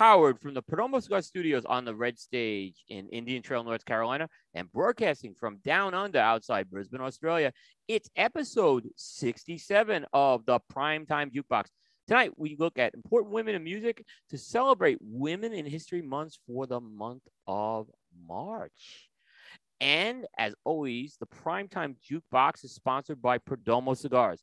powered from the Perdomo Cigar Studios on the Red Stage in Indian Trail, North Carolina, and broadcasting from down under outside Brisbane, Australia. It's episode 67 of the Primetime Jukebox. Tonight, we look at important women in music to celebrate Women in History Month for the month of March. And as always, the Primetime Jukebox is sponsored by Perdomo Cigars.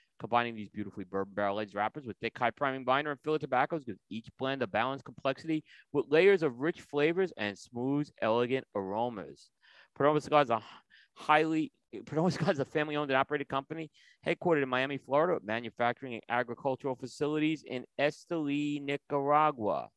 Combining these beautifully bourbon barrel aged wrappers with thick, high priming binder and filler tobaccos gives each blend a balanced complexity with layers of rich flavors and smooth, elegant aromas. Perdomo Cigars is a highly Perdomo Cigars is a family owned and operated company headquartered in Miami, Florida, with manufacturing and agricultural facilities in Esteli, Nicaragua.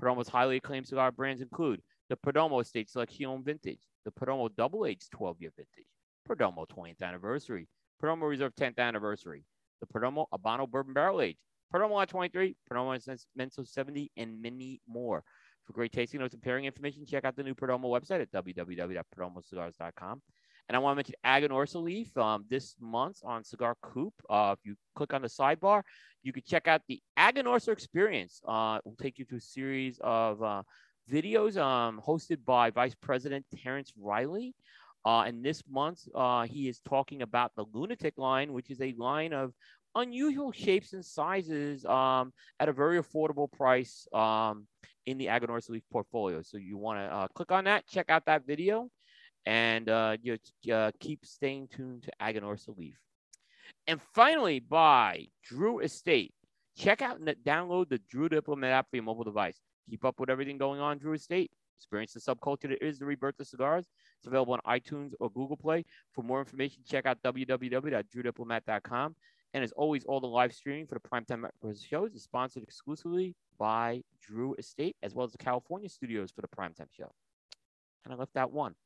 Perdomo's highly acclaimed cigar brands include the Perdomo Estate Selection Vintage, the Perdomo Double Aged 12 year vintage, Perdomo 20th Anniversary, Perdomo Reserve 10th anniversary, the Perdomo Habano Bourbon Barrel Age, Perdomo Lot 23, Perdomo Inmenso 70, and many more. For great tasting notes and pairing information, check out the new Perdomo website at www.perdomocigars.com. And I want to mention Aganorsa Leaf um, this month on Cigar Coop. Uh, if you click on the sidebar, you can check out the Aganorsa Experience. Uh, it will take you through a series of uh, videos um, hosted by Vice President Terence Reilly. Uh, and this month, uh, he is talking about the Lunatic line, which is a line of unusual shapes and sizes um, at a very affordable price um, in the Aganorsa Leaf portfolio. So you want to uh, click on that, check out that video, and uh, you uh, keep staying tuned to Aganorsa Leaf. And finally, by Drew Estate. Check out and download the Drew Diplomat app for your mobile device. Keep up with everything going on, Drew Estate. Experience the subculture that is the rebirth of cigars. It's available on iTunes or Google Play. For more information, check out www.drewdiplomat.com. And as always, all the live streaming for the Primetime shows is sponsored exclusively by Drew Estate, as well as the California studios for the Primetime show. And I left out one.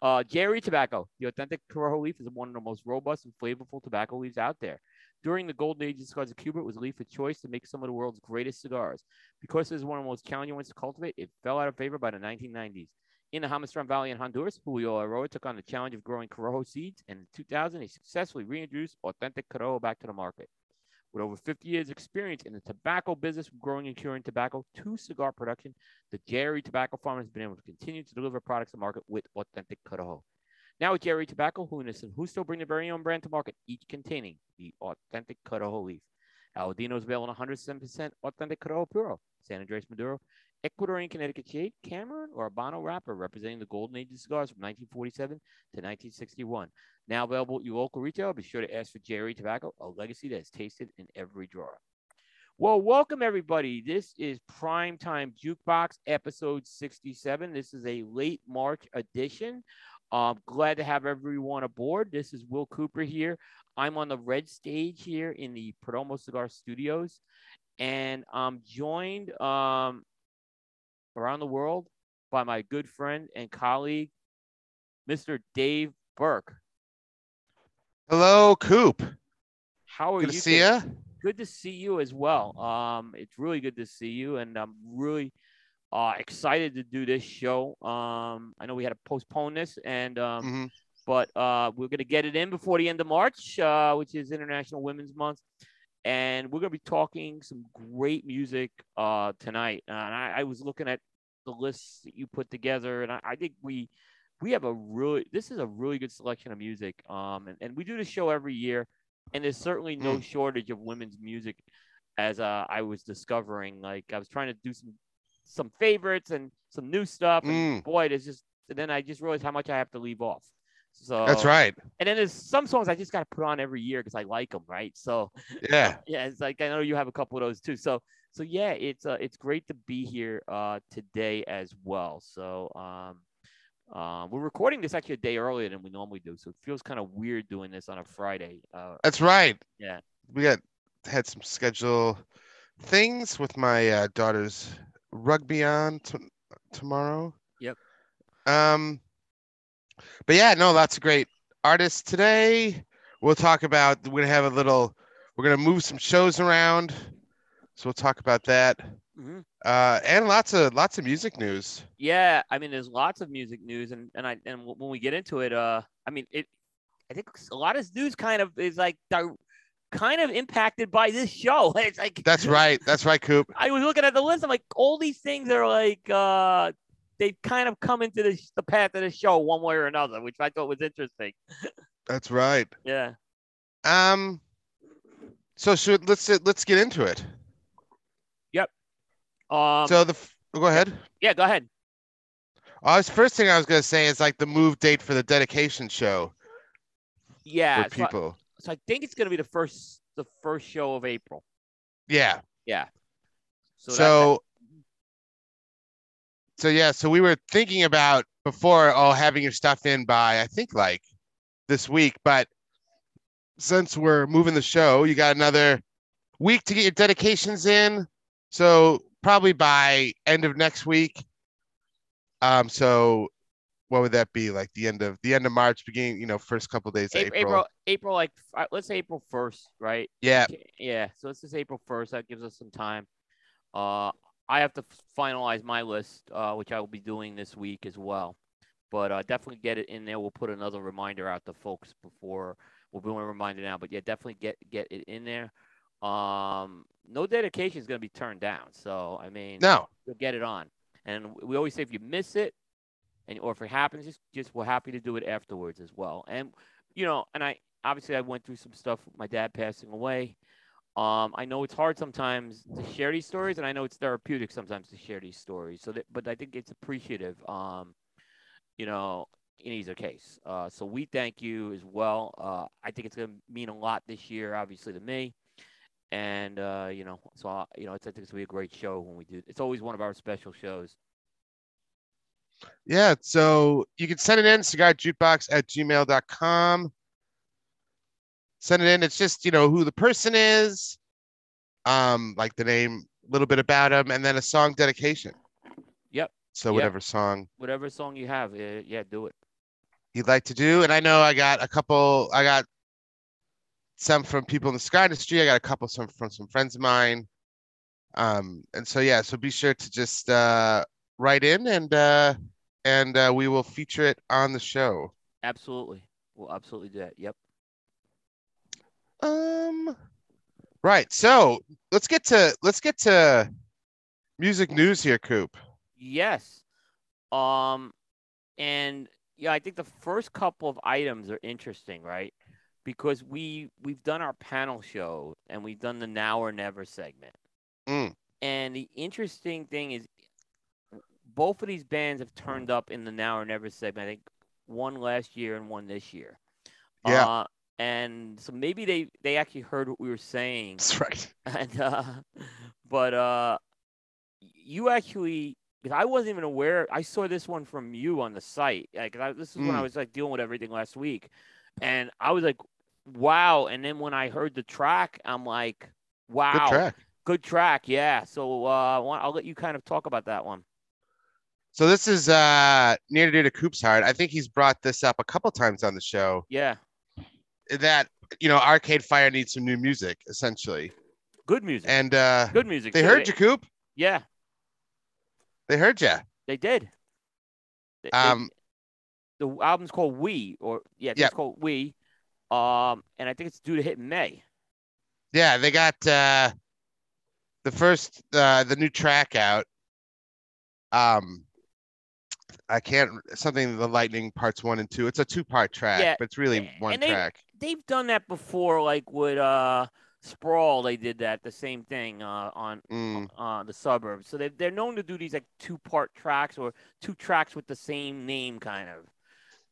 Uh, JRE Tobacco, the authentic Corojo leaf, is one of the most robust and flavorful tobacco leaves out there. During the golden age of cigars of Cuba, it was a leaf of choice to make some of the world's greatest cigars. Because it is one of the most challenging ones to cultivate, it fell out of favor by the 1990s. In the Jamastran Valley in Honduras, Julio Eiroa took on the challenge of growing Corojo seeds, and in 2000, he successfully reintroduced authentic Corojo back to the market. With over 50 years' experience in the tobacco business, growing and curing tobacco to cigar production, the JRE Tobacco Farm has been able to continue to deliver products to market with authentic Corojo. Now with JRE Tobacco, Junis and Justo bring their very own brand to market, each containing the authentic Corojo leaf. Aladino is available in 107% authentic Corojo Puro, San Andres Maduro, Ecuadorian Connecticut Shade, Cameroon, or Habano wrapper representing the golden age of cigars from 1947 to 1961. Now available at your local retailer. Be sure to ask for JRE Tobacco, a legacy that is tasted in every drawer. Well, welcome everybody. This is Primetime Jukebox episode 67. This is a late March edition. Um, glad to have everyone aboard. This is Will Cooper here. I'm on the red stage here in the Perdomo Cigar Studios, and I'm joined um, around the world by my good friend and colleague, Mr. Dave Burke. Hello, Coop. How are Good you? to see you. Good to see you as well. Um, it's really good to see you, and I'm really uh, excited to do this show. Um, I know we had to postpone this, and um, Mhm. but uh, we're gonna get it in before the end of March, uh, which is International Women's Month, and we're gonna be talking some great music uh, tonight. And I, I was looking at the lists that you put together, and I, I think we we have a really this is a really good selection of music. Um, and, and we do this show every year, and there's certainly no shortage of women's music. As uh, I was discovering, like I was trying to do some some favorites and some new stuff, and Mm. boy, it's just and then I just realized how much I have to leave off. So That's right. And then there's some songs I just got to put on every year because I like them, right? So Yeah. yeah, it's like I know you have a couple of those too. So so yeah, it's uh, it's great to be here uh, today as well. So um, uh, we're recording this actually a day earlier than we normally do, so it feels kind of weird doing this on a Friday. Uh, That's right. Yeah. We got had some schedule things with my uh, daughter's rugby on t- tomorrow. Yep. Um, But yeah, no, lots of great artists today. We'll talk about. We're gonna have a little. We're gonna move some shows around, so we'll talk about that. Mhm. Uh, and lots of lots of music news. Yeah, I mean, there's lots of music news, and and I and w- when we get into it, uh, I mean, it, I think a lot of news kind of is like di- kind of impacted by this show. It's like That's right. That's right, Coop. I was looking at the list. I'm like, all these things are like, uh, they've kind of come into the the path of the show one way or another, which I thought was interesting. That's right. Yeah. Um. So should let's let's get into it. Um. so the f- go ahead. yeah. Go ahead. I was first thing I was gonna say is like the move date for the dedication show Yeah. for So I, people. so I think it's gonna be the first the first show of April. Yeah. Yeah. So, So. so yeah, so we were thinking about before oh having your stuff in by I think like this week, but since we're moving the show, you got another week to get your dedications in. So probably by end of next week. Um, so what would that be? Like the end of the end of March, beginning, you know, first couple days of April, April. April, April, like let's say April first, right? Yeah. Yeah. So let's just April first. That gives us some time. Uh, I have to finalize my list, uh, which I will be doing this week as well. But uh, definitely get it in there. We'll put another reminder out to folks before we'll be doing a reminder now. But yeah, definitely get get it in there. Um, no dedication is going to be turned down. So I mean, No. you'll get it on. And we always say if you miss it, and or if it happens, just just we're happy to do it afterwards as well. And you know, and I obviously I went through some stuff with my dad passing away. Um, I know it's hard sometimes to share these stories, and I know it's therapeutic sometimes to share these stories. So that, but I think it's appreciative. Um, you know, in either case. Uh, so we thank you as well. Uh, I think it's going to mean a lot this year, obviously to me. And uh, you know, so I, you know, it's, I think it's gonna be a great show when we do. It's always one of our special shows. Yeah, so you can send it in cigarjukebox at gmail.com. Send it in. It's just, you know, who the person is, um, like the name, a little bit about them, and then a song dedication. Yep. So Yep. whatever song Whatever song you have, yeah, do it. you'd like to do. And I know I got a couple, I got some from people in the sky industry. I got a couple some from some friends of mine. Um, and so yeah, so be sure to just uh write in and uh and uh, we will feature it on the show. Absolutely, we'll absolutely do that. Yep. Um, right. So let's get to let's get to music news here, Coop. Yes. Um, and yeah, I think the first couple of items are interesting, right? Because we we've done our panel show and we've done the now or never segment. Mm. And the interesting thing is, both of these bands have turned up in the now or never segment. I think one last year and one this year. Yeah. Uh, and so maybe they they actually heard what we were saying That's right. and uh, but uh, you actually, because I wasn't even aware. I saw this one from you on the site. Like I, this is when I Mm. was like dealing with everything last week, and I was like, "Wow!" And then when I heard the track, I'm like, "Wow, Good track. Good track, yeah." So uh, I'll let you kind of talk about that one. So this is uh near to dear to Coop's heart. I think he's brought this up a couple times on the show. Yeah, That you know, Arcade Fire needs some new music, essentially. good music. And uh good music. they too. heard you, Coop. Yeah, They heard you. they did. They- they- Um, the album's called We, or yeah, it's called We. Um, and I think it's due to hit in May. yeah, they got uh the first uh the new track out. Um I can't something the lightning parts one and two. It's a two part track, Yeah, but it's really one they- track. they've done that before, like with uh Sprawl. They did that, the same thing uh, on Mm, uh, the suburbs. So they they're known to do these like two part tracks or two tracks with the same name, kind of.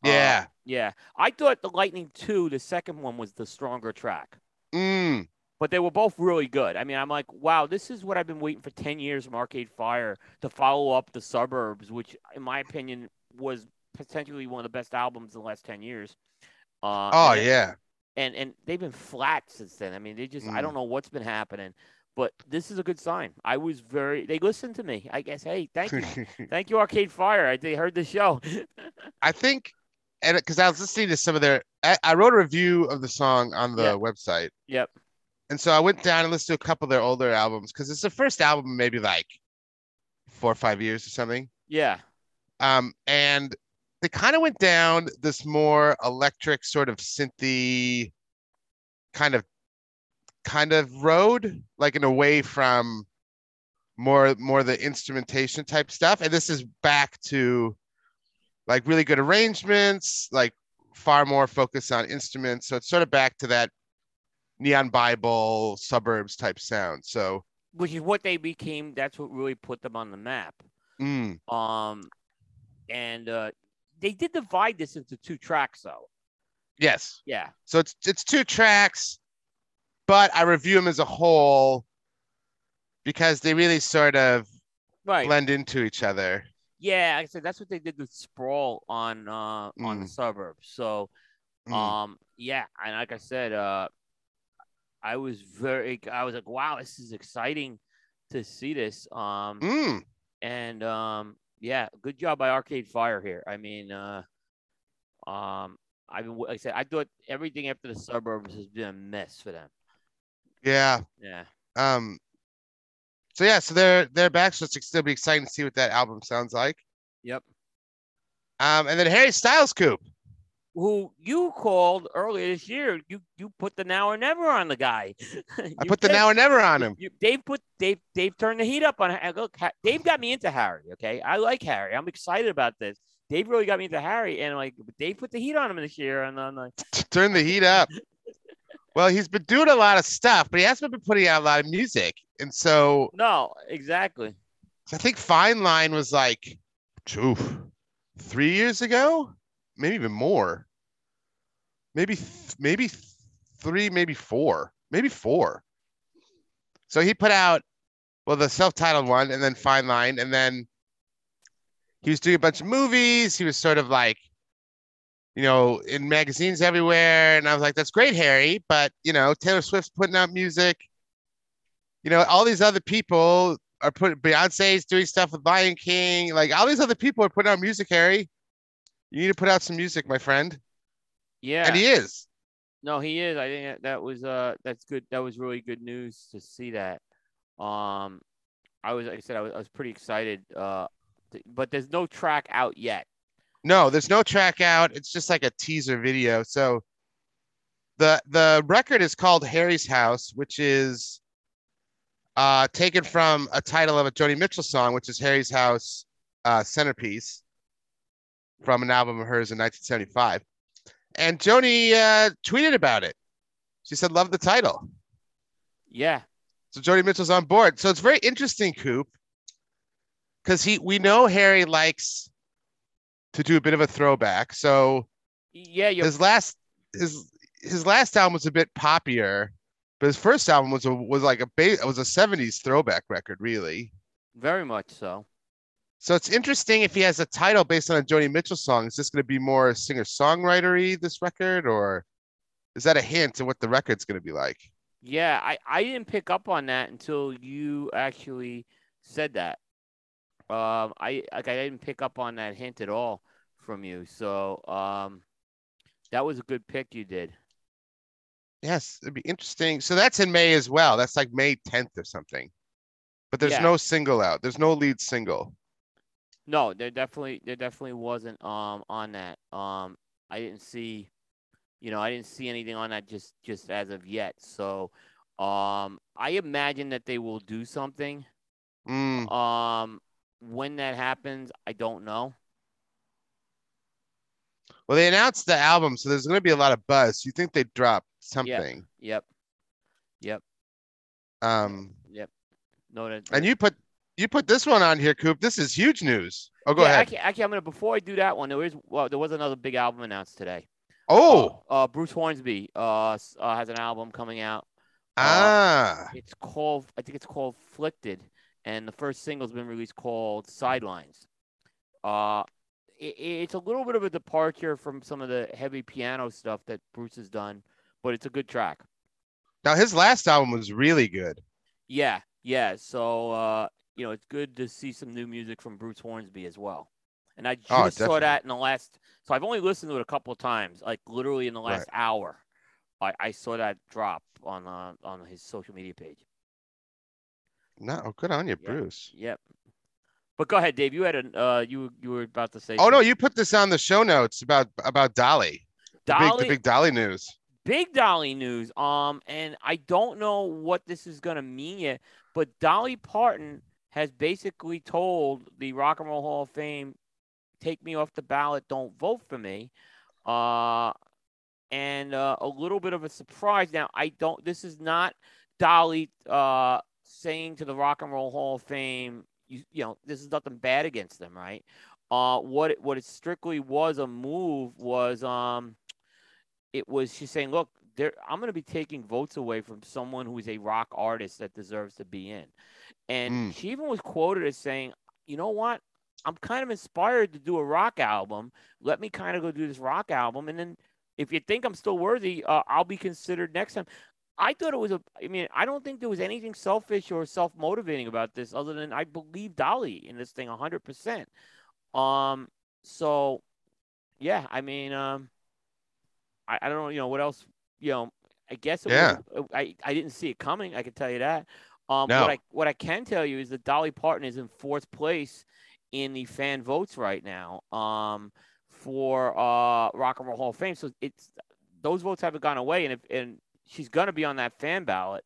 Uh, yeah. yeah. I thought the Lightning Two, the second one, was the stronger track. Mm, But they were both really good. I mean, I'm like, wow, this is what I've been waiting for 10 years from Arcade Fire to follow up the suburbs, which, in my opinion, was potentially one of the best albums in the last 10 years. Uh, oh and- yeah. and and they've been flat since then. I mean, they just I Mm. don't know what's been happening, but this is a good sign. I was very they listened to me. I guess hey, thank you, thank you, Arcade Fire. I they heard the show. I think and because I was listening to some of their, I, I wrote a review of the song on the Yeah. website, Yep. and so I went down and listened to a couple of their older albums because it's the first album, maybe like four or five years or something. Yeah. Um, and they kind of went down this more electric sort of synthy kind of kind of road, like in away from more more the instrumentation type stuff. And this is back to like really good arrangements, like far more focus on instruments. So it's sort of back to that neon Bible suburbs type sound. So Which is what they became. That's what really put them on the map. mm, Um, and uh, they did divide this into two tracks, though. yes. Yeah. So it's it's two tracks, but I review them as a whole because they really sort of Right. blend into each other. Yeah, I said that's what they did with Sprawl on uh on the Mm. suburbs. So Mm. um yeah, and like I said, uh I was very I was like, wow, this is exciting to see this. Um Mm. and um yeah, good job by Arcade Fire here. I mean uh um I mean like I said, I thought everything after the suburbs has been a mess for them. Yeah. Yeah. Um. So yeah, so they're they're back. So it's still be exciting to see what that album sounds like. Yep. Um, and then Harry Styles Coop. Who you called earlier this year? You you put the now or never on the guy. I put the now or never on him. You, Dave put Dave Dave turned the heat up on look. Dave got me into Harry. Okay, I like Harry. I'm excited about this. Dave really got me into Harry, and like Dave put the heat on him this year, and I'm like, Turn the heat up. Well, he's been doing a lot of stuff, but he hasn't been putting out a lot of music. And so no, exactly. I think Fine Line was like, two, three years ago, maybe even more. Maybe, maybe th- three, maybe four, maybe four. So he put out, well, the self-titled one, and then Fine Line, and then he was doing a bunch of movies. He was sort of like, you know, in magazines everywhere, and I was like, that's great, Harry, but you know, Taylor Swift's putting out music. You know, all these other people are putting Beyonce's doing stuff with Lion King. Like all these other people are putting out music, Harry. You need to put out some music, my friend. Yeah. And he is. No, he is. I think that- was uh that's good. That was really good news to see that. Um, I was like I said I was, I was pretty excited. Uh, th- but there's no track out yet. No, there's no track out. It's just like a teaser video. So the the record is called Harry's House, which is uh taken from a title of a Joni Mitchell song, which is Harry's House uh centerpiece from an album of hers in 1975. And Joni uh tweeted about it. She said, love the title. Yeah. So Joni Mitchell's on board. So it's very interesting, Coop, because he we know Harry likes to do a bit of a throwback. So Yeah. You're his last his his last album was a bit poppier, but his first album was a was like a was a 70s throwback record, really. very much so. So it's interesting if he has a title based on a Joni Mitchell song. Is this going to be more singer songwritery this record, or is that a hint to what the record's going to be like? Yeah, I, I didn't pick up on that until you actually said that. Um, I like I didn't pick up on that hint at all from you. So um, that was a good pick you did. Yes, it'd be interesting. So that's in May as well. That's like May 10th or something. But there's Yeah. no single out. There's no lead single. No, there definitely there definitely wasn't um on that. Um, I didn't see, you know, I didn't see anything on that just just as of yet. So, um, I imagine that they will do something. Mm, Um, when that happens, I don't know. Well, they announced the album, so there's going to be a lot of buzz. You think they'd drop something? Yep. Yep. Um, Yep. No, and you put you put this one on here, Coop. This is huge news. Oh, go yeah, ahead. Actually, actually, I'm gonna before I do that one. There is well, there was another big album announced today. Oh, Uh, uh, Bruce Hornsby uh, uh has an album coming out. ah, It's called I think it's called Flicted, and the first single's been released called Sidelines. Uh, it, it's a little bit of a departure from some of the heavy piano stuff that Bruce has done, but it's a good track. now his last album was really good. Yeah, yeah. So uh, you know, it's good to see some new music from Bruce Hornsby as well. And I just Oh, saw that in the last So I've only listened to it a couple of times, like literally in the last hour. I, I saw that drop on uh, on his social media page. No, good on you, Yeah. Bruce. Yep. But go ahead, Dave. You had a uh, you you were about to say. Oh no, you put this on the show notes about about Dolly. The big, Dolly, the big Dolly news. big Dolly news. Um, and I don't know what this is gonna mean yet, but Dolly Parton has basically told the Rock and Roll Hall of Fame, "Take me off the ballot. Don't vote for me." Uh, and uh, a little bit of a surprise. Now, I don't. This is not Dolly uh saying to the Rock and Roll Hall of Fame, you, you know, this is nothing bad against them, right? Uh, what it, what it strictly was a move was um it was she's saying, look, there I'm going to be taking votes away from someone who is a rock artist that deserves to be in. And Mm. she even was quoted as saying, you know what? I'm kind of inspired to do a rock album. Let me kind of go do this rock album, and then if you think I'm still worthy, uh, I'll be considered next time. I thought it was a. I mean, I don't think there was anything selfish or self motivating about this, other than I believe Dolly in this thing hundred percent. Um. So, yeah. I mean, um, I, I don't know. You know what else? You know, I guess. It Yeah. Was, I I didn't see it coming. I can tell you that. Um. No. What I what I can tell you is that Dolly Parton is in fourth place in the fan votes right now. Um. For uh Rock and Roll Hall of Fame, so it's those votes haven't gone away, and if and she's gonna be on that fan ballot.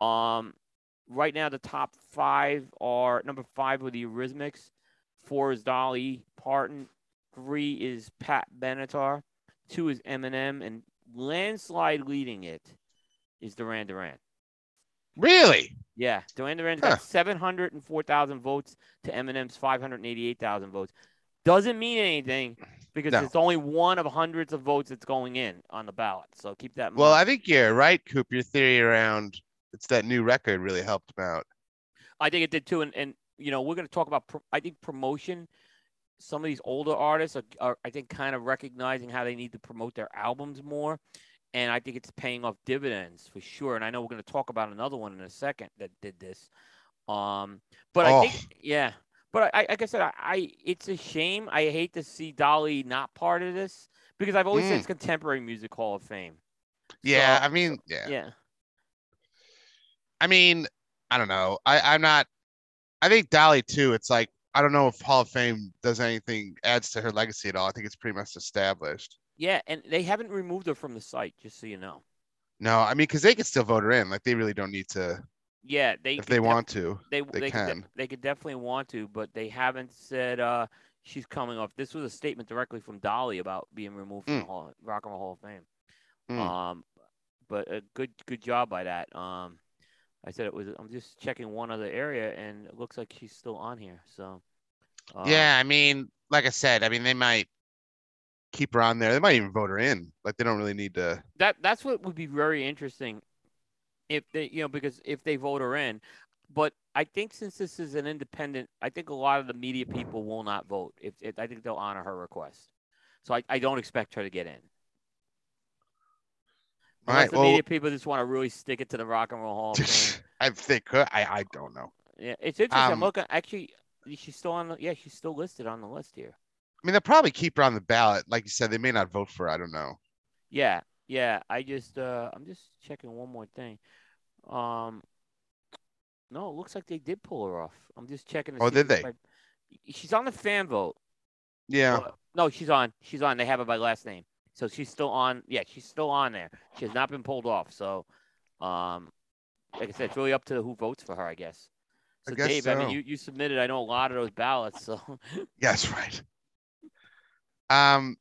Um, right now the top five are number five with the Eurythmics, four is Dolly Parton, three is Pat Benatar, two is Eminem, and landslide leading it is Duran Duran. Really? Yeah, Duran Duran huh. got 704,000 votes to Eminem's 588,000 votes. Doesn't mean anything because No. it's only one of hundreds of votes that's going in on the ballot. So keep that in Well. I think you're right, Coop. Your theory around it's that new record really helped him out. I think it did too. And, and you know, we're going to talk about, pro- I think promotion. Some of these older artists are, are, I think, kind of recognizing how they need to promote their albums more. And I think it's paying off dividends for sure. And I know we're going to talk about another one in a second that did this. Um, but I Oh. think, yeah. But I, like I said, I, I, it's a shame. I hate to see Dolly not part of this because I've always said Mm. it's Contemporary Music Hall of Fame. Yeah, So- I mean, yeah. Yeah. I mean, I don't know. I, I'm not. I think Dolly too. It's like I don't know if Hall of Fame does anything adds to her legacy at all. I think it's pretty much established. Yeah. And they haven't removed her from the site, just so you know. No, I mean, because they could still vote her in. Like they really don't need to Yeah. They if they def- want to. they They they could, de- can. they could definitely want to, but they haven't said uh, she's coming off. This was a statement directly from Dolly about being removed from Mm. the Hall, Rock and Roll Hall of Fame. Mm. Um, but a good good job by that. Um, I said it was. I'm just checking one other area, and it looks like she's still on here. So uh, yeah, I mean, like I said, I mean they might keep her on there. They might even vote her in. Like they don't really need to. that that's what would be very interesting if they you know because if they vote her in but i think since this is an independent i think a lot of the media people will not vote if, if i think they'll honor her request so i, I don't expect her to get in All Unless right, the well- media people just want to really stick it to the rock and roll hall of fame I think could. I I don't know. yeah it's interesting i'm Um, looking actually she's still on the yeah she's still listed on the list here I mean, they'll probably keep her on the ballot. Like you said, they may not vote for her. I don't know. Yeah, yeah. I just uh I'm just checking one more thing. Um no, it looks like they did pull her off. I'm just checking Oh, did they? I- She's on the fan vote. Yeah. Uh, no, she's on. She's on. They have her by last name. So she's still on. Yeah, she's still on there. She has not been pulled off. So um like I said, it's really up to who votes for her, I guess. I So guess Dave, I mean you, you submitted I know a lot of those ballots, so Yes, right. Um,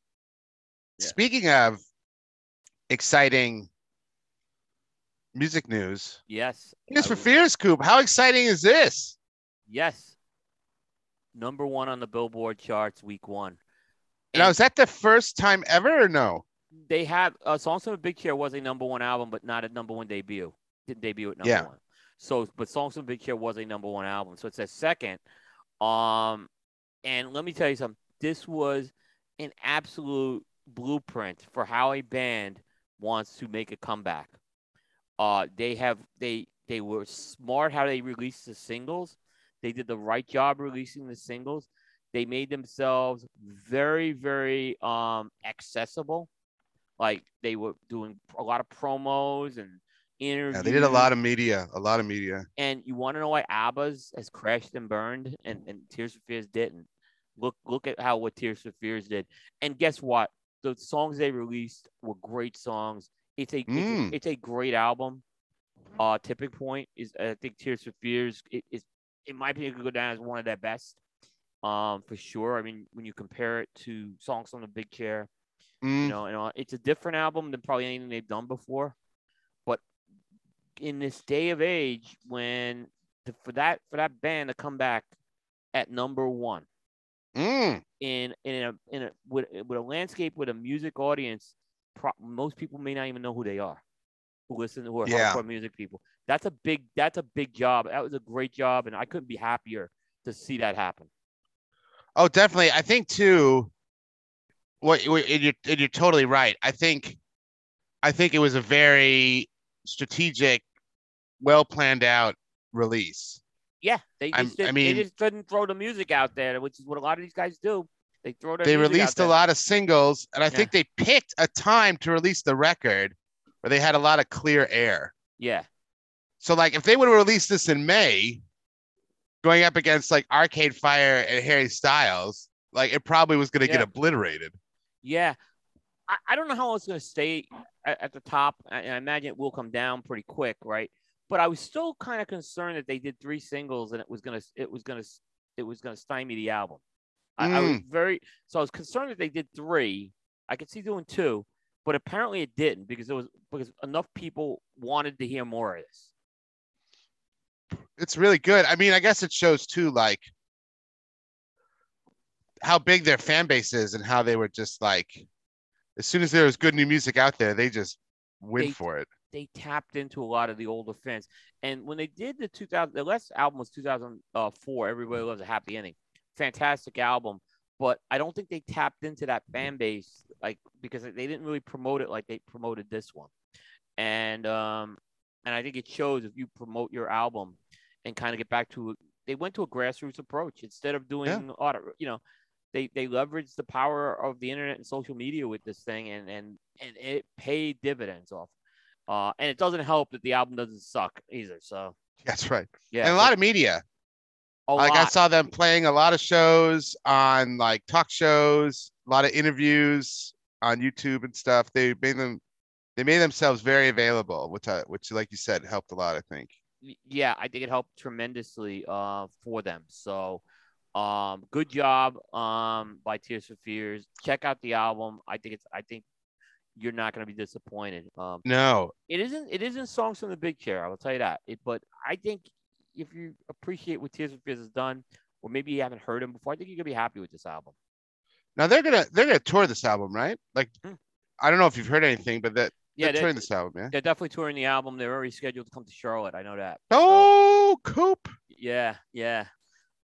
Yeah. speaking of exciting music news, yes. I for Fears, Coop. How exciting is this? Yes. Number one on the Billboard charts week one. Now, And- is that the first time ever or no? they have uh, Songs from a Big Chair was a number one album, but not a number one debut. Didn't debut at number Yeah. one. So, but Songs from a Big Chair was a number one album. So it's a second. Um, and let me tell you something. This was an absolute blueprint for how a band wants to make a comeback. Uh, they have they they were smart how they released the singles. They did the right job releasing the singles. They made themselves very, very um accessible. Like they were doing a lot of promos and interviews. Yeah, they did a lot of media, a lot of media. And you want to know why ABBA's has crashed and burned, and, and Tears for Fears didn't. Look, look at how what Tears for Fears did. And guess what? The songs they released were great songs. It's a, Mm. it's, a it's a great album. Uh, Tipping Point is I think Tears for Fears it is in my opinion could go down as one of their best. Um, for sure. I mean, when you compare it to songs on the Big Chair, Mm, you know, and uh, it's a different album than probably anything they've done before. But in this day of age, when the, for that for that band to come back at number one mm. in in a in a with, with a landscape with a music audience, pro, most people may not even know who they are, who listen who are Yeah. hardcore music people. That's a big that's a big job. That was a great job, and I couldn't be happier to see that happen. Oh, definitely. I think too. What what- and you're and you're totally right. I think, I think it was a very strategic, well planned out release. Yeah, they I'm- did, I mean- they just didn't throw the music out there, which is what a lot of these guys do. They throw They released a lot of singles, and I think they picked a time to release the record where they had a lot of clear air. Yeah, So, like, if they would have released this in May, going up against like Arcade Fire and Harry Styles, like it probably was going to get obliterated. yeah. I, I don't know how it's going to stay at, at the top. I, I imagine it will come down pretty quick, right? But I was still kind of concerned that they did three singles and it was gonna it was gonna it was gonna stymie the album. I, I was mm. very so I was concerned that they did three. I could see doing two, but apparently it didn't because it was because enough people wanted to hear more of this. it's really good. I mean, I guess it shows too, like how big their fan base is and how they were just like, as soon as there was good new music out there, they just went They- for it. they tapped into a lot of the older fans. And when they did the 2000, the last album was 2004, Everybody Loves a Happy Ending. Fantastic album. But I don't think they tapped into that fan base, like, because they didn't really promote it like they promoted this one. And, um, and I think it shows if you promote your album and kind of get back to, they went to a grassroots approach instead of doing, Yeah. a lot of, you know, they, they leveraged the power of the internet and social media with this thing and, and, and it paid dividends off. Uh, and it doesn't help that the album doesn't suck either. So That's right. yeah, and a lot of media. A like I saw them playing a lot of shows on like talk shows, a lot of interviews on YouTube and stuff. They made them, they made themselves very available, which I, which like you said, helped a lot. I think. Yeah, I think it helped tremendously uh, for them. So um, good job um, by Tears for Fears. Check out the album. I think it's. I think you're not going to be disappointed. Um, No, it isn't. It isn't songs from the big chair. I will tell you that. It, but I think if you appreciate what Tears for Fears has done, or maybe you haven't heard him before, I think you're gonna be happy with this album. now they're gonna they're gonna tour this album, right? Like, Hmm. I don't know if you've heard anything, but that Yeah, they're touring this album, yeah. they're definitely touring the album. They're already scheduled to come to Charlotte. I know that. So- Oh, Coop. Yeah, yeah.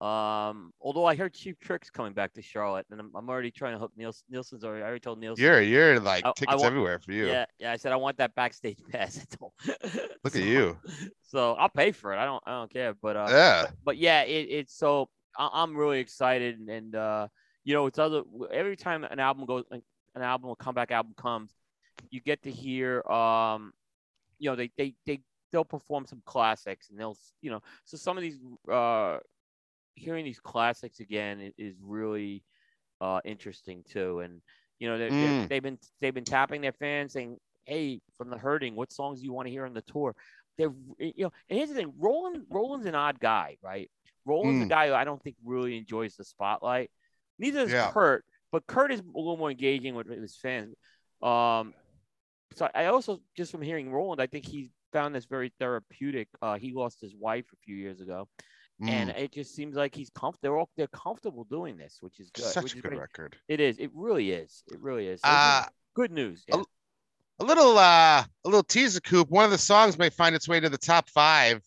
Um, although I heard Cheap Tricks coming back to Charlotte, and I'm, I'm already trying to hook Nielsen. Nielsen's already. I already told Nielsen. You're you're like I- I tickets want- everywhere for you. Yeah, yeah. I said I want that backstage pass. I told. Look So- at you. So I'll pay for it. I don't. I don't care. But uh, Yeah. but yeah, it, it's so I, I'm really excited, and, and uh, you know, it's other every time an album goes, an album, a comeback album comes, you get to hear, um, you know, they they they they'll perform some classics, and they'll, you know, so some of these, uh, hearing these classics again is, is really, uh, interesting too, and you know, they Mm. they've been they've been tapping their fans saying, hey, from the hurting, what songs do you want to hear on the tour? They're, you know, and here's the thing, Roland, Roland's an odd guy, right? Roland's a Mm. guy who I don't think really enjoys the spotlight. Neither does Yeah. Curt, but Curt is a little more engaging with his fans. Um, so I also just from hearing Roland, I think he found this very therapeutic. Uh, he lost his wife a few years ago, and Mm, it just seems like he's comfortable. They're all they're comfortable doing this, which is good. such a good great. record. It is. It really is. It really is. So this is Uh, good news. a- Yeah. a little uh a little teaser coop. One of the songs may find its way to the top five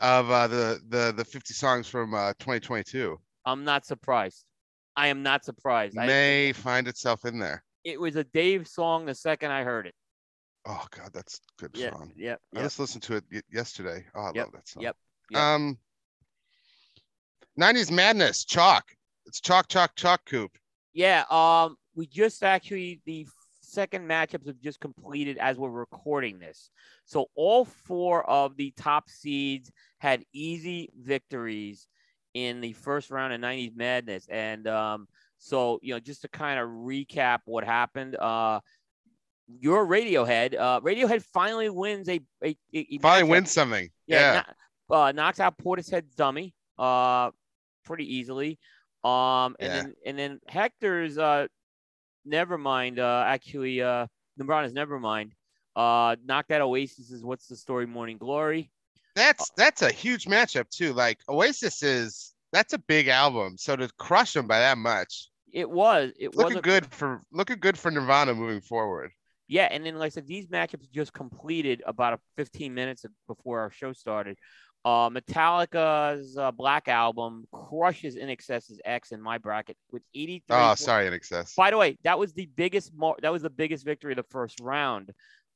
of uh the the the 50 songs from uh 2022. I'm not surprised. I am not surprised. I, May find itself in there. it was a Dave song the second I heard it. Oh god, that's a good Yeah, song. yep, I yep. just listened to it y- yesterday. Oh, I Yep, love that song. yep, yep. Um 90s Madness, Chalk. It's chalk, chalk, chalk, Coop. Yeah. Um, we just actually the second matchups have just completed as we're recording this. So all four of the top seeds had easy victories in the first round of 90s Madness. And um, so, you know, just to kind of recap what happened, uh, your Radiohead, uh, Radiohead finally wins a, a, a Finally wins something. Yeah, Yeah. uh, knocks out Portishead's dummy, uh, pretty easily. Um, and Yeah. then and then Hector's uh, never mind. Uh, actually, uh, Nirvana's never mind. Uh, knocked out Oasis's What's the Story Morning Glory. That's that's a huge matchup too. Like Oasis is that's a big album. So to crush them by that much, It was it was looking good for looking good for Nirvana moving forward. Yeah, and then like I said, these matchups just completed about 15 minutes before our show started. Uh, Metallica's uh, Black Album crushes INXS's X in my bracket with 83. Oh, sorry, INXS. By the way, that was the biggest mar- that was the biggest victory of the first round.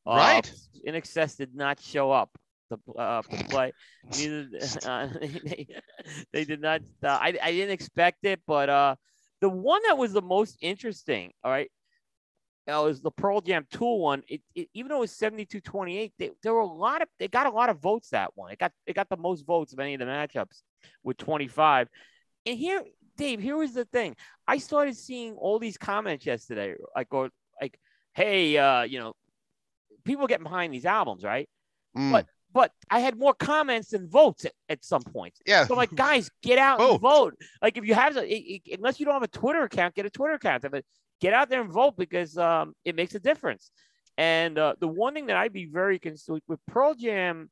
Uh, Right. INXS did not show up to, uh, to play. Neither uh, they, they did not. Uh, I I didn't expect it, but uh, the one that was the most interesting. All right. Uh, was the Pearl Jam Tool one. It, it even though it was 72-28, they, there were a lot of they got a lot of votes that one. It got it got the most votes of any of the matchups with 25. And here, Dave, here was the thing. I started seeing all these comments yesterday, like or like, hey, uh, you know, people getting behind these albums, right? Mm. But but I had more comments than votes at, at some points. yeah, So I'm like, guys, get out Vote. and vote. Like if you have, a, i- i- unless you don't have a Twitter account, get a Twitter account. Get out there and vote because um, it makes a difference. And uh, the one thing that I'd be very concerned with Pearl Jam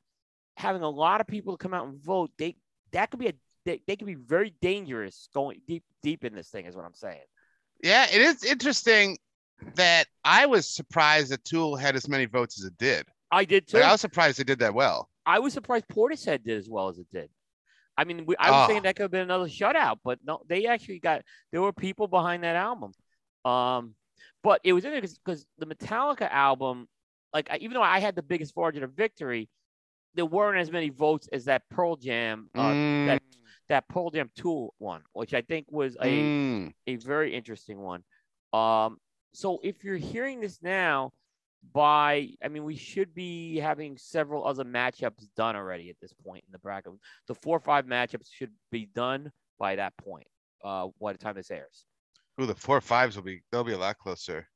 having a lot of people come out and vote, they that could be a they, they could be very dangerous going deep deep in this thing. Is what I'm saying. yeah, it is interesting that I was surprised that Tool had as many votes as it did. I did too. Like, I was surprised they did that well. I was surprised Portishead did as well as it did. I mean, we, I was Oh. thinking that could have been another shutout, but no, they actually got there were people behind that album. Um, but it was interesting because the Metallica album, like I, even though I had the biggest margin of victory, there weren't as many votes as that Pearl Jam, uh, Mm, that that Pearl Jam Tool one, which I think was a mm. a very interesting one. Um, so if you're hearing this now, by I mean, we should be having several other matchups done already at this point in the bracket. The four or five matchups should be done by that point. Uh, by the time this airs, Ooh, the four fives will be they'll be a lot closer.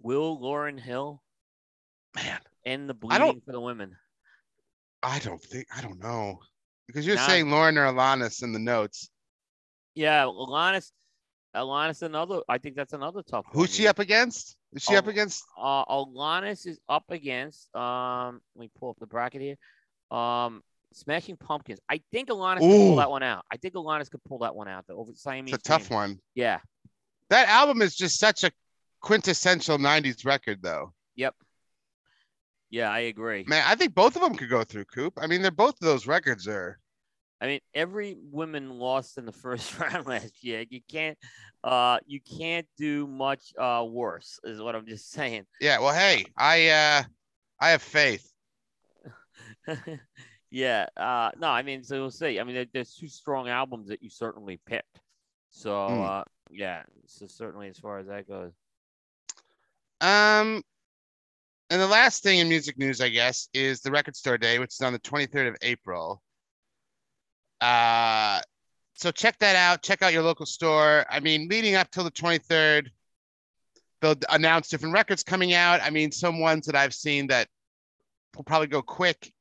will Lauryn Hill Man, end the bleeding for the women? I don't think I don't know because you're Nah. saying Lauryn or Alanis in the notes. Yeah, Alanis. Alanis, another. I think that's another tough. one. Who's she up against? Is she up Oh. against? Uh, Alanis is up against. Um, let me pull up the bracket here. Um, Smashing Pumpkins. I think Alanis can pull that one out. I think Alanis could pull that one out. The over Siamese. It's a tough one. Yeah. That album is just such a quintessential '90s record, though. Yep. Yeah, I agree. Man, I think both of them could go through Coop. I mean, they're both of those records are. I mean, every woman lost in the first round last year. You can't, uh, you can't do much uh worse. Is what I'm just saying. Yeah. Well, hey, I uh, I have faith. yeah. Uh, no, I mean, so we'll see. I mean, there, there's two strong albums that you certainly picked. So, Hmm. uh, yeah. So certainly, as far as that goes. Um, and the last thing in music news, I guess, is the Record Store Day, which is on the 23rd of April. Uh, so check that out. Check out your local store. I mean, leading up till the 23rd, they'll announce different records coming out. I mean, some ones that I've seen that will probably go quick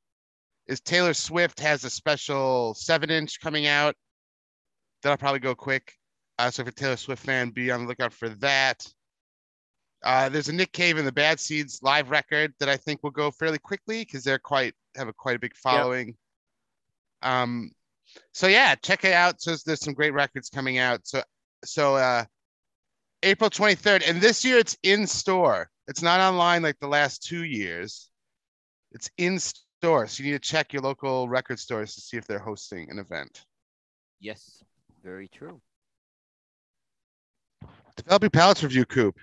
is Taylor Swift has a special seven inch coming out. That'll probably go quick. Uh, so if you're a Taylor Swift fan, be on the lookout for that. Uh, there's a Nick Cave and the Bad Seeds live record that I think will go fairly quickly because they're quite have a quite a big following. Um, so yeah, check it out. So there's some great records coming out. So so uh, April 23rd, and this year it's in store. It's not online like the last two years. It's in store, so you need to check your local record stores to see if they're hosting an event. Yes, very true. Developing Palates Review, Coop.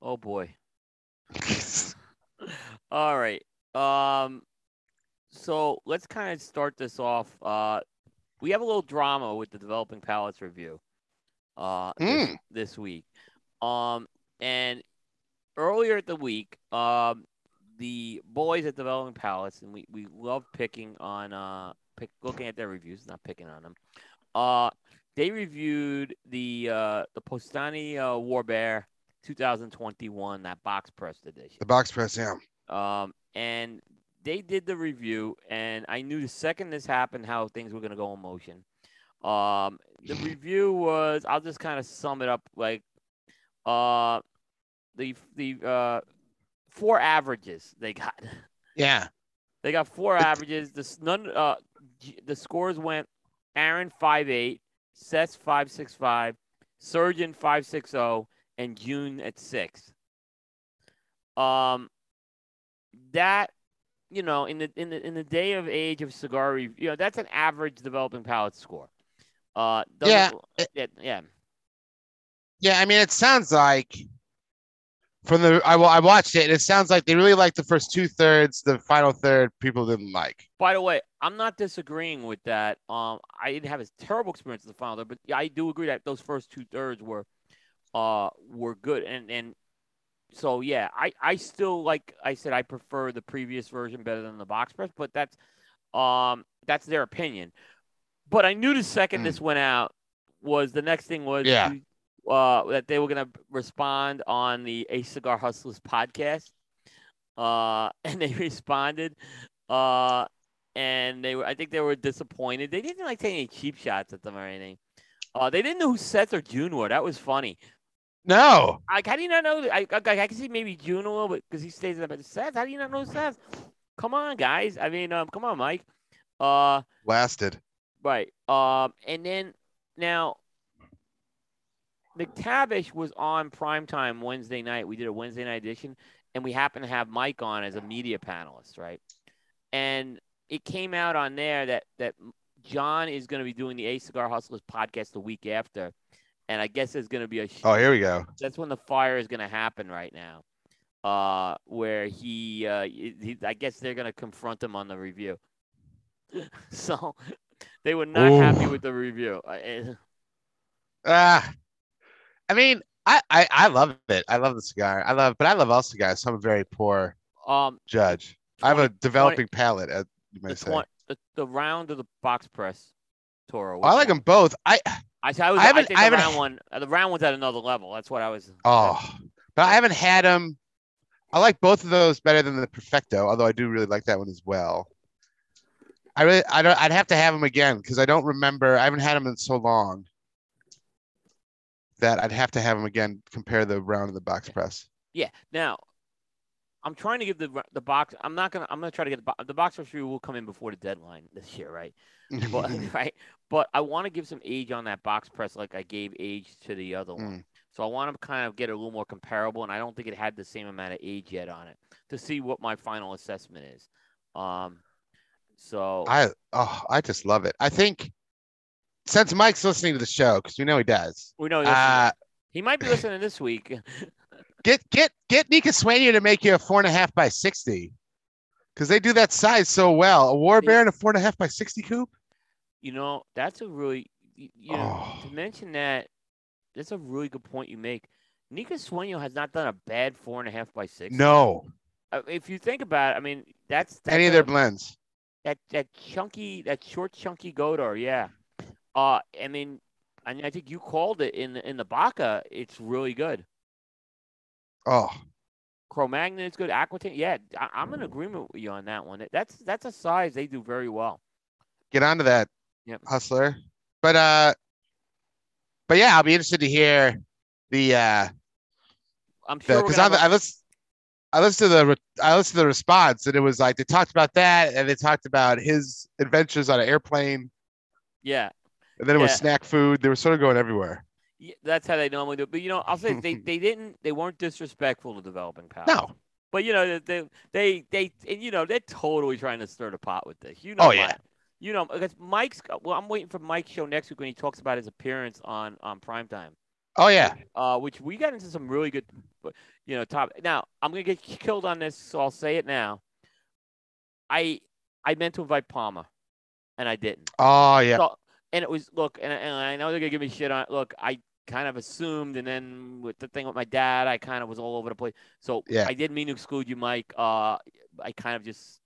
Oh boy. All right. Um, so let's kind of start this off. Uh, we have a little drama with the developing palates review. uh, this, Hmm. this week. Um, and earlier at the week, um, the boys at Developing Palates, and we, we love picking on uh pick, looking at their reviews, not picking on them. Uh, they reviewed the uh the Postani uh, War Bear 2021 that box press edition. The box press, yeah. Um, and they did the review, and I knew the second this happened how things were gonna go in motion. Um, the review was I'll just kind of sum it up like, uh, the the uh four averages they got. Yeah. They got four averages. The none uh the scores went Aaron five eight, Six five, Surgeon five six zero, and June at six. Um, that you know in the in the in the day of age of cigar review, you know that's an average developing palate score. Uh, Yeah, yeah, yeah. Yeah, I mean, it sounds like from the I I watched it, and it sounds like they really liked the first two thirds. The final third, people didn't like. By the way, I'm not disagreeing with that. Um, I didn't have a terrible experience with the final third, but I do agree that those first two thirds were, uh, were good. And and so yeah, I I still like I said I prefer the previous version better than the box press, but that's um that's their opinion. But I knew the second Mm. this went out was the next thing was Yeah. to, uh that they were gonna respond on the A Cigar Hustlers podcast. Uh, and they responded. Uh, and they were I think they were disappointed. They didn't like take any cheap shots at them or anything. Uh, they didn't know who Seth or June were. That was funny. No, Like, how do you not know? I, I, I can see maybe June a little bit because he stays in the but Seth, how do you not know Seth? Come on, guys. I mean, um, come on, Mike. Uh, lasted. right. Um, and then now, McTavish was on primetime Wednesday night. We did a Wednesday night edition, and we happened to have Mike on as a media panelist, right? And it came out on there that that John is going to be doing the A Cigar Hustlers podcast the week after, and I guess there's going to be a Oh, here we go. that's when the fire is going to happen right now. Uh, where he, uh, he, I guess they're going to confront him on the review. so they were not happy with the review. Eh, Ah, I mean, I, I I love it. I love the cigar. I love, but I love all cigars. So I'm a very poor um, judge. I have a 20 developing palate, as you the, say. twen- the the round of the box press, Toro. I like them both. I I, I, was, I I, haven't- think I haven't- round one, the round one's at another level. That's what I was. oh, but I haven't had them. I like both of those better than the Perfecto, although I do really like that one as well. I really, I don't, I'd have to have them again because I don't remember. I haven't had them in so long that I'd have to have them again. Compare the round of the box press. Yeah. Now, I'm trying to give the the box. I'm not gonna. I'm gonna try to get the, the box review will come in before the deadline this year, right? but right. But I want to give some age on that box press, like I gave age to the other one. Mm. So I want to kind of get a little more comparable, and I don't think it had the same amount of age yet on it to see what my final assessment is. Um, so I oh, I just love it. I think since Mike's listening to the show, because we know he does, we know this, uh, he might be listening this week. get get get Nika Swania to make you a four and a half by sixty, because they do that size so well. A War. Bear and a four and a half by sixty coupe. you know, that's a really, you know, Oh. to mention that, that's a really good point you make. Nika Sueño has not done a bad four and a half by six. No, Uh, if you think about it, I mean, that's, that's any of their blends. that that chunky, that short chunky Godar, yeah. Uh, I mean, I mean, I think you called it in the, in the Baca. It's really good. Oh, Cro-Magnon is good. Aquitaine, yeah, I, I'm in agreement with you on that one. That's that's a size they do very well. get onto that, Yep. hustler. But uh, but yeah, I'll be interested to hear the uh I'm sure because I listened, I listened to the I listened to the response and it was like they talked about that and they talked about his adventures on an airplane yeah, and then it was Yeah. snack food. They were sort of going everywhere. yeah, that's how they normally do. it. But you know, I'll say they, they didn't they weren't disrespectful to developing power. No, But you know they they they and, you know they're totally trying to stir the pot with this. You know. Oh, Mike. yeah. You know because Mike's. Well, I'm waiting for Mike's show next week when he talks about his appearance on on primetime. oh yeah, Uh, which we got into some really good, you know, top. Now I'm gonna get killed on this, so I'll say it now. I I meant to invite Palmer, and I didn't. oh yeah. So, and it was look, and, and I know they're gonna give me shit on. it. Look, I kind of assumed, and then with the thing with my dad, I kind of was all over the place. So Yeah. I didn't mean to exclude you, Mike. Uh, I kind of just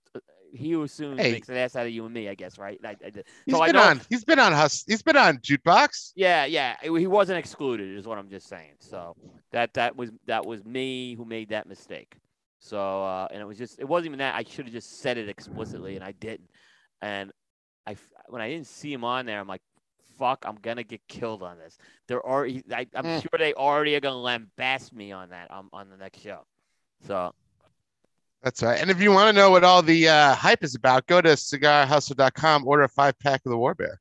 he assumes Hey. makes an ass out of you and me, I guess, right? I, I did. He's So I been know- on. He's been on Hus. He's been on Jukebox. Yeah, yeah. he wasn't excluded, is what I'm just saying. So that that was that was me who made that mistake. So uh, and it was just it wasn't even that I should have just said it explicitly and I didn't. And I when I didn't see him on there, I'm like, fuck, I'm gonna get killed on this. They're already I, I'm Mm. sure they already are gonna lambast me on that um, on the next show. So That's right. And if you want to know what all the uh, hype is about, go to cigarhustle.com, order a five pack of the War Bear.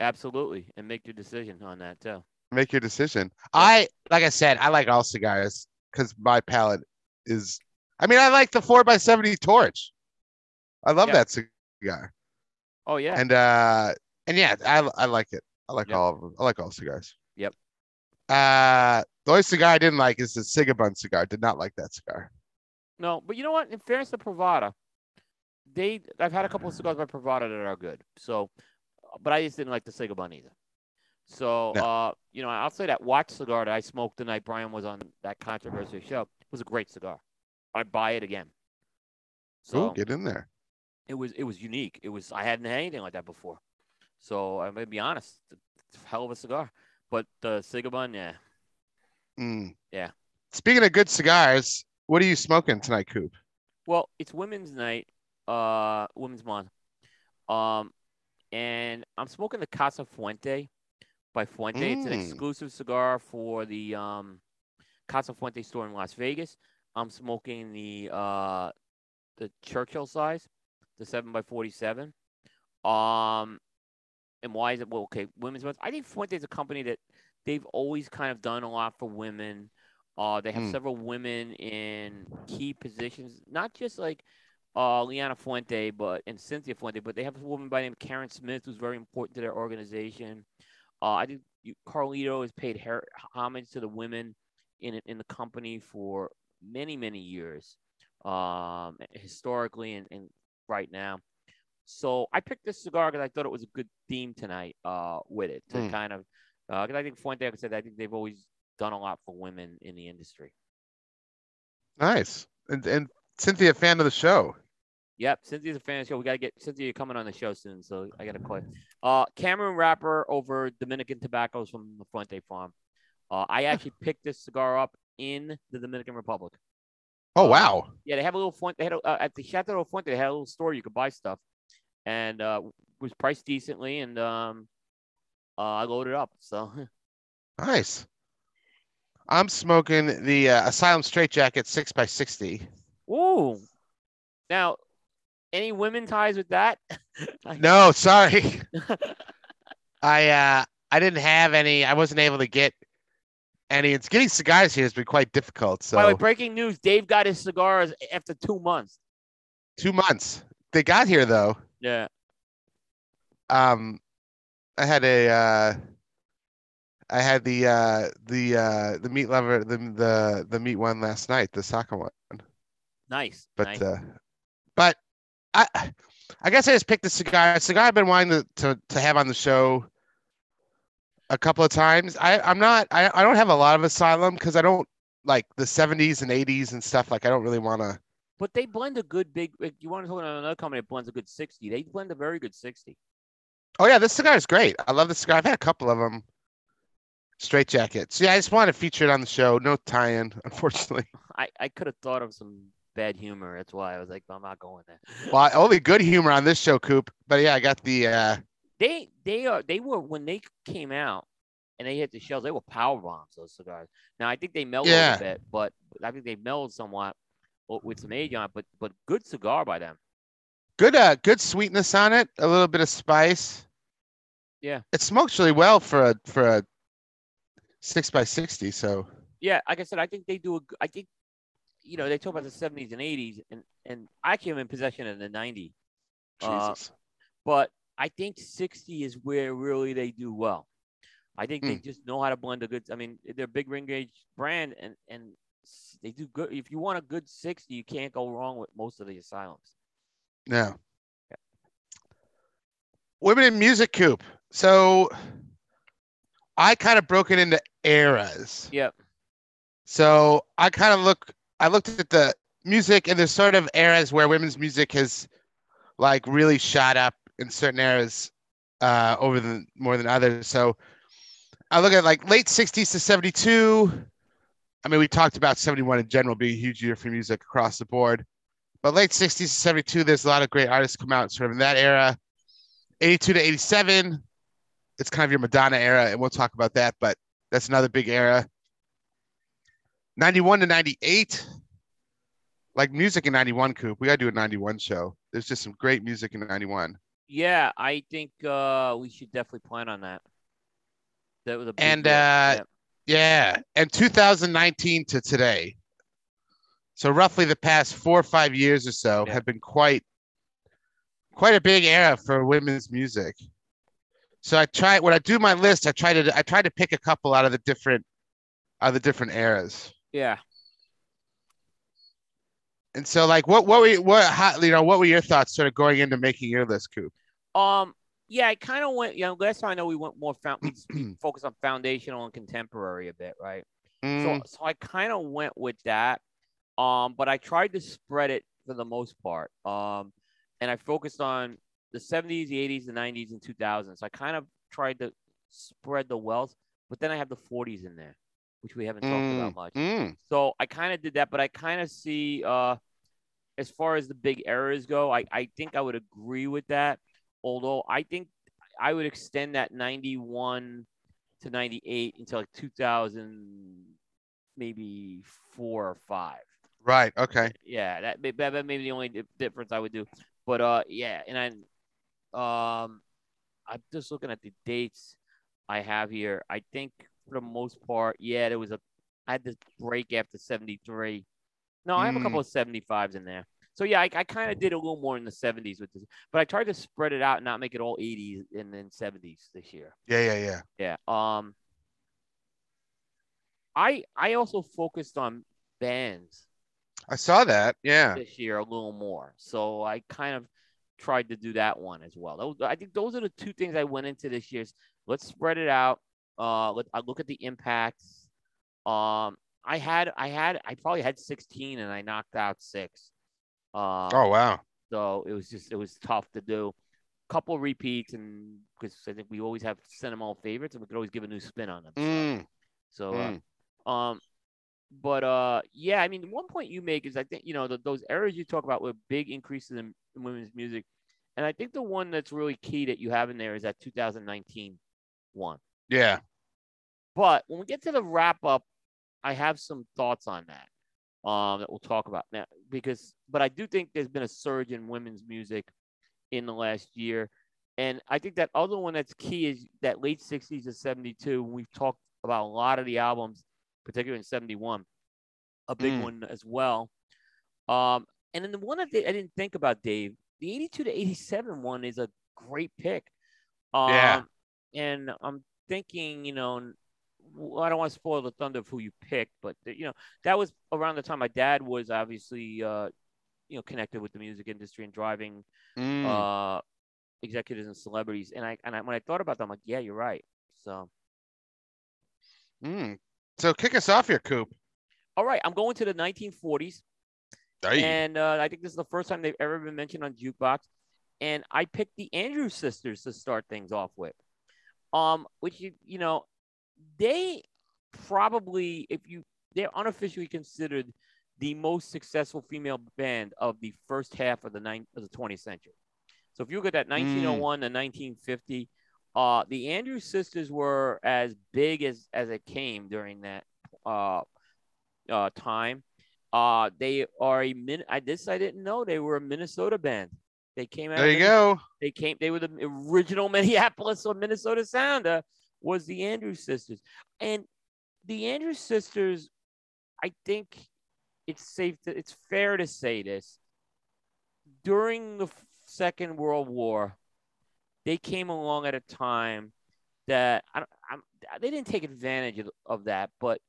absolutely, and make your decision on that too. Make your decision. I, like I said, I like all cigars because my palate is. I mean, I like the four x seventy torch. I love Yeah. that cigar, Oh yeah, and uh, and yeah, I I like it. I like Yep. all of them. I like all cigars. Yep. Uh, the only cigar I didn't like is the Sigabun cigar. Did not like that cigar. No, but you know what? In fairness to Privada, they I've had a couple of cigars by Privada that are good. So, but I just didn't like the Sigabun either. So, No. uh, you know, I'll say that Watch cigar that I smoked the night Brian was on that controversial show was a great cigar. I'd buy it again. So Ooh, get in there. It was it was unique. It was I hadn't had anything like that before. So I'm gonna be honest, it's a hell of a cigar. But the Sigabun, yeah, Mm. Yeah. Speaking of good cigars, what are you smoking tonight, Coop? Well, it's Women's Night, uh, Women's Month, um, and I'm smoking the Casa Fuente by Fuente. It's an Mm. exclusive cigar for the um, Casa Fuente store in Las Vegas. I'm smoking the uh, the Churchill size, the seven by forty-seven. Um, and why is it well? Okay, Women's Month. I think Fuente is a company that they've always kind of done a lot for women. Uh, they have Mm. several women in key positions, not just like uh, Liana Fuente, but and Cynthia Fuente, but they have a woman by the name of Karen Smith who's very important to their organization. Uh, I think you, Carlito has paid her, homage to the women in in the company for many many years, um, historically and, and right now. So I picked this cigar because I thought it was a good theme tonight uh, with it to Mm. kind of because I think Fuente, like I said, I think they've always done a lot for women in the industry. Nice. And and Cynthia, fan of the show. Yep, Cynthia's a fan of the show. We got to get Cynthia coming on the show soon, so I got to call. Uh, Cameroon Wrapper over Dominican Tobaccos from the Fuente Farm. Uh, I actually picked this cigar up in the Dominican Republic. Oh Uh, wow. Yeah, they have a little Fuente. They had a, uh, at the Chateau del Fuente. They had a little store you could buy stuff, and uh, was priced decently. And um, uh, I loaded up. So Nice. I'm smoking the uh, Asylum Straight Jacket six x sixty. Ooh. Now, any women ties with that? No, sorry. I uh I didn't have any. I wasn't able to get any. It's getting cigars here has been quite difficult. So By the way, breaking news: Dave got his cigars after two months. two months. They got here though. Yeah. Um, I had a. Uh, I had the uh the uh the meat lover the the the meat one last night the soccer one Nice. but nice. uh but I I guess I just picked the cigar A cigar I've been wanting to to, to have on the show a couple of times. I I'm not I, I don't have a lot of asylum because I don't like the 70s and 80s and stuff like I don't really want to but they blend a good big. If you want to talk about another company that blends a good sixty, they blend a very good sixty. Oh yeah, this cigar is great. I love this cigar. I've had a couple of them. Straight jackets. Yeah, I just wanted to feature it on the show. No tie-in, unfortunately. I I could have thought of some bad humor. That's why I was like, I'm not going there. Well, only good humor on this show, Coop. But yeah, I got the uh They they are they were when they came out and they hit the shelves. They were power bombs. Those cigars. Now I think they mellowed Yeah. a bit, but I think they mellowed somewhat with some age on it. But but good cigar by them. good uh good sweetness on it, a little bit of spice. Yeah. It smokes really well for a for a six by sixty. So Yeah, like I said, I think they do a. I think, you know, they talk about the seventies and eighties, and and I came in possession in the ninety, Uh, Jesus. but I think sixty is where really they do well. I think they Hmm. just know how to blend a good. I mean, they're a big ring gauge brand, and and they do good. If you want a good sixty, you can't go wrong with most of the asylums. No. Women in music, Coop. So I kind of broke it into eras. Yep. So I kind of look, I looked at the music, and there's sort of eras where women's music has like really shot up in certain eras uh, over the more than others. So I look at like late 60s to 72. I mean, we talked about 71 in general being a huge year for music across the board. But late 60s to 72, there's a lot of great artists come out sort of in that era. 82 to 87, it's kind of your Madonna era, and we'll talk about that, but that's another big era. 91 to 98, like music in 91, Coop. We got to do a 91 show. There's just some great music in 91. Yeah, I think uh, we should definitely plan on that. That was a big And, uh, Yep. Yeah, and 2019 to today. So roughly the past four or five years or so Yeah. have been quite quite a big era for women's music. So I try when I do my list, I try to I try to pick a couple out of the different out of the different eras. yeah. And so like what what were you, what how, you know what were your thoughts sort of going into making your list, Coop? Um, yeah, I kind of went. You know, last time I know we went more found, we focused on foundational and contemporary a bit, right? Mm, So, so I kind of went with that. Um, but I tried to spread it for the most part. Um, and I focused on the 70s, the 80s, the 90s, and 2000s. So I kind of tried to spread the wealth, but then I have the 40s in there, which we haven't talked about much. mm, So I kind of did that, but I kind of see uh as far as the big errors go, I, I think I would agree with that. Although I think I would extend that 91 to 98 until like 2000, maybe four or five. right. Okay. Yeah, that may, that may be the only difference I would do. But uh, yeah, and I, um, I'm just looking at the dates I have here. I think for the most part, yeah, there was a, I had this break after '73. No, I have a Mm. couple of '75s in there. So yeah, I, I kind of did a little more in the '70s with this, but I tried to spread it out and not make it all '80s and then '70s this year. Yeah, yeah, yeah. Yeah. Um. I I also focused on bands I saw that. Yeah. this year a little more. So I kind of tried to do that one as well. Those, I think those are the two things I went into this year's. Let's spread it out. Uh, let I look at the impacts. Um, I had I had I probably had 16 and I knocked out six. Um, Oh wow. so it was just it was tough to do. Couple repeats and because I think we always have sentimental favorites and we could always give a new spin on them. So- Mm, so, mm. uh, um, but uh, yeah, I mean, one point you make is I think you know the, those errors you talk about were big increases in, in women's music, and I think the one that's really key that you have in there is that 2019 one. Yeah. But when we get to the wrap up, I have some thoughts on that um, that we'll talk about now because, but I do think there's been a surge in women's music in the last year. And I think that other one that's key is that late 60s to 72. We've talked about a lot of the albums, particularly in 71, a big Mm. one as well. Um, and then the one that I didn't think about, Dave, the 82 to 87 one is a great pick. Um, Yeah. And I'm thinking, you know, I don't want to spoil the thunder of who you picked, but uh, you know, that was around the time my dad was obviously, uh, you know, connected with the music industry and driving Mm. uh, executives and celebrities. And I and I, when I thought about that, I'm like, yeah, you're right. So, Mm. So kick us off here, Coop. all right, I'm going to the 1940s. Hey. And uh, I think this is the first time they've ever been mentioned on Jukebox. And I picked the Andrews sisters to start things off with. Um, which you you know, they probably, if you they're unofficially considered the most successful female band of the first half of the nine of the 20th century. So if you look at that 1901 to 1950, uh, the Andrews sisters were as big as as it came during that uh, uh, time. Uh, they are a min. I this I didn't know they were a Minnesota band. They came out. there you go. They came. They were the original Minneapolis or Minnesota sound. Was the Andrews sisters, and the Andrews sisters. I think it's safe. To, it's fair to say this. During the Second World War, they came along at a time that I, I'm, they didn't take advantage of, of that, but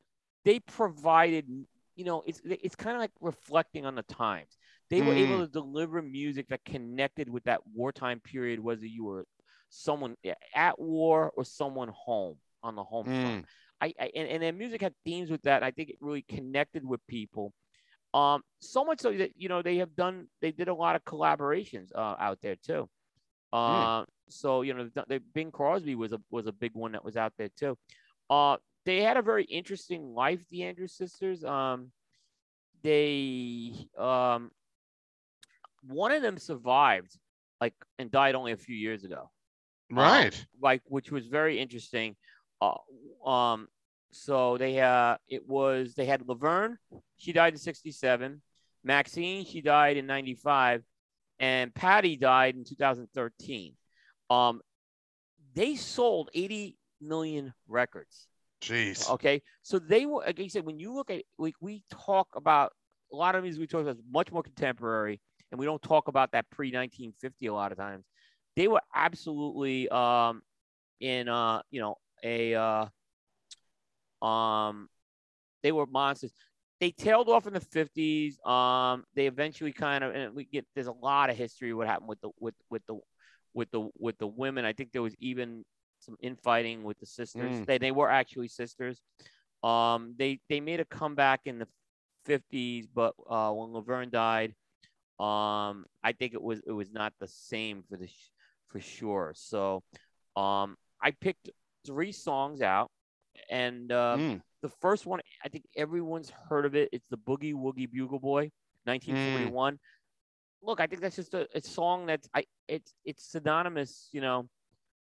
they provided. You know, it's it's kind of like reflecting on the times. They were able mm. to deliver music that connected with that wartime period, whether you were someone at war or someone home. on the home Mm. front. I, I and, and their music had themes with that. I think it really connected with people. Um, so much so that you know they have done they did a lot of collaborations uh, out there too. Uh, so you know the, the Bing Crosby was a was a big one that was out there too. Uh, they had a very interesting life, the Andrews sisters. Um, they um, one of them survived like and died only a few years ago Right. like which was very interesting. Uh, um, so they uh, it was they had Laverne, she died in '67. Maxine, she died in '95, and Patty died in 2013. Um, they sold 80 million records. Jeez. Okay, so they were like I said, when you look at like we talk about a lot of music we talk about is much more contemporary, and we don't talk about that pre 1950 a lot of times. They were absolutely um in uh you know a uh um they were monsters. They tailed off in the 50s. Um, they eventually kind of and we get there's a lot of history what happened with the with with the with the with the women. I think there was even some infighting with the sisters. Mm. They they were actually sisters. Um, they they made a comeback in the 50s, but uh, when Laverne died, um, I think it was it was not the same for the for sure. So, um, I picked three songs out, and uh, Mm. the first one I think everyone's heard of it. It's the Boogie Woogie Bugle Boy, 1941. Look, I think that's just a, a song that's I it's it's synonymous, you know,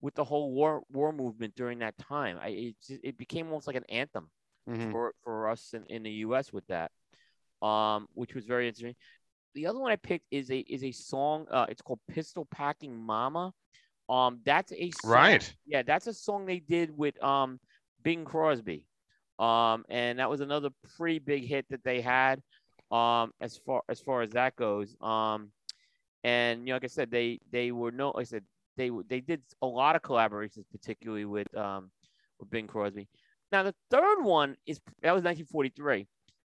with the whole war war movement during that time. I it, it became almost like an anthem Mhm. for for us in, in the U.S. with that, um, which was very interesting. The other one I picked is a is a song. Uh, it's called Pistol Packing Mama. Um, that's a song, Right. Yeah, that's a song they did with um Bing Crosby, um, and that was another pretty big hit that they had. Um, as far as far as that goes, um, and you know, like I said, they they were no, like I said they they did a lot of collaborations, particularly with um with Bing Crosby. Now the third one is that was 1943.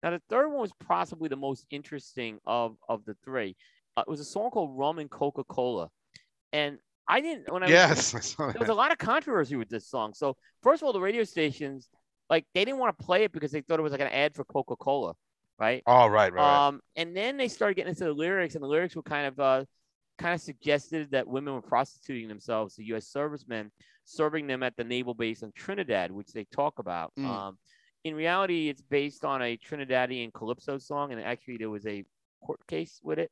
Now the third one was possibly the most interesting of of the three. Uh, it was a song called Rum and Coca Cola, and I didn't when I was Yes. I saw there was a lot of controversy with this song. So first of all, the radio stations like they didn't want to play it because they thought it was like an ad for Coca Cola, right? Oh, right, right. right. Um, and then they started getting into the lyrics, and the lyrics were kind of uh, kind of suggested that women were prostituting themselves to U.S. servicemen, serving them at the naval base in Trinidad, which they talk about. Mm. Um, in reality, it's based on a Trinidadian calypso song, and actually there was a court case with it.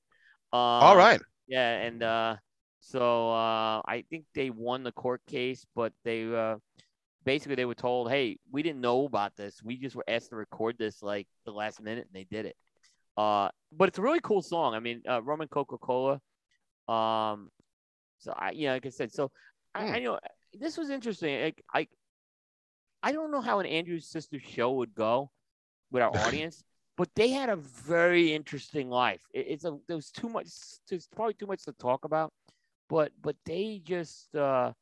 Um, All right. Yeah, and uh, so uh, I think they won the court case, but they uh, basically they were told, "Hey, we didn't know about this. We just were asked to record this like the last minute, and they did it." Uh, but it's a really cool song. I mean, uh, Roman Coca Cola. Um, so I, yeah, like I said, so I, I Hmm. know this was interesting. Like, I, I don't know how an Andrews Sisters show would go with our audience, but they had a very interesting life. It, it's a there was too much. There's probably too much to talk about, but but they just. uh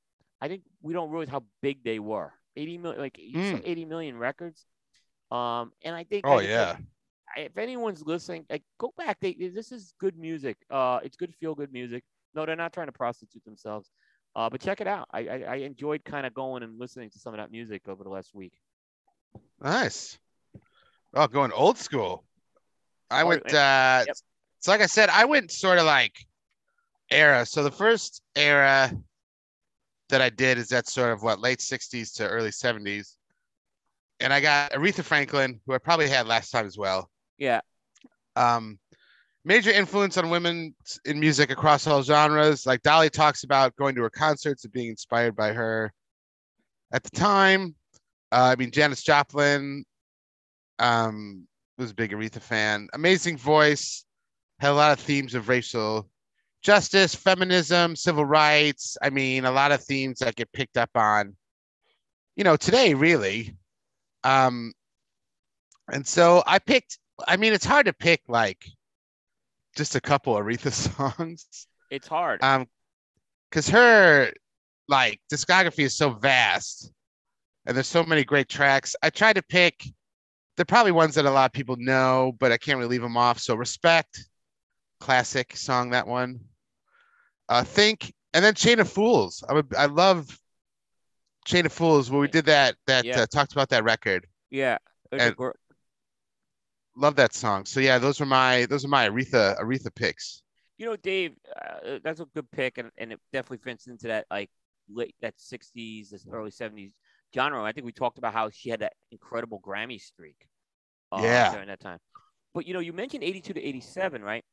I think we don't realize how big they were. 80 million, like Mm. 80 million records. Um, and I think Oh, I said, yeah. if anyone's listening, like go back. They this is good music. Uh, it's good feel good music. No, they're not trying to prostitute themselves. Uh, but check it out. I I, I enjoyed kind of going and listening to some of that music over the last week. Nice. Oh, going old school. I Oh, went. uh Yep. So, like I said, I went sort of like era. So the first era that I did is that sort of what late '60s to early '70s, and I got Aretha Franklin, who I probably had last time as well. Yeah, Um, major influence on women in music across all genres. Like Dolly talks about going to her concerts and being inspired by her. At the time, uh, I mean Janis Joplin um, was a big Aretha fan. Amazing voice, had a lot of themes of racial justice, feminism, civil rights. I mean, a lot of themes that get picked up on, you know, today really. Um, and so I picked. I mean, it's hard to pick like just a couple Aretha songs. it's hard. Um, because her like discography is so vast, and there's so many great tracks. I tried to pick. They're probably ones that a lot of people know, but I can't really leave them off. So respect, classic song that one. Uh, think, and then Chain of Fools. I would. I love Chain of Fools, when we did that that Yeah. uh, talked about that record. Yeah. And- gr- Love that song. So yeah, those are my those are my Aretha Aretha picks. You know, Dave, uh, that's a good pick, and, and it definitely fits into that like late that '60s, this early '70s genre. I think we talked about how she had that incredible Grammy streak. Uh, Yeah. During that time, but you know, you mentioned '82 to '87, right?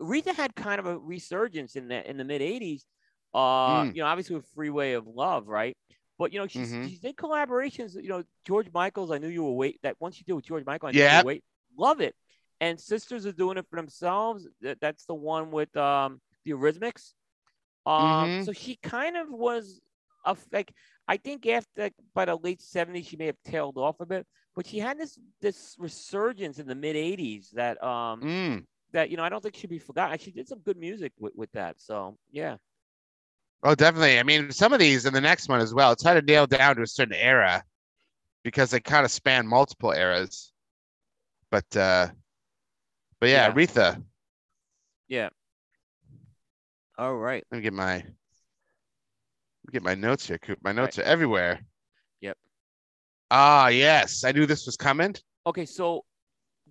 Aretha had kind of a resurgence in the in the mid '80s. Uh, Mm. you know, obviously with Freeway of Love, right? But you know, she's Mhm. she did collaborations. You know, George Michael's. I knew you were wait that once you did with George Michael. I knew you were wait. Love it. And sisters are doing it for themselves. That, that's the one with um the Eurythmics. Um, Mhm. so she kind of was a like I think after by the late '70s she may have tailed off a bit, but she had this this resurgence in the mid '80s that um Mm. that you know I don't think should be forgotten. She did some good music with, with that. So yeah, Oh, definitely. I mean, some of these and the next one as well. It's hard to nail down to a certain era because they kind of span multiple eras. But uh but yeah, Yeah. Aretha. yeah. All right. Let me get my let me get my notes here, Coop. My notes are everywhere. Yep. Ah, yes. I knew this was coming. Okay, so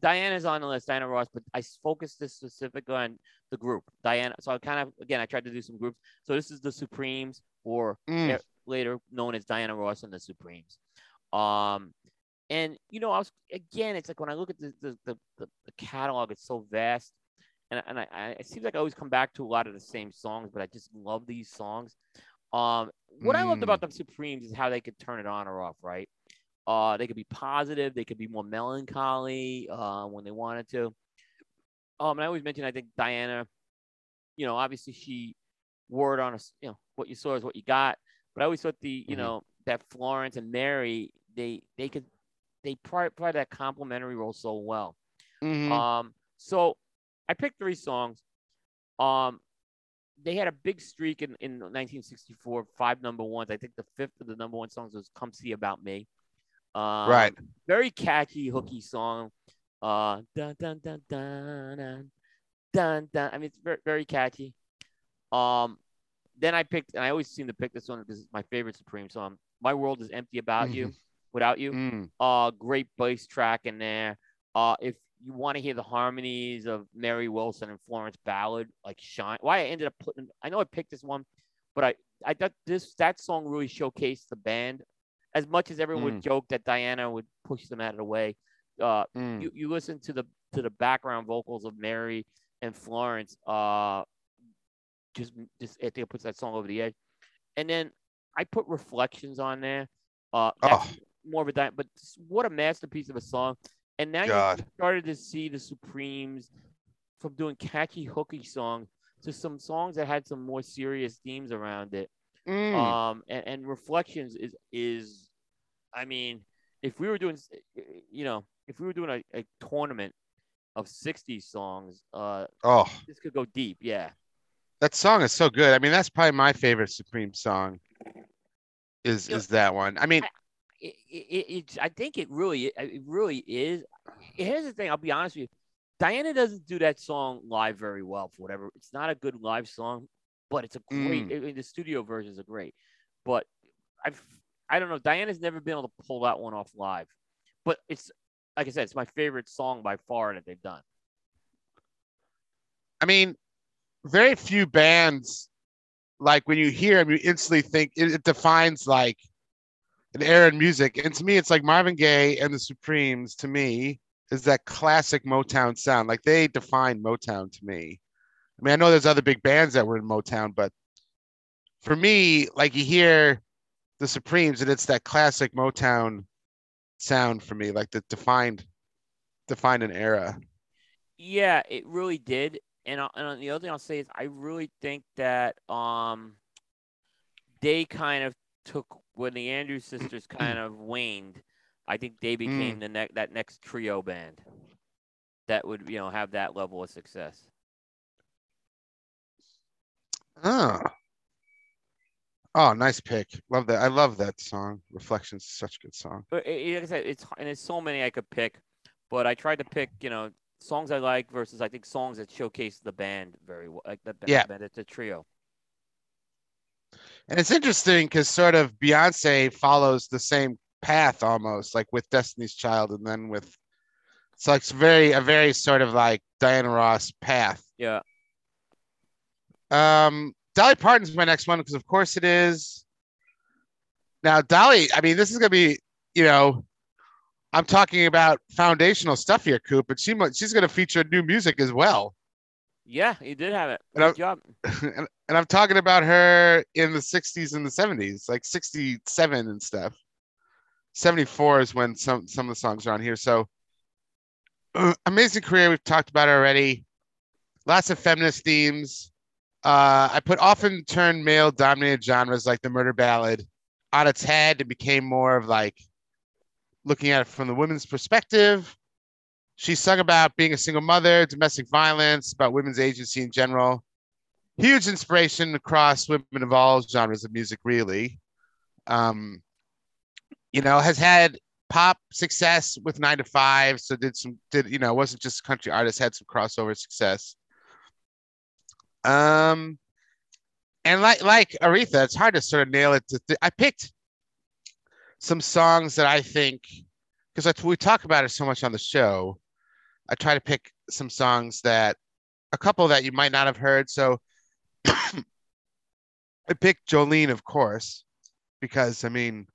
Diana's on the list, Diana Ross, but I focused this specifically on the group, Diana. So I kind of again I tried to do some groups. So this is the Supremes, or Mm. Later known as Diana Ross and the Supremes. Um, and you know, I was again, it's like when I look at the the, the, the, catalog, it's so vast, and and I, I it seems like I always come back to a lot of the same songs, but I just love these songs. Um, what I loved Mm. about the Supremes is how they could turn it on or off, right? Uh, they could be positive, they could be more melancholy uh, when they wanted to. Um, and I always mention, I think Diana, you know, obviously she wore it on us, you know, what you saw is what you got. But I always thought the, you Mhm. know, that Florence and Mary, they they could they play that complimentary role so well. Mhm. Um, so I picked three songs. Um, they had a big streak in, in 1964, five number ones. I think the fifth of the number one songs was "Come See About Me." Um, right. Very catchy, hooky song. Uh, dun dun dun dun dun dun dun. I mean, it's very very catchy. Um, then I picked, and I always seem to pick this one because it's my favorite Supreme song. My world is empty about you, without you Mm. uh great bass track in there uh if you want to hear the harmonies of mary wilson and florence ballard like shine why i ended up putting i know i picked this one but i i thought this that song really showcased the band as much as everyone would joke that diana would push them out of the way uh Mm. you, you listen to the to the background vocals of mary and florence uh just just i think it puts that song over the edge and then i put reflections on there uh Oh. more of a di- but what a masterpiece of a song and now you started to see the supremes from doing catchy hooky songs to some songs that had some more serious themes around it Mm. um and, and reflections is is i mean if we were doing you know if we were doing a, a tournament of 60 songs uh oh, this could go deep yeah that song is so good. I mean, that's probably my favorite Supreme song. Is is that one? I mean, it, it, it, I think it really, it really is. Here's the thing. I'll be honest with you. Diana doesn't do that song live very well for whatever. It's not a good live song, but it's a great. I mean, the studio versions are great, but I've, I don't know. Diana's never been able to pull that one off live, but it's like I said, it's my favorite song by far that they've done. I mean, very few bands like when you hear them, you instantly think it, it defines like an era in music. And to me, it's like Marvin Gaye and the Supremes. To me, is that classic Motown sound. Like they define Motown to me. I mean, I know there's other big bands that were in Motown, but for me, like you hear the Supremes, and it's that classic Motown sound for me, like that defined defined an era. Yeah, it really did. And, and the other thing I'll say is I really think that um they kind of took when the Andrews sisters kind of waned. I think they became the next that next trio band that would you know have that level of success. Oh. Oh, nice pick. Love that. I love that song. Reflections is such a good song. But it, like I said, it's and there's so many I could pick, but I tried to pick you know songs I like versus I think songs that showcase the band very well, like the, the Yeah. band, it's a trio. And it's interesting because sort of Beyonce follows the same path almost, like with Destiny's Child, and then with it's like it's very a very sort of like Diana Ross path. Yeah. Um, Dolly Parton's my next one because of course it is. Now Dolly, I mean, this is gonna be, you know, I'm talking about foundational stuff here, Coop, but she she's gonna feature new music as well. Yeah, you did have it. And I- Good job. and, and I'm talking about her in the 60s and the 70s, like 67 and stuff. 74 is when some some of the songs are on here. So uh, amazing career. We've talked about already. Lots of feminist themes. Uh, I put often turned male dominated genres like the murder ballad on its head and became more of like looking at it from the women's perspective. She sung about being a single mother, domestic violence, about women's agency in general. Huge inspiration across women of all genres of music, really. Um, you know, has had pop success with nine to five. So did some did you know, it wasn't just a country artist. had some crossover success. Um and like like Aretha, it's hard to sort of nail it. To th- I picked some songs that I think because we talk about it so much on the show. I try to pick some songs that a couple that you might not have heard. So I picked Jolene, of course, because I mean,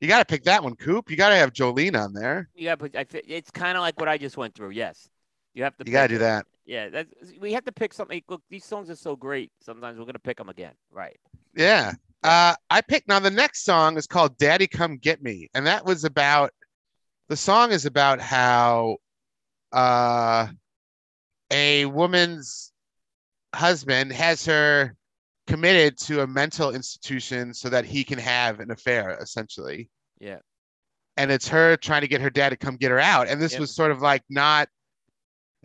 you got to pick that one, Coop. You got to have Jolene on there. Yeah, but I, thi- it's kind of like what I just went through. Yes, you have to. You got to do that. Yeah, that's, we have to pick something. Look, these songs are so great. Sometimes we're gonna pick them again. Right. Yeah. Uh, I picked now the next song is called Daddy Come Get Me. And that was about the song is about how uh, a woman's husband has her committed to a mental institution so that he can have an affair, essentially. Yeah. And it's her trying to get her dad to come get her out. And this Yep. was sort of like not,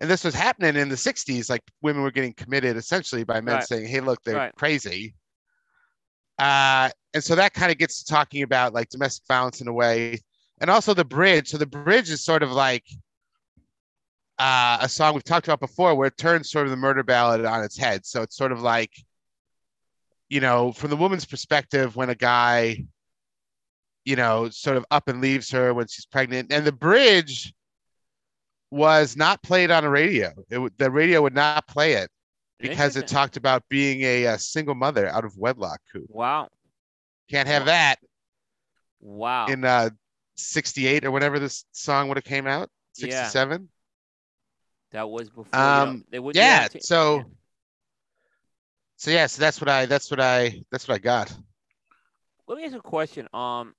and this was happening in the 60s. Like women were getting committed essentially by men Right. saying, hey, look, they're Right. crazy. Uh, and so that kind of gets to talking about like domestic violence in a way, and also the bridge. So the bridge is sort of like uh, a song we've talked about before, where it turns sort of the murder ballad on its head. So it's sort of like, you know, from the woman's perspective, when a guy, you know, sort of up and leaves her when she's pregnant, and the bridge was not played on a radio. It the radio would not play it because it talked about being a, uh single mother out of wedlock. Coop. Wow. Can't have that Wow. in uh 68 or whenever this song would have came out. Yeah. 67. that was before. you know, Um, yeah. So Yeah. so yeah, so that's what I that's what I that's what I got. Let me ask a question. Um,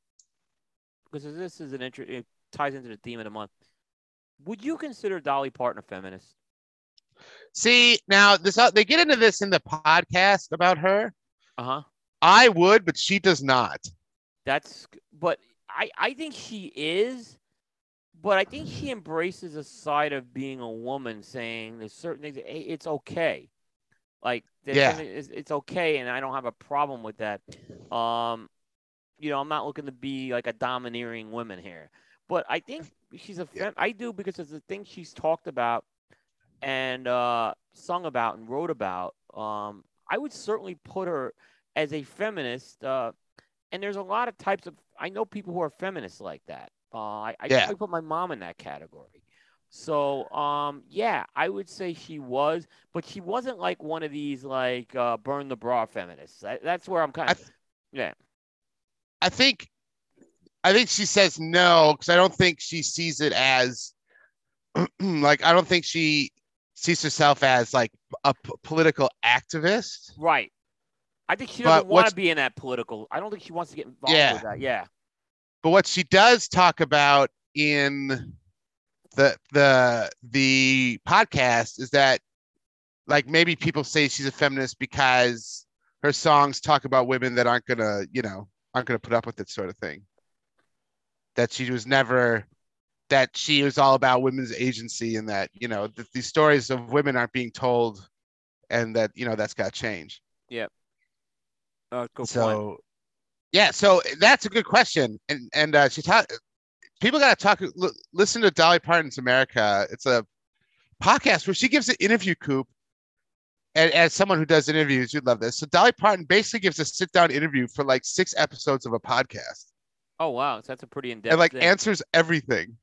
because this is an interest. It ties into the theme of the month. Would you consider Dolly Parton a feminist? See, now this uh, they get into this in the podcast about her. Uh huh. I would, but she does not. That's. But I I think she is. But I think she embraces a side of being a woman, saying there's certain things. Hey, it's okay. Like Yeah. it's, it's okay, and I don't have a problem with that. Um, you know, I'm not looking to be like a domineering woman here, but I think she's a Yeah. fem- I do because it's the thing she's talked about and uh, sung about and wrote about. Um, I would certainly put her as a feminist. Uh, and there's a lot of types of. I know people who are feminists like that. Uh, I I Yeah. put my mom in that category. So um, yeah, I would say she was, but she wasn't like one of these like uh, burn the bra feminists. That, that's where I'm kind I of. yeah. I think I think she says no because I don't think she sees it as like I don't think she sees herself as like a p- political activist. Right. I think she doesn't want to be in that political. I don't think she wants to get involved Yeah. with that. Yeah. But what she does talk about in the the the podcast is that like maybe people say she's a feminist because her songs talk about women that aren't gonna, you know, aren't gonna put up with it sort of thing. That she was never that she was all about women's agency and that, you know, that these stories of women aren't being told and that, you know, that's got to change. Uh, good point. so yeah so that's a good question and and uh she taught people got to talk l- listen to dolly parton's america it's a podcast where she gives an interview coop and as someone who does interviews, you'd love this. So Dolly Parton basically gives a sit down interview for like six episodes of a podcast. Oh wow, so that's a pretty in depth. And like thing. answers everything.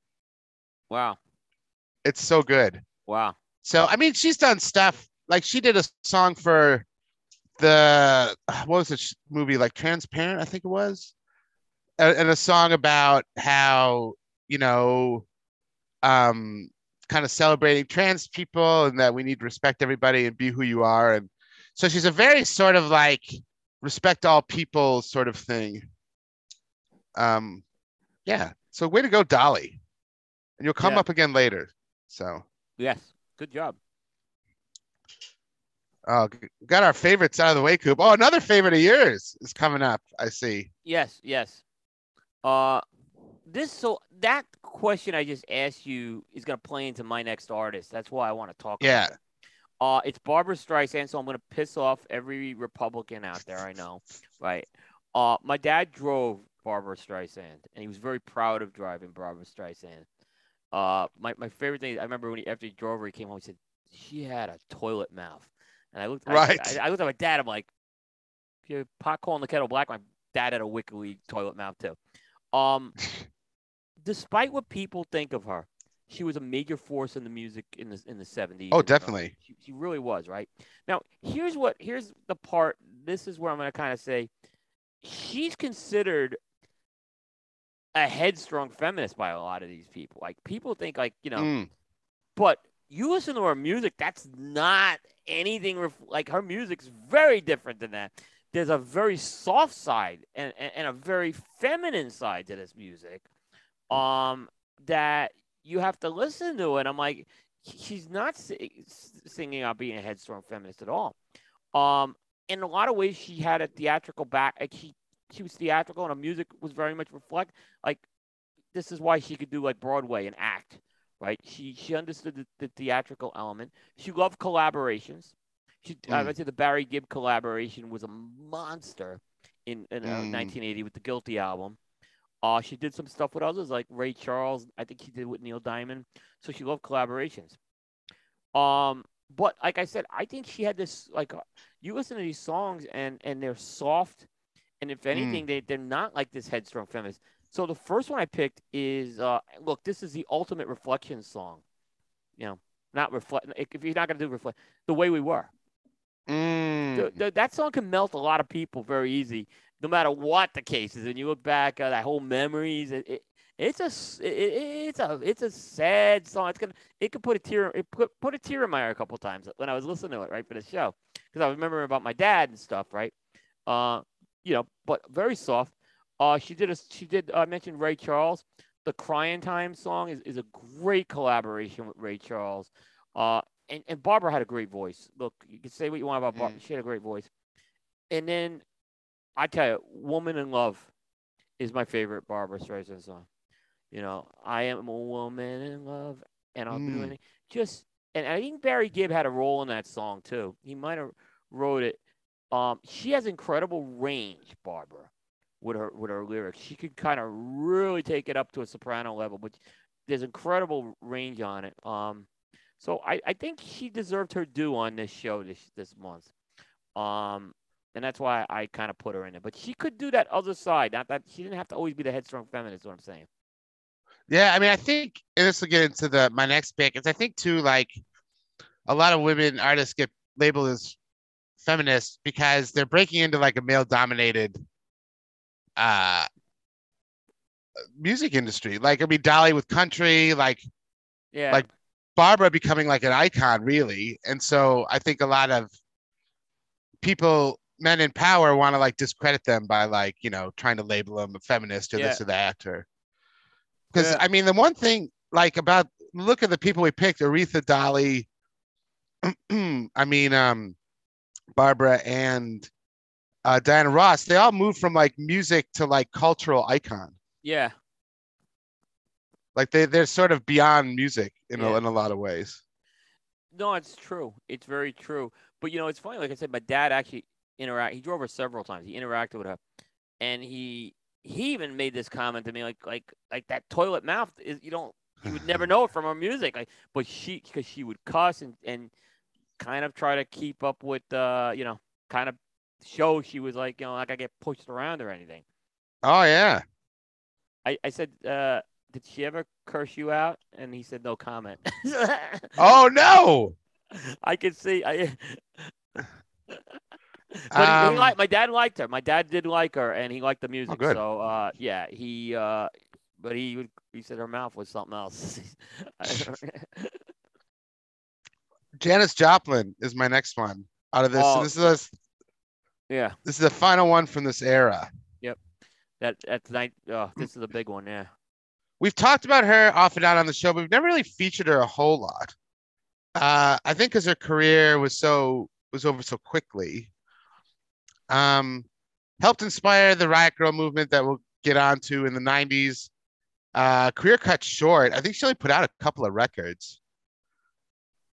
wow, It's so good. wow. So I mean, she's done stuff like she did a song for the what was the movie like Transparent, I think it was, and, and a song about how you know, um, kind of celebrating trans people and that we need to respect everybody and be who you are, and so she's a very sort of like respect all people sort of thing. Um, yeah. So way to go, Dolly, and you'll come Yeah. up again later. So. Yes, good job. Oh, got our favorites out of the way, Coop. Oh, another favorite of yours is coming up. I see. Yes, yes. Uh, this so that question I just asked you is gonna play into my next artist. That's why I want to talk. Yeah. About it. Uh, it's Barbra Streisand, so I'm gonna piss off every Republican out there. I know, right? Uh, my dad drove Barbra Streisand, and he was very proud of driving Barbra Streisand. Uh, my, my favorite thing I remember when he after he drove her, he came home. He said she had a toilet mouth, and I looked. Right. I, I looked at my dad. I'm like, you're pot calling the kettle black, my dad had a wicked League toilet mouth too. Um, despite what people think of her, she was a major force in the music in the in the 70s. Oh, definitely. she, she really was, right? Now, here's what here's the part. This is where I'm going to kind of say she's considered a headstrong feminist by a lot of these people. Like people think like, you know, Mm, but you listen to her music, that's not anything ref- like her music's very different than that. There's a very soft side and, and, and a very feminine side to this music um, that you have to listen to. And I'm like, she's not si- singing about being a headstrong feminist at all. Um, in a lot of ways, she had a theatrical back. Like she, she was theatrical, and her music was very much reflect. Like this is why she could do like Broadway and act right? She she understood the, the theatrical element. She loved collaborations. She I Mm. would say the Barry Gibb collaboration was a monster in, in uh, Mm. 1980 with the Guilty album. Uh, she did some stuff with others like Ray Charles. I think she did with Neil Diamond. So she loved collaborations. Um, but like I said, I think she had this like uh, you listen to these songs and and they're soft, and if anything, they they're not like this headstrong feminist. So the first one I picked is uh look, this is the ultimate reflection song. You know, not reflect if you're not gonna do reflect the way we were. mm. Th- th- that song can melt a lot of people very easy, no matter what the case is. And you look back at that whole memories. It, it, it's a it- it's a it's a sad song. It's gonna it could put a tear it put put a tear in my eye a couple times when I was listening to it right for the show because I was remembering about my dad and stuff right. Uh, you know, but very soft. Uh, she did a she did I mentioned Ray Charles. The Crying Time song is, is a great collaboration with Ray Charles. Uh, and, and Barbara had a great voice. Look, you can say what you want about Barbara. She had a great voice. And then I tell you, Woman in Love is my favorite Barbra Streisand song. You know, I am a woman in love and I'll do Mm. anything. Just and I think Barry Gibb had a role in that song too. He might have wrote it. Um, she has incredible range, Barbara, with her with her lyrics. She could kind of really take it up to a soprano level, but there's incredible range on it. Um, so I, I think she deserved her due on this show this this month. Um, and that's why I kind of put her in it. But she could do that other side. Not that she didn't have to always be the headstrong feminist. Is what I'm saying. Yeah, I mean, I think and this will get into the my next pick. Is I think too like a lot of women artists get labeled as feminists because they're breaking into like a male dominated uh music industry. Like I mean, Dolly with country, like Yeah. Like- Barbara becoming like an icon, really. And so I think a lot of people, men in power, want to like discredit them by like, you know, trying to label them a feminist or this or that. Or because Yeah. I mean, the one thing like about look at the people we picked, Aretha Dolly, I mean, um, Barbara and uh, Diana Ross, they all moved from like music to like cultural icon. yeah. Like they, they're sort of beyond music in, Yeah. a, in a lot of ways. No, it's true. It's very true. But you know, it's funny. Like I said, my dad actually interact. He drove her several times. He interacted with her, and he he even made this comment to me, like like like that toilet mouth is you don't you would never know it from her music. Like, but she because she would cuss and and kind of try to keep up with, uh, you know, kind of show she was like, you know, like I get pushed around or anything. Oh yeah. I, I said, uh, did she ever curse you out? And he said, no comment. Oh no. I could see. I, but Um, he liked, my dad liked her. My dad did like her, and he liked the music. good. So, uh, yeah, he. Uh, but he would. He said her mouth was something else. Janis Joplin is my next one out of this. Oh. This is a, yeah, this is the final one from this era. Yep. That that's night. Oh, this is a big one. Yeah. We've talked about her off and on on the show, but we've never really featured her a whole lot. Uh, I think because her career was so was over so quickly. Um, helped inspire the Riot Grrrl movement that we'll get onto in the '90s. Uh, career cut short. I think she only put out a couple of records.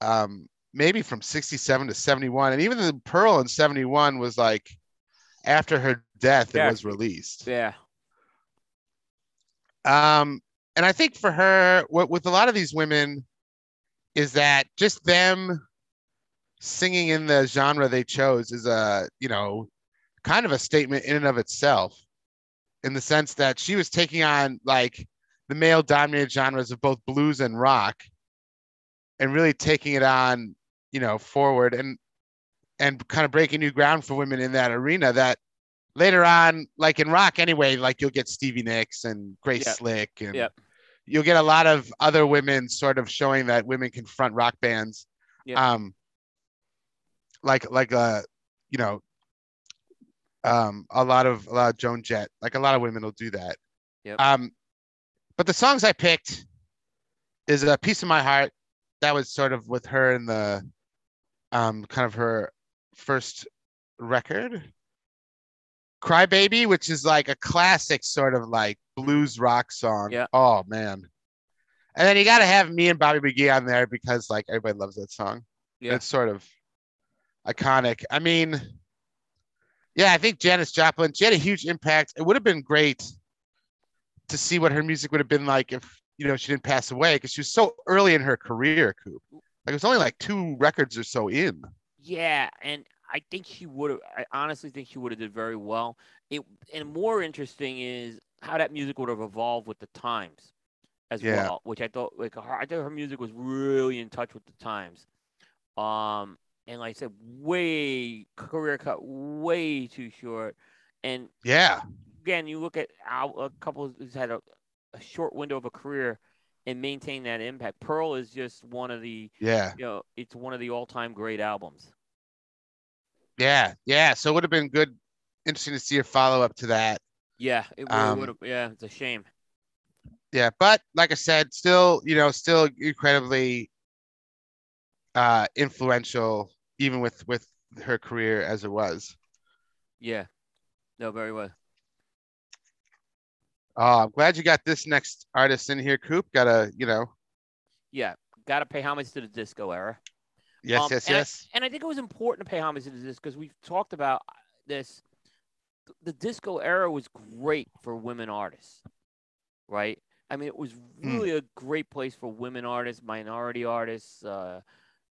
Um, maybe from '67 to '71, and even the Pearl in '71 was like after her death. Yeah. It was released. Yeah. Um, and I think for her, what with a lot of these women, is that just them singing in the genre they chose is a you know kind of a statement in and of itself, in the sense that she was taking on like the male dominated genres of both blues and rock, and really taking it on you know forward and and kind of breaking new ground for women in that arena that later on, like in rock anyway, like you'll get Stevie Nicks and Grace Yep. Slick and Yep. you'll get a lot of other women sort of showing that women can front rock bands. Yep. Um like like uh you know um a lot of a lot of Joan Jett, like a lot of women will do that. Yep. Um but the songs I picked is a piece of my heart. That was sort of with her in the um kind of her first record. Cry Baby, which is like a classic sort of like blues rock song. Yeah. Oh man. And then you gotta have me and Bobby McGee on there because like everybody loves that song. Yeah. It's sort of iconic. I mean, yeah, I think Janis Joplin, she had a huge impact. It would have been great to see what her music would have been like if you know she didn't pass away because she was so early in her career, Coop. Like it was only like two records or so in. Yeah, and I think she would have. I honestly think she would have did very well. It and more interesting is how that music would have evolved with the times, as Yeah. well. Which I thought, like, her, I thought her music was really in touch with the times. Um, and like I said, way career cut way too short. And Yeah. again, you look at how a couple who's had a, a short window of a career and maintain that impact. Pearl is just one of the, Yeah. you know, it's one of the all-time great albums. Yeah. Yeah. So it would have been good, interesting to see a follow up to that. Yeah, it really Um, would have. Yeah, it's a shame. Yeah, but like I said, still, you know, still incredibly uh influential, even with with her career as it was. Yeah, no, very well. Oh, I'm glad you got this next artist in here, Coop. Gotta, you know, Yeah, got to pay homage to the disco era. yes, Um, yes, and I- yes. And I think it was important to pay homage to this because we've talked about this. The disco era was great for women artists, right? I mean, it was Mm. really a great place for women artists, minority artists, uh,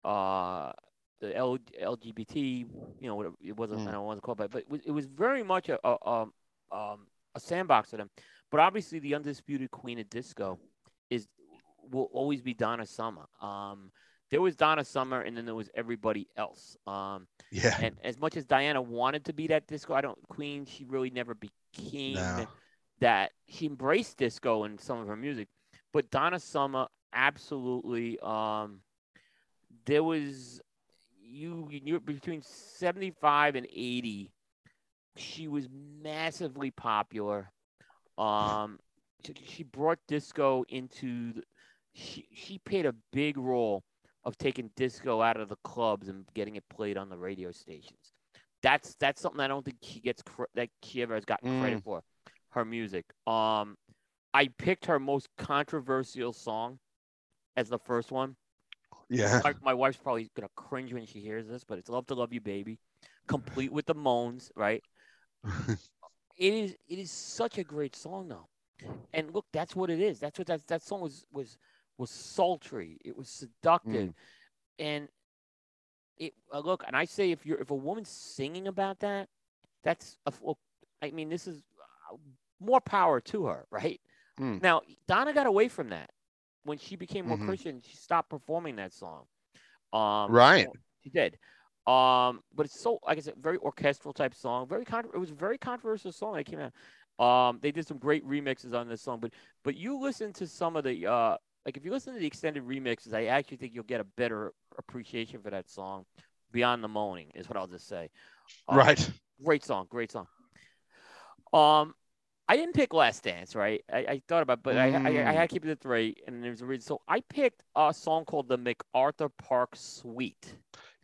uh, the L- LGBT. You know, whatever it wasn't. Mm. I don't want to call it, but, but it was, it was very much a a, um, um, a sandbox for them. But obviously, the undisputed queen of disco is will always be Donna Summer. Um, there was Donna Summer, and then there was everybody else. Um, Yeah. and as much as Diana wanted to be that disco, I don't Queen. She really never became No. that. She embraced disco in some of her music, but Donna Summer absolutely. Um, there was you you between seventy five and eighty. She was massively popular. Um, she- brought disco into. The, she she played a big role of taking disco out of the clubs and getting it played on the radio stations. That's that's something I don't think she gets cre- that she ever has gotten credit for. Her music. Um, I picked her most controversial song as the first one. Yeah. My, my wife's probably gonna cringe when she hears this, but it's "Love to Love You, Baby," complete with the moans. Right? It is. It is such a great song, though. And look, that's what it is. That's what that that song was was was sultry. It was seductive, and it, uh, look, and I say if you're if a woman's singing about that, that's a, well, I mean, this is uh, more power to her, right? Mm. Now, Donna got away from that when she became more Mhm. Christian. She stopped performing that song. Um, Right. so she did. Um, but it's so like I said, very orchestral type song. Very con- it was a very controversial song that came out. Um, they did some great remixes on this song, but but you listen to some of the uh, like if you listen to the extended remixes, I actually think you'll get a better appreciation for that song. Beyond the moaning is what I'll just say. Um, right. Great song, great song. Um, I didn't pick Last Dance, right? I, I thought about, but I, I I Mm. had to keep it at three, and there's a reason. So I picked a song called the MacArthur Park Suite.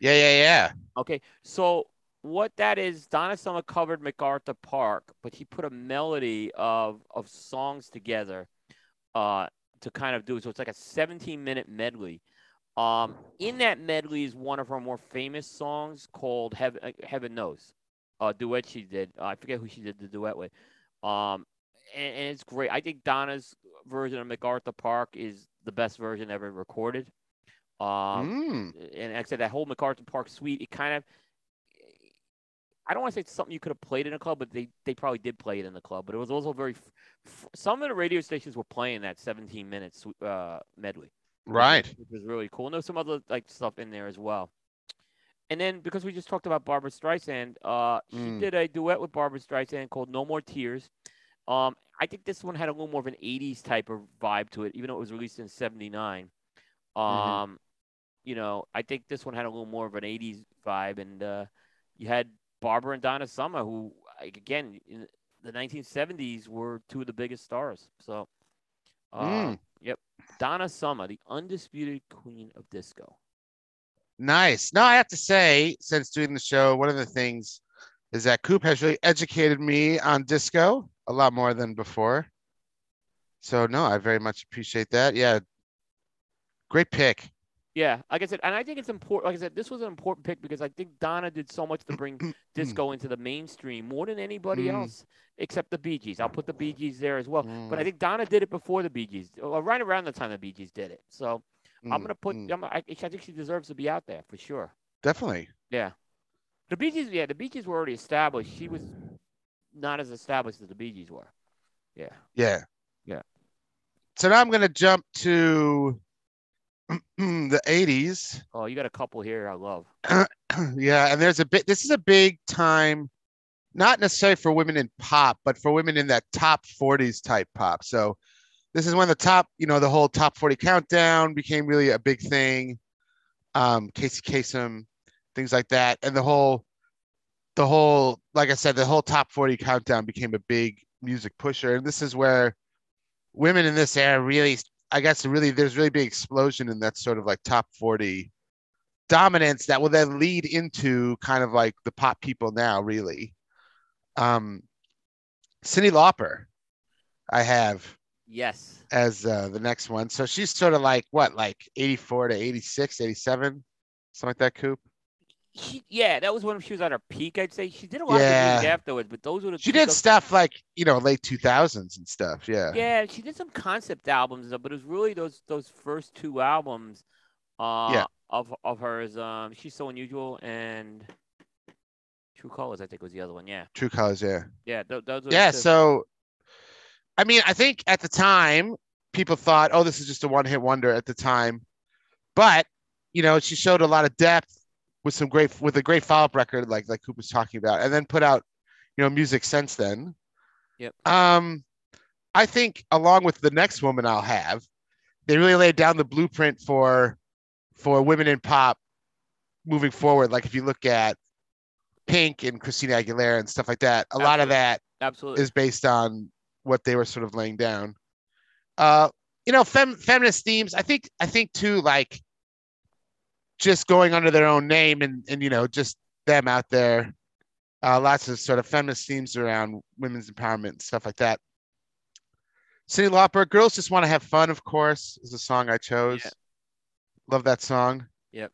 Yeah, yeah, yeah. Okay, so what that is, Donna Summer covered MacArthur Park, but he put a melody of of songs together, uh, to kind of do it. So it's like a 17 minute medley. Um, in that medley is one of her more famous songs called Heaven, uh, Heaven Knows, a duet she did. Uh, I forget who she did the duet with. Um, and, and it's great. I think Donna's version of MacArthur Park is the best version ever recorded. Um, Mm. and like I said that whole MacArthur Park suite, it kind of I don't want to say it's something you could have played in a club, but they, they probably did play it in the club. But it was also very f- some of the radio stations were playing that 17 minutes uh, medley, Right. Which was really cool. And there's some other like stuff in there as well. And then because we just talked about Barbra Streisand, uh, she Mm. did a duet with Barbra Streisand called "No More Tears." Um, I think this one had a little more of an '80s type of vibe to it, even though it was released in '79. Um, you know, I think this one had a little more of an '80s vibe, and uh, you had Barbara and Donna Summer, who again in the 1970s were two of the biggest stars. So, uh, Mm. yep, Donna Summer, the undisputed queen of disco. Nice. Now I have to say, since doing the show, one of the things is that Coop has really educated me on disco a lot more than before. So no, I very much appreciate that. Yeah. Great pick. Yeah, like I said, and I think it's important. Like I said, this was an important pick because I think Donna did so much to bring disco into the mainstream more than anybody Mm. else, except the Bee Gees. I'll put the Bee Gees there as well. But I Mm, think Donna did it before the Bee Gees, or right around the time the Bee Gees did it. So I'm mm, gonna put. mm. I'm, I, I think she deserves to be out there for sure. Definitely. Yeah, the Bee Gees. Yeah, the Bee Gees were already established. She was not as established as the Bee Gees were. Yeah. Yeah. Yeah. So now I'm gonna jump to the 80s. Oh, you got a couple here. I love. yeah, and there's a bit. This is a big time, not necessarily for women in pop, but for women in that top 40s type pop. So this is when the top, you know, the whole top 40 countdown became really a big thing. Um, Casey Kasem, things like that, and the whole, the whole, like I said, the whole top 40 countdown became a big music pusher, and this is where women in this era really, I guess, really, there's really big explosion in that sort of like top 40 dominance that will then lead into kind of like the pop people now, really. Um, Cyndi Lauper, I have Yes. as uh, the next one. So she's sort of like what, like 84 to 86, 87, something like that, Coop. She, yeah, that was when she was at her peak. I'd say she did a lot of Yeah. music afterwards, but those were the She did stuff like, you know, late 2000s and stuff. Yeah. Yeah, she did some concept albums, but it was really those those first two albums uh, Yeah. of of hers. Um, She's so unusual and True Colors, I think was the other one. Yeah, True Colors. Yeah. yeah, th- those. Were Yeah. two. So, I mean, I think at the time, people thought, oh, this is just a one hit wonder at the time. But, you know, she showed a lot of depth with some great, with a great follow up record, like, like Coop was talking about, and then put out, you know, music since then. Yep. Um, I think along with the next woman I'll have, they really laid down the blueprint for, for women in pop moving forward. Like if you look at Pink and Christina Aguilera and stuff like that, a lot of Absolutely. that absolutely. is based on what they were sort of laying down. Uh, you know, fem- feminist themes. I think. I think too, like just going under their own name and and you know just them out there. Uh, lots of sort of feminist themes around women's empowerment and stuff like that. Cyndi Lauper, "Girls Just Want to Have Fun," of course, is a song I chose. Yeah. Love that song. Yep.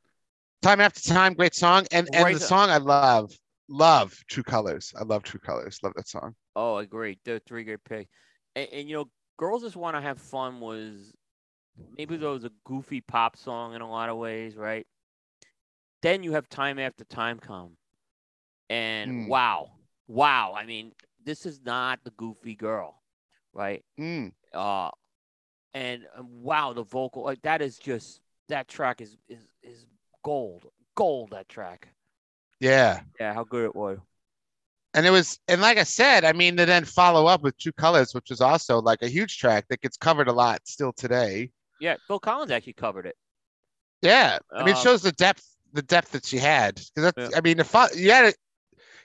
Time after time, great song, and and Great the song. song I love, love True Colors. I love True Colors. Love that song. Oh, agreed. They're three great picks. And, and you know, girls just want to have fun was maybe there was a goofy pop song in a lot of ways, right? then you have time after time come, and Mm. wow, wow. I mean, this is not the goofy girl, right? Mm. Uh, and um, wow, the vocal like that is just that track is is is gold, gold. That track. Yeah. Yeah, how good it was. And it was, and like I said, I mean, to then follow up with True Colors, which was also like a huge track that gets covered a lot still today. Yeah, Phil Collins actually covered it. Yeah, I mean, it Um, shows the depth, the depth that she had. Because that's, Yeah. I mean, if I, you had it,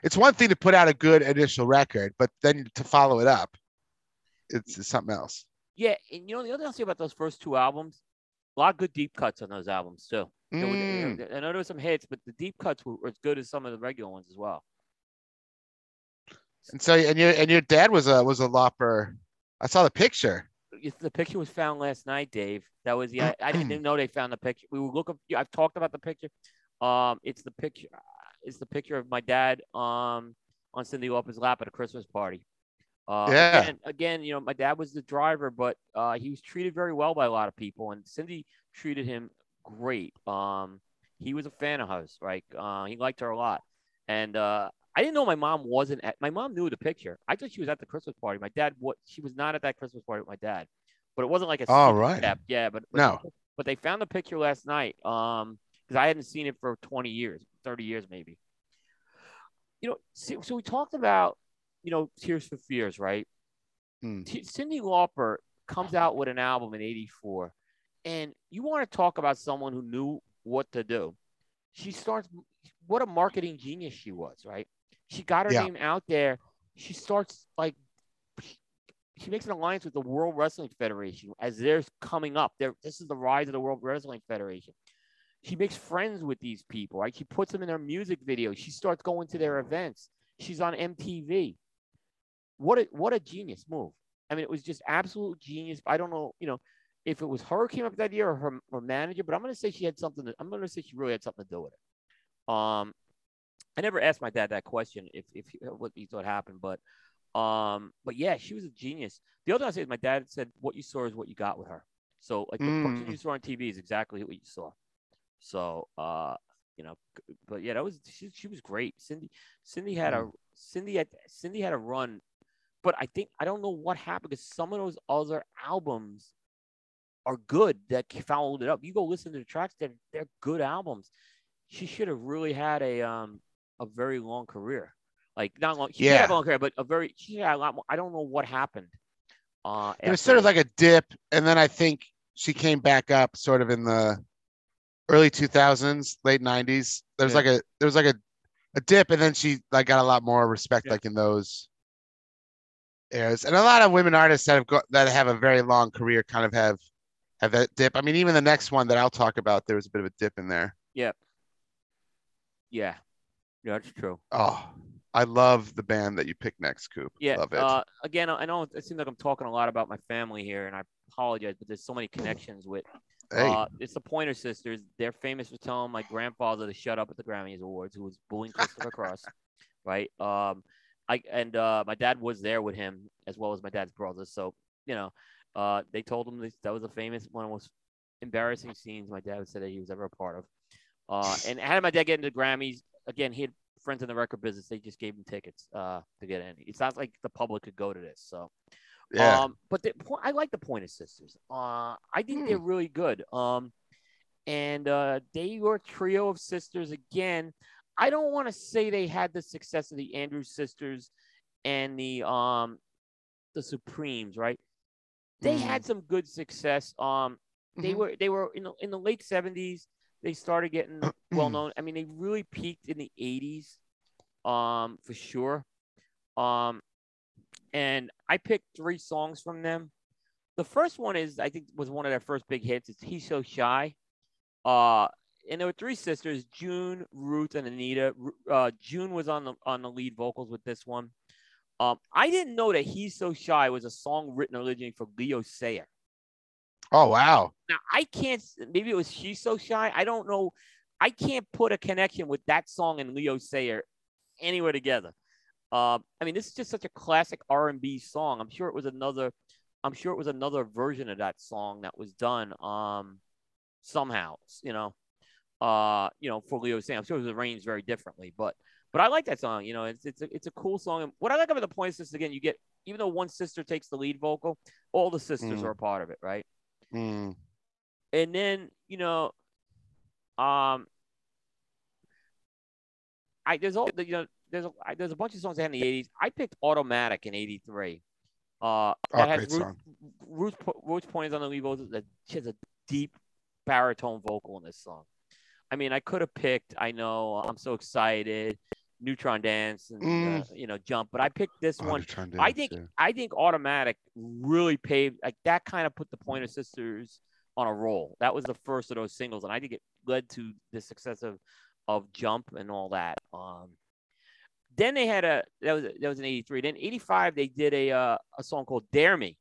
it's one thing to put out a good initial record, but then to follow it up, it's, it's something else. Yeah, and you know the other thing I'll say about those first two albums, a lot of good deep cuts on those albums too. There were- you know, Mm. I know there were some hits, but the deep cuts were, were as good as some of the regular ones as well. And so, and your and your dad was a was a lopper. I saw the picture. The picture was found last night, Dave. That was the I, I didn't even know they found the picture. We were looking. I've talked about the picture. Um, it's the picture. It's the picture of my dad um on Cyndi Lauper's lap at a Christmas party. Uh, Yeah. Again, again, you know, my dad was the driver, but uh, he was treated very well by a lot of people, and Cyndi treated him great. Um, he was a fan of hers, right? Uh, he liked her a lot, and uh, I didn't know my mom wasn't at. My mom knew the picture. I thought she was at the Christmas party. My dad, what? She was not at that Christmas party with my dad, but it wasn't like a. all right. step. Yeah, but, but No. but they found the picture last night. Um, because I hadn't seen it for 20 years, 30 years maybe. You know, so, so we talked about, you know, Tears for Fears, right? Hmm. T- Cyndi Lauper comes out with an album in 84, and you want to talk about someone who knew what to do. She starts, what a marketing genius she was, right? She got her Yeah. name out there. She starts like, she makes an alliance with the World Wrestling Federation as they're coming up. They're, this is the rise of the World Wrestling Federation. She makes friends with these people, right? She puts them in her music videos. She starts going to their events. She's on MTV. What a what a genius move. I mean, it was just absolute genius. I don't know, you know, if it was her who came up with that idea or her, her manager, but I'm gonna say she had something. To, I'm gonna say she really had something to do with it. Um, I never asked my dad that question if if he, what he thought happened, but um, but yeah, she was a genius. The other thing I say is my dad said, "What you saw is what you got with her." So like the person Mm. you saw on TV is exactly what you saw. So uh, you know, but yeah, that was she, she was great. Cyndi Cyndi had a Cyndi had Cyndi had a run, but I think I don't know what happened because some of those other albums are good that followed it up. You go listen to the tracks; they're they're good albums. She should have really had a um a very long career, like not long. She did have a Yeah. long career, but a very she had a lot more. I don't know what happened. Uh, It was sort of like a dip, and then I think she came back up sort of in the early 2000s, late 90s. There was Yeah. like a there was like a a dip, and then she like got a lot more respect Yeah. like in those eras. And a lot of women artists that have got that have a very long career kind of have have that dip. I mean, even the next one that I'll talk about, there was a bit of a dip in there. yeah, yeah, that's true. Oh, I love the band that you picked next, Coop. Yeah. love it. Uh, again, I know it seems like I'm talking a lot about my family here, and I apologize, but there's so many connections with. hey, Uh, it's the Pointer Sisters. They're famous for telling my grandfather to shut up at the Grammys Awards, who was bullying Christopher Cross, right? Um, I and uh, my dad was there with him as well as my dad's brother. So you know, uh, they told him this, that was a famous one of the most embarrassing scenes my dad said that he was ever a part of. Uh, and how did my dad get into the Grammys? Again, he had friends in the record business. They just gave him tickets uh, to get in. It's not like the public could go to this. So yeah, um, but the, I like the Pointer Sisters. Uh, I think they're really good. Um, and uh, they were a trio of sisters again. I don't want to say they had the success of the Andrews sisters and the um the Supremes, right? They Mhm. had some good success. Um, they Mhm. were they were in the, in the late seventies. They started getting well known. I mean, they really peaked in the eighties, um, for sure. Um, and I picked three songs from them. The first one is I think was one of their first big hits. It's "He's So Shy." Uh, and there were three sisters: June, Ruth, and Anita. Uh, June was on the on the lead vocals with this one. Um, I didn't know that "He's So Shy" was a song written originally for Leo Sayer. Oh wow, Now I can't. Maybe it was "She's So Shy." I don't know. I can't put a connection with that song and Leo Sayer anywhere together. Uh, I mean, this is just such a classic R and B song. I'm sure it was another. I'm sure it was another version of that song that was done. Um, somehow, you know. Uh, you know, for Leo Sayer. I'm sure it was arranged very differently, but but I like that song. You know, it's it's a, it's a cool song. And what I like about the Pointer Sisters again, you get even though one sister takes the lead vocal, all the sisters Mm. are a part of it, right? Mm. And then you know, um, I there's all you know there's a, I, there's a bunch of songs in the '80s. I picked Automatic in '83. Uh, Oh, has great Ruth, song. Ruth, Po- Ruth Pointers on the lead vocals. That she has a deep baritone vocal in this song. I mean, I could have picked. I know I'm so excited. Neutron Dance and Mm. uh, you know Jump, but I picked this Oh, one. to I think yeah. I think Automatic really paved like that kind of put the Pointer Sisters on a roll. That was the first of those singles, and I think it led to the success of of Jump and all that. Um, then they had a that was that was in '83. Then '85 they did a uh, a song called Dare Me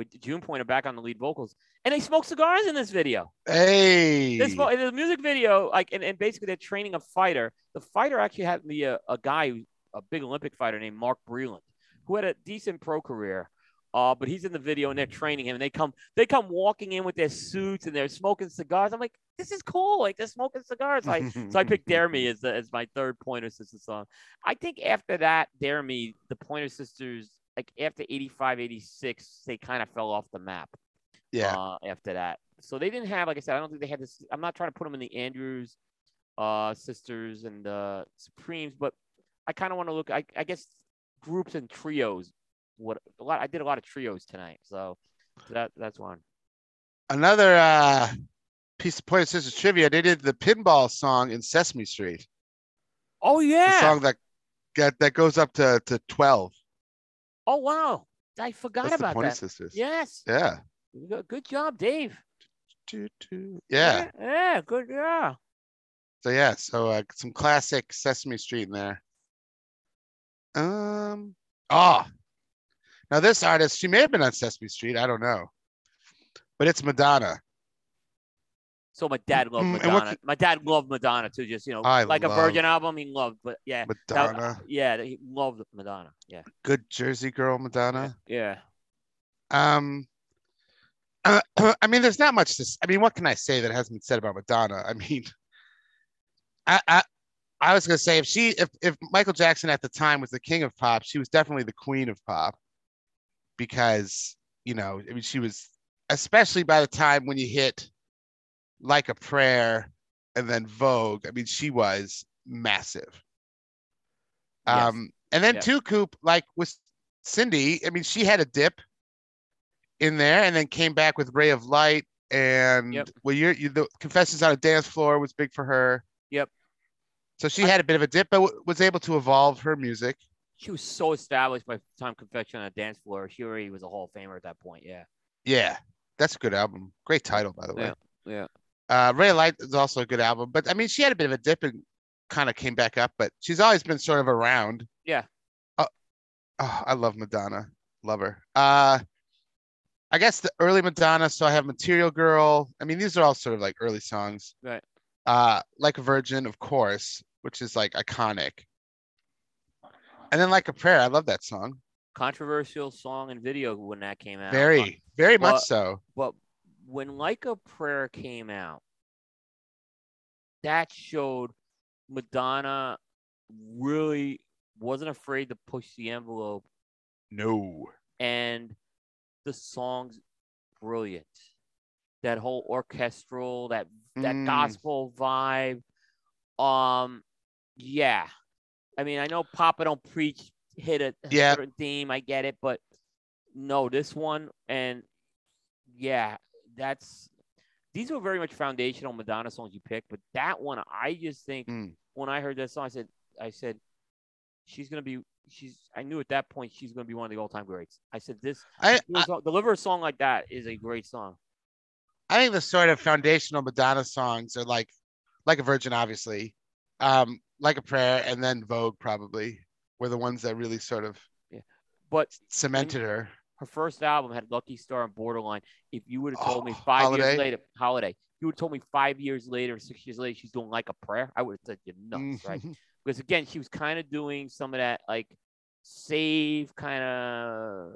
with June Pointer back on the lead vocals, and they smoke cigars in this video. Hey. This the music video, like, and, and basically they're training a fighter. The fighter actually had be a, a guy, a big Olympic fighter named Mark Breland, who had a decent pro career. Uh, but he's in the video and they're training him. And they come, they come walking in with their suits and they're smoking cigars. I'm like, this is cool. Like they're smoking cigars. Like, so I picked Dare Me as, the, as my third Pointer Sisters song. I think after that, Dare Me, the Pointer Sisters, like after 85, 86, they kind of fell off the map Yeah. uh, after that. So they didn't have, like I said, I don't think they had this. I'm not trying to put them in the Andrews uh, sisters and uh, Supremes, but I kind of want to look. I, I guess groups and trios. What a lot. I did a lot of trios tonight, so, that that's one. Another uh, piece of Pointer Sisters trivia. They did the pinball song in Sesame Street. Oh The yeah. song that that, that goes up to, to 12. Oh wow. I forgot That's the about Pointer that. Sisters. Yes. Yeah. Good- job, Dave. Yeah. Yeah. yeah, Good. Yeah. So yeah, so uh, some classic Sesame Street in there. Um. Oh. Now this artist, she may have been on Sesame Street. I don't know, but it's Madonna. So my dad loved Mm, what Madonna. My dad loved Madonna too. Just you know, I like a Virgin album, he loved. But yeah, that- Madonna, yeah, he loved Madonna. Yeah. good Jersey girl, Madonna. Yeah. Um. I mean, there's not much to. I mean, what can I say that hasn't been said about Madonna? I mean, I, I, I was gonna say if she, if if Michael Jackson at the time was the king of pop, she was definitely the queen of pop, because you know, I mean, she was, especially by the time when you hit, like a prayer, and then Vogue. I mean, she was massive. Yes. Um, and then Yeah. two Coop, like with Cyndi, I mean, she had a dip in there and then came back with Ray of Light and Yep. well, you're, you the Confessions on a Dance Floor was big for her. Yep. So she had a bit of a dip, but w- was able to evolve her music. She was so established by the time Confession on a Dance Floor. She already was a Hall of Famer at that point. Yeah. Yeah, that's a good album. Great title, by the way. yeah, Yeah. Uh, Ray of Light is also a good album, but I mean, she had a bit of a dip and kind of came back up, but she's always been sort of around. Yeah. Oh, oh, I love Madonna. Love her. Uh, I guess the early Madonna. So I have Material Girl. I mean, these are all sort of like early songs. Right. Uh, like a Virgin, of course, which is like iconic. And then like a prayer. I love that song. Controversial song and video when that came out. Very, very much so. But when Like a Prayer came out, that showed Madonna really wasn't afraid to push the envelope No. and the song's brilliant. That whole orchestral, that that Mm. gospel vibe. Um, yeah. I mean, I know Papa don't preach hit a, Yeah. certain theme. I get it, but no, this one and yeah, that's these were very much foundational Madonna songs you picked, but that one I just think Mm. when I heard that song, I said, I said, she's gonna be. She's. I knew at that point she's gonna be one of the all-time greats. I said, this I, deliver a song- deliver a song like that is a great song. I think the sort of foundational Madonna songs are like, like a Virgin, obviously, um, like a prayer, and then Vogue probably were the ones that really sort of yeah, But cemented her. Her first album had Lucky Star and Borderline. If you would have told me five Holiday? years later, Holiday, you would have told me five years later, six years later, she's doing like a prayer, I would have said you're nuts, right? Mhm. Because again, she was kind of doing some of that like save kind of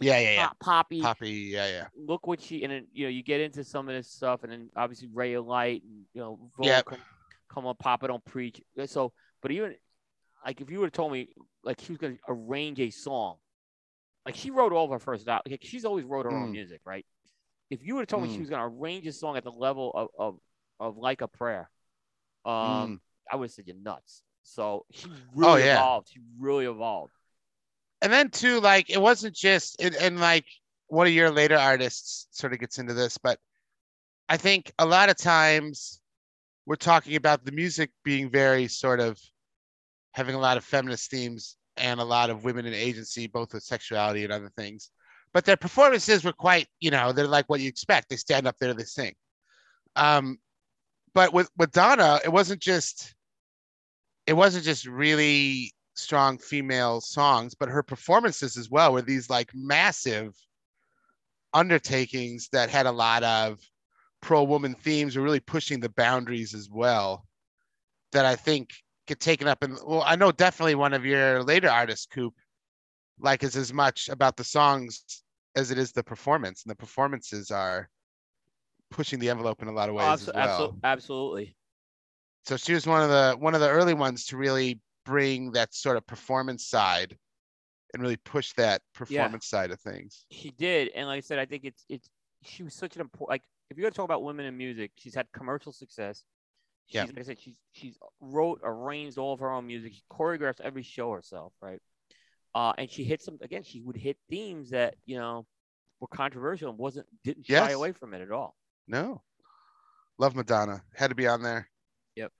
Yeah, yeah, yeah. pop- poppy. Poppy, yeah, yeah. Look what she and then you know you get into some of this stuff, and then obviously Ray of Light and you know Yep. come, come on, Papa don't preach. So, but even like if you would have told me like she was going to arrange a song, like she wrote all of her first out. Like she's always wrote her own Mm. music, right? If you would have told me Mm. she was going to arrange a song at the level of of, of like a prayer, um, Mm. I would have said you're nuts. So she really Oh, yeah. evolved. She really evolved. and then too like it wasn't just and, and like one of your later artists sort of gets into this but i think a lot of times we're talking about the music being very sort of having a lot of feminist themes and a lot of women in agency both with sexuality and other things but their performances were quite you know they're like what you expect they stand up there they sing um but with with donna it wasn't just it wasn't just really strong female songs, but her performances as well were these like massive undertakings that had a lot of pro woman themes, were really pushing the boundaries as well. That I think get taken up in. Well, I know definitely one of your later artists, Coop, like is as much about the songs as it is the performance, and the performances are pushing the envelope in a lot of ways Abso- as well. abso- absolutely. So she was one of the one of the early ones to really bring that sort of performance side and really push that performance side of things. She did, and like I said, I think it's it's she was such an important. Like if you're gonna talk about women in music, she's had commercial success. She's, Yeah. like I said, she's she's wrote, arranged all of her own music. She choreographs every show herself, right? Uh, and she hit some again. She would hit themes that you know were controversial and wasn't didn't shy Yes. away from it at all. No. Love Madonna. Had to be on there. Yep.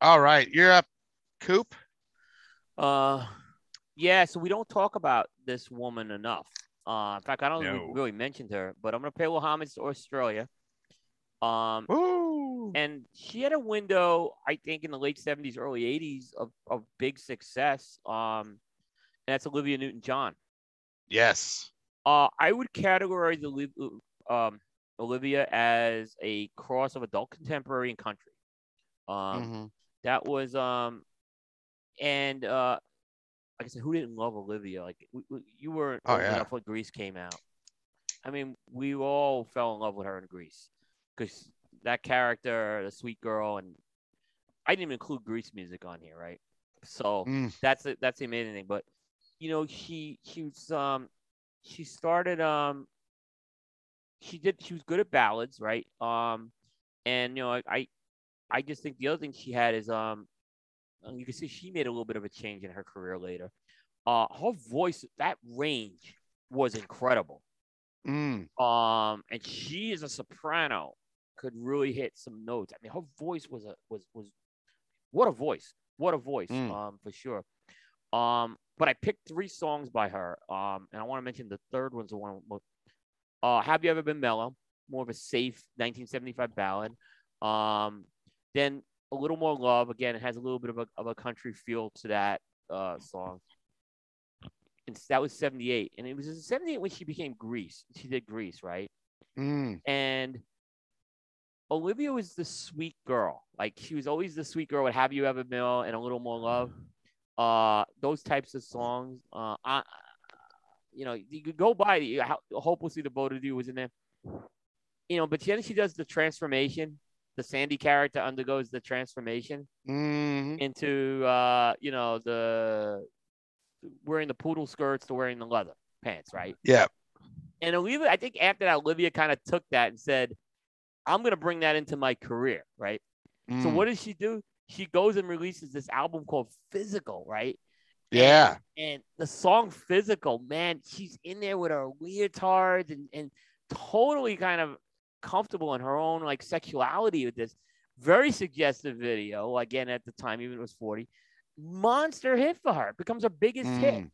All right. You're up, Coop. Uh, yeah. So we don't talk about this woman enough. Uh, in fact, I don't think No. we really mentioned her, but I'm gonna pay a little homage to Australia. Um, Woo. and she had a window, I think, in the late '70s, early '80s of, of big success. Um, and that's Olivia Newton-John. Yes. Uh, I would categorize um, Olivia as a cross of adult contemporary and country. Um, Mhm. that was um, and uh, like I said, who didn't love Olivia? Like we, we, you were Oh, yeah. enough when Grease came out. I mean, we all fell in love with her in Grease because that character, the sweet girl, and I didn't even include Grease music on here, right? So Mm. that's the, that's the amazing thing. But you know, she she was um she started um she did she was good at ballads, right? Um, and you know, I I, I just think the other thing she had is um uh, you can see she made a little bit of a change in her career later. Uh, her voice, that range was incredible. Mm. Um, and she is a soprano, could really hit some notes. I mean, her voice was a was was what a voice, what a voice, Mm. um, for sure. Um, but I picked three songs by her. Um, and I want to mention the third one's the one. Uh, Have you ever been mellow? More of a safe 1975 ballad. Um, then a little more love. Again, it has a little bit of a of a country feel to that uh song. And that was 78. And it was in 78 when she became Grease. She did Grease, right? Mm. And Olivia was the sweet girl. Like she was always the sweet girl with Have You Ever Been and a little more love. Uh, those types of songs. Uh, I, you know, you could go by the how, hopelessly devoted to you was in there. You know, but then she does the transformation. The Sandy character undergoes the transformation Mm. into uh, you know, the wearing the poodle skirts to wearing the leather pants, right? Yeah. And Olivia, I think after that, Olivia kind of took that and said, I'm going to bring that into my career, right? So Mm. what does she do? She goes and releases this album called Physical, right? Yeah. And the song Physical, man, she's in there with her leotards and, and totally kind of comfortable in her own like sexuality with this very suggestive video. Again, at the time, even it was 40, monster hit for her. Becomes her biggest hit. Mm.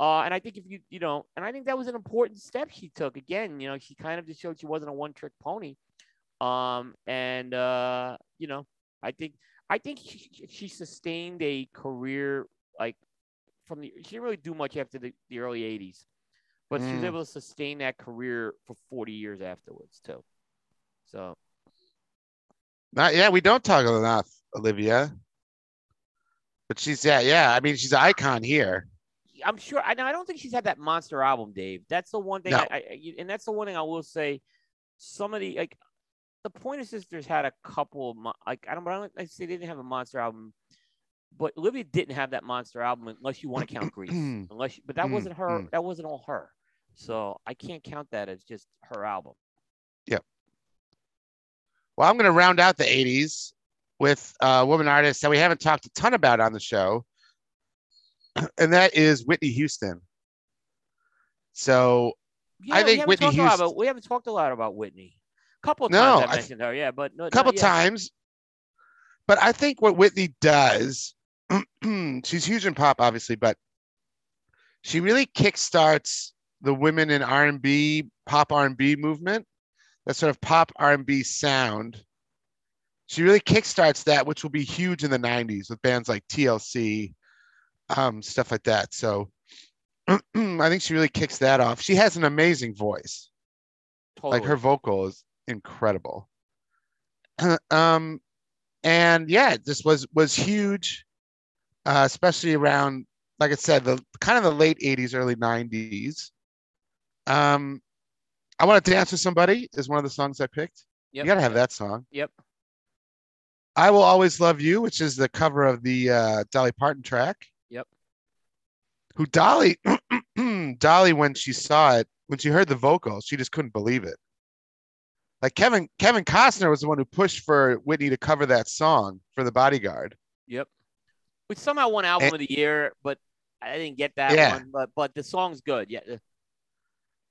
Uh, and I think if you, you know, and I think that was an important step she took. Again, you know, she kind of just showed she wasn't a one trick pony. Um, and, uh, you know, I think, I think she, she sustained a career like from the, she didn't really do much after the, the early 80s, but she was Mm. able to sustain that career for 40 years afterwards, too. So, Not yeah, we don't talk enough, Olivia. But she's yeah, yeah. I mean, she's an icon here. I'm sure. I, I don't think she's had that monster album, Dave. That's the one thing. No. I, I, and that's the one thing I will say. Some of the like, the Pointer Sisters had a couple of mo- like I don't. I don't. I say they didn't have a monster album, but Olivia didn't have that monster album unless you want to count Grease. unless, you, but that Mm, wasn't her. mm. That wasn't all her. So I can't count that as just her album. Yep. Well, I'm going to round out the 80s with a woman artist that we haven't talked a ton about on the show, and that is Whitney Houston. So Yeah, I think Whitney talked a lot Houston- about- we haven't talked a lot about Whitney. A couple of No, times I I mentioned her. Yeah, but no, a couple times, but I think what Whitney does, she's huge in pop, obviously, but she really kickstarts the women in R&B, pop R&B movement, that sort of pop R&B sound. She really kickstarts that, which will be huge in the 90s with bands like TLC, um, stuff like that. So I think she really kicks that off. She has an amazing voice. Totally. Like her vocal is incredible. um, and yeah, this was was huge, uh, especially around, like I said, the kind of the late '80s, early '90s. Um, I want to dance with somebody is one of the songs I picked. Yep. You gotta have that song. Yep. I will always love you, which is the cover of the uh, Dolly Parton track. Yep. Who Dolly, Dolly, when she saw it, when she heard the vocals, she just couldn't believe it. Like Kevin, Kevin Costner was the one who pushed for Whitney to cover that song for The Bodyguard. Yep. Which somehow won album And- of the year, but I didn't get that Yeah. one. But but the song's good. Yeah.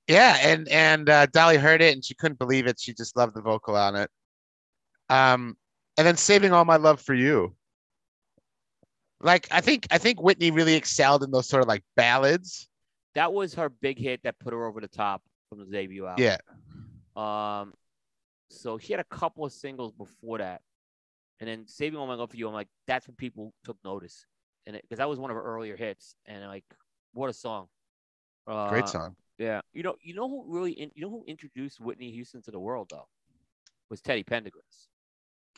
Yeah, and and uh, Dolly heard it and she couldn't believe it. She just loved the vocal on it. Um, and then saving all my love for you. Like I think I think Whitney really excelled in those sort of like ballads. That was her big hit that put her over the top from the debut album. Yeah, Um, so she had a couple of singles before that, and then "Saving All My Love for You." I'm like, that's when people took notice, and because that was one of her earlier hits, and like, what a song! Uh, great song. Yeah, you know, you know who really, in, you know who introduced Whitney Houston to the world though, was Teddy Pendergrass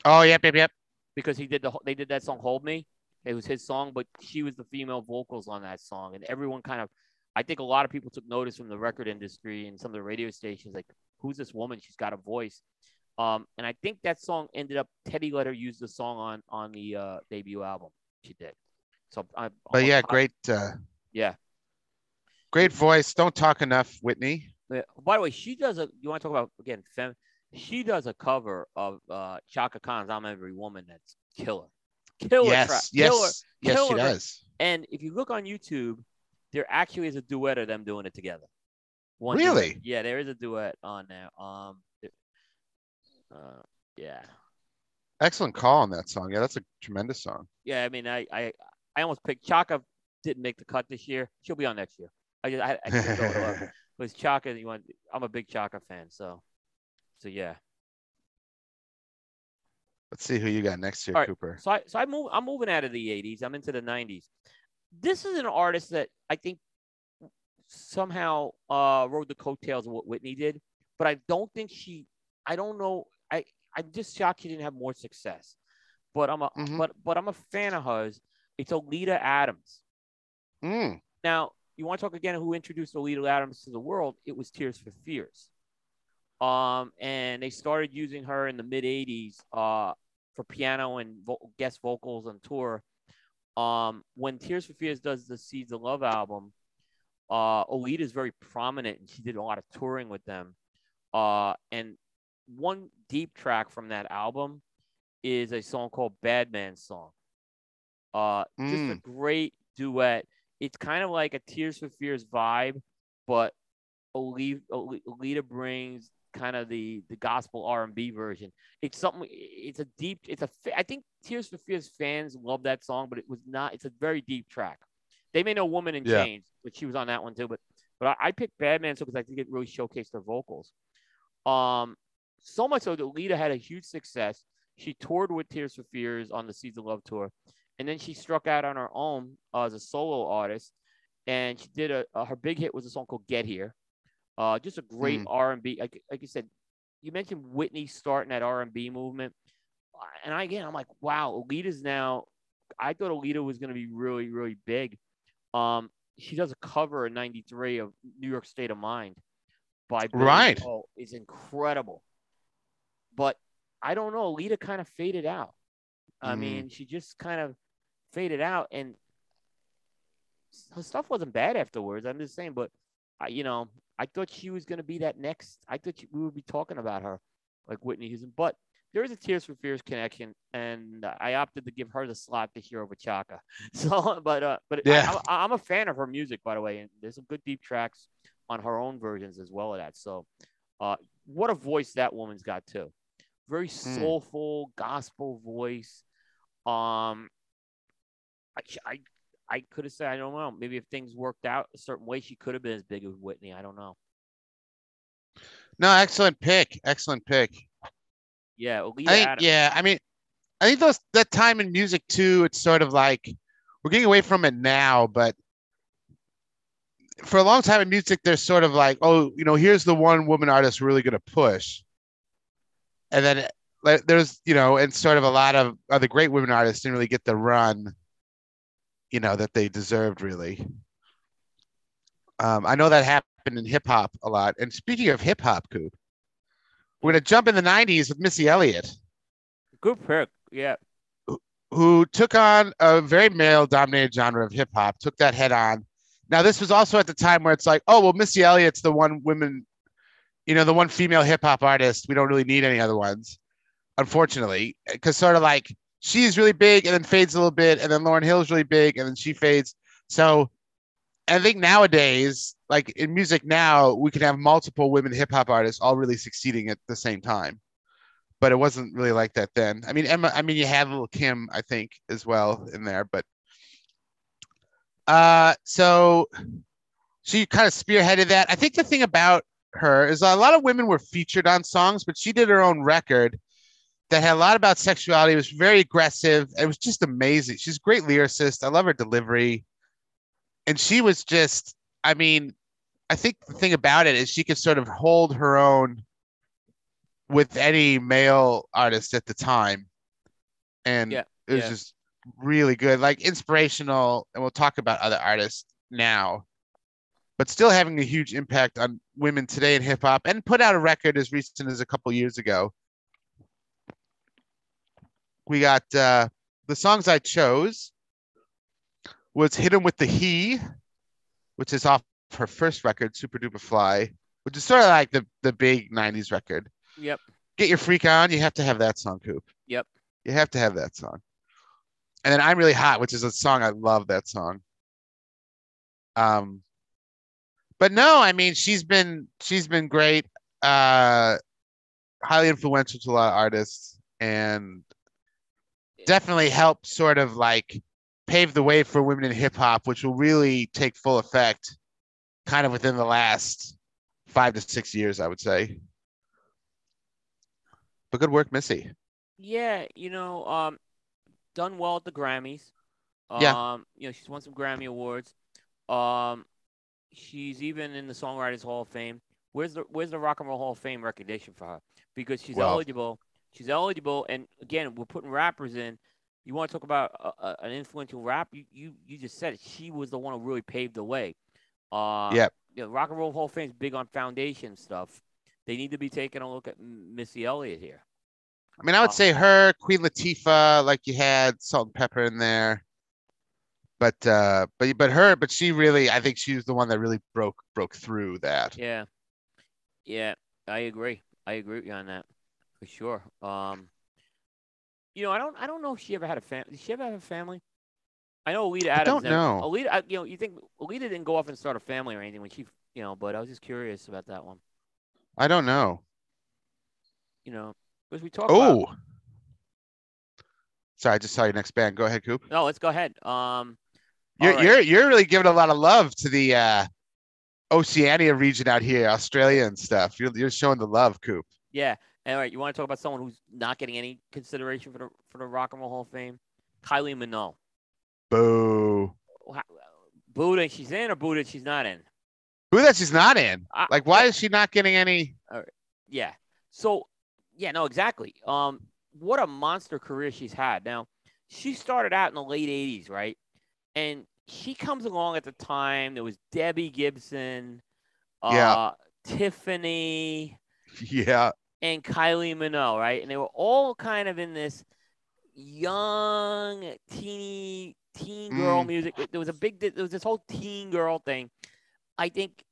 Oh yep, yep, yep. because he did the they did that song "Hold Me." It was his song, but she was the female vocals on that song, and everyone kind of, I think a lot of people took notice from the record industry and some of the radio stations, like, who's this woman? She's got a voice. Um, and I think that song ended up Teddy let her use the song on on the uh, debut album. She did. So, I, But yeah, great, uh, Yeah. great voice. Don't talk enough, Whitney. Yeah. By the way, she does a. You want to talk about again? Fem, she does a cover of uh, Chaka Khan's "I'm Every Woman." That's killer, killer yes, track, yes, killer. yes, she does. And if you look on YouTube, there actually is a duet of them doing it together. One Really? duet. Yeah, there is a duet on there. Um, uh, yeah, Excellent call on that song. Yeah, that's a tremendous song. yeah. I mean, I, I, I almost picked Chaka. Didn't make the cut this year. She'll be on next year. I just, I, I couldn't go with. But Chaka, you want? I'm a big Chaka fan, so, so yeah. Let's see who you got next year, All right. Cooper. So I so I move I'm moving out of the 80s. I'm into the 90s. This is an artist that I think somehow uh rode the coattails of what Whitney did, but I don't think she I don't know. I I'm just shocked she didn't have more success. But I'm a Mhm. but but I'm a fan of hers. It's Oleta Adams. Mm, Now, you want to talk again who introduced Oleta Adams to the world? It was Tears for Fears. Um, and they started using her in the mid 80s uh, for piano and vo- guest vocals on tour. Um, when Tears for Fears does the Seeds of Love album, uh, Oleta is very prominent and she did a lot of touring with them. Uh, and one deep track from that album is a song called Bad Man Song. Uh, just a Mm. great duet. It's kind of like a Tears for Fears vibe, but Oli- Oli- Olita brings kind of the the gospel R and B version. It's something. It's a deep. It's a. I think Tears for Fears fans love that song, but it was not. It's a very deep track. They may know "Woman in Yeah. Chains," but she was on that one too. But but I, I picked Bad Man so because I think it really showcased her vocals. Um, so much so that Lita had a huge success. She toured with Tears for Fears on the Seeds of Love tour, and then she struck out on her own uh, as a solo artist. And she did a, uh, her big hit was a song called "Get Here," uh, just a great Mm. R and B. Like like you said, you mentioned Whitney starting that R and B movement, and I, again I'm like, wow, Oleta's now. I thought Oleta was going to be really really big. Um, she does a cover in '93 of New York State of Mind by Billy Right. Joel is incredible. But I don't know. Alita kind of faded out. I Mhm. mean, she just kind of faded out, and her stuff wasn't bad afterwards. I'm just saying, but I, you know, I thought she was going to be that next. I thought she, we would be talking about her, like Whitney Houston. But there is a Tears for Fears connection, and I opted to give her the slot this year over Chaka. So, but uh, but Yeah. I, I'm a fan of her music, by the way, and there's some good deep tracks on her own versions as well of that. So, uh, what a voice that woman's got too. Very soulful gospel voice. Um, I, I, I could have said I don't know. Maybe if things worked out a certain way, she could have been as big as Whitney. I don't know. No, excellent pick. Excellent pick. Yeah, I think, Adams. yeah, I mean, I think those that time in music too. It's sort of like we're getting away from it now, but for a long time in music, there's sort of like, oh, you know, here's the one woman artist really going to push, and then like, there's, you know, and sort of a lot of other great women artists didn't really get the run, you know, that they deserved really. Um, I know that happened in hip hop a lot. And speaking of hip hop, Coop, we're gonna jump in the '90s with Missy Elliott. Good pick. Yeah. who took on a very male dominated genre of hip hop, took that head on. Now, this was also at the time where it's like, oh, well, Missy Elliott's the one women, you know, the one female hip hop artist. We don't really need any other ones, unfortunately, because sort of like she's really big and then fades a little bit, and then Lauryn Hill's really big and then she fades. So I think nowadays, like in music now, we can have multiple women hip hop artists all really succeeding at the same time but it wasn't really like that then. I mean, Emma, I mean, you had a little Kim, I think, as well in there, but uh, so she kind of spearheaded that. I think the thing about her is a lot of women were featured on songs, but she did her own record that had a lot about sexuality. It was very aggressive. It was just amazing. She's a great lyricist. I love her delivery. And she was just, I mean, I think the thing about it is she could sort of hold her own with any male artist at the time. And Yeah, it was yeah. just really good, like inspirational. And we'll talk about other artists now, but still having a huge impact on women today in hip hop and put out a record as recent as a couple years ago. We got uh, the songs I chose was Hit 'Em Wit Da Hee, which is off her first record, Supa Dupa Fly, which is sort of like the, the big 90s record. Yep. Get Your Freak On, you have to have that song, Coop. Yep. You have to have that song. And then I'm Really Hot, which is a song I love that song. Um but no, I mean she's been she's been great. Uh highly influential to a lot of artists and definitely helped sort of like pave the way for women in hip hop, which will really take full effect kind of within the last five to six years, I would say. But good work, Missy. Yeah, you know, um, done well at the Grammys. Yeah. Um, you know, she's won some Grammy awards. Um, she's even in the Songwriters Hall of Fame. Where's the Where's the Rock and Roll Hall of Fame recognition for her? Because she's Well- eligible. She's eligible, and again, we're putting rappers in. You want to talk about a, a, an influential rap? You, you you just said it. She was the one who really paved the way. Uh, yeah. You know, Rock and Roll Hall of Fame is big on foundation stuff. They need to be taking a look at Missy Elliott here. I mean, I would Oh. say her, Queen Latifah, like you had Salt-N-Pepa in there. But uh but but her, but she really I think she was the one that really broke broke through that. Yeah. Yeah, I agree. I agree with you on that for sure. Um, you know, I don't, I don't know if she ever had a family. Did she ever have a family? I know Oleta Adams. don't never- know. Oleta, I- you know, you think Oleta didn't go off and start a family or anything when she, you know, but I was just curious about that one. I don't know. You know, because we talk about. Oh. Sorry, I just saw your next band. Go ahead, Coop. No, let's go ahead. Um, You're right. you're you're really giving a lot of love to the uh Oceania region out here, Australia and stuff. You're you're showing the love, Coop. yeah. All right, you want to talk about someone who's not getting any consideration for the for the Rock and Roll Hall of Fame? Kylie Minogue. Boo. Wha- Buddha, she's in or Buddha, she's not in. Who that she's not in? I- Like, why is she not getting any? Yeah. So, yeah, no, exactly. Um, what a monster career she's had. Now, she started out in the late '80s, right? And she comes along at the time. There was Debbie Gibson, uh, Yeah. Tiffany, Yeah. And Kylie Minogue, right? And they were all kind of in this young, teeny, teen girl Mm. music. There was a big, there was this whole teen girl thing. I think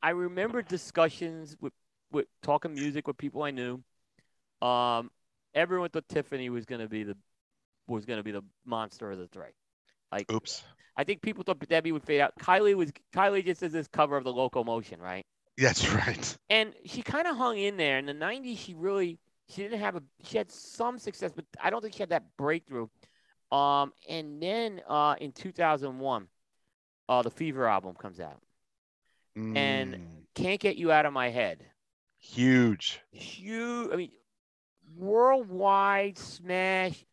I remember discussions with, with talking music with people I knew. Um, everyone thought Tiffany was gonna be the was gonna be the monster of the three. Like Oops. I think people thought Debbie would fade out. Kylie was Kylie just as this cover of the Locomotion, right? That's right. and she kind of hung in there. In the 90s she really she didn't have a she had some success but i don't think she had that breakthrough. Um and then uh in 2001 uh the fever album comes out. And- Mm, can't get you out of my head. Huge. huge i mean worldwide smash.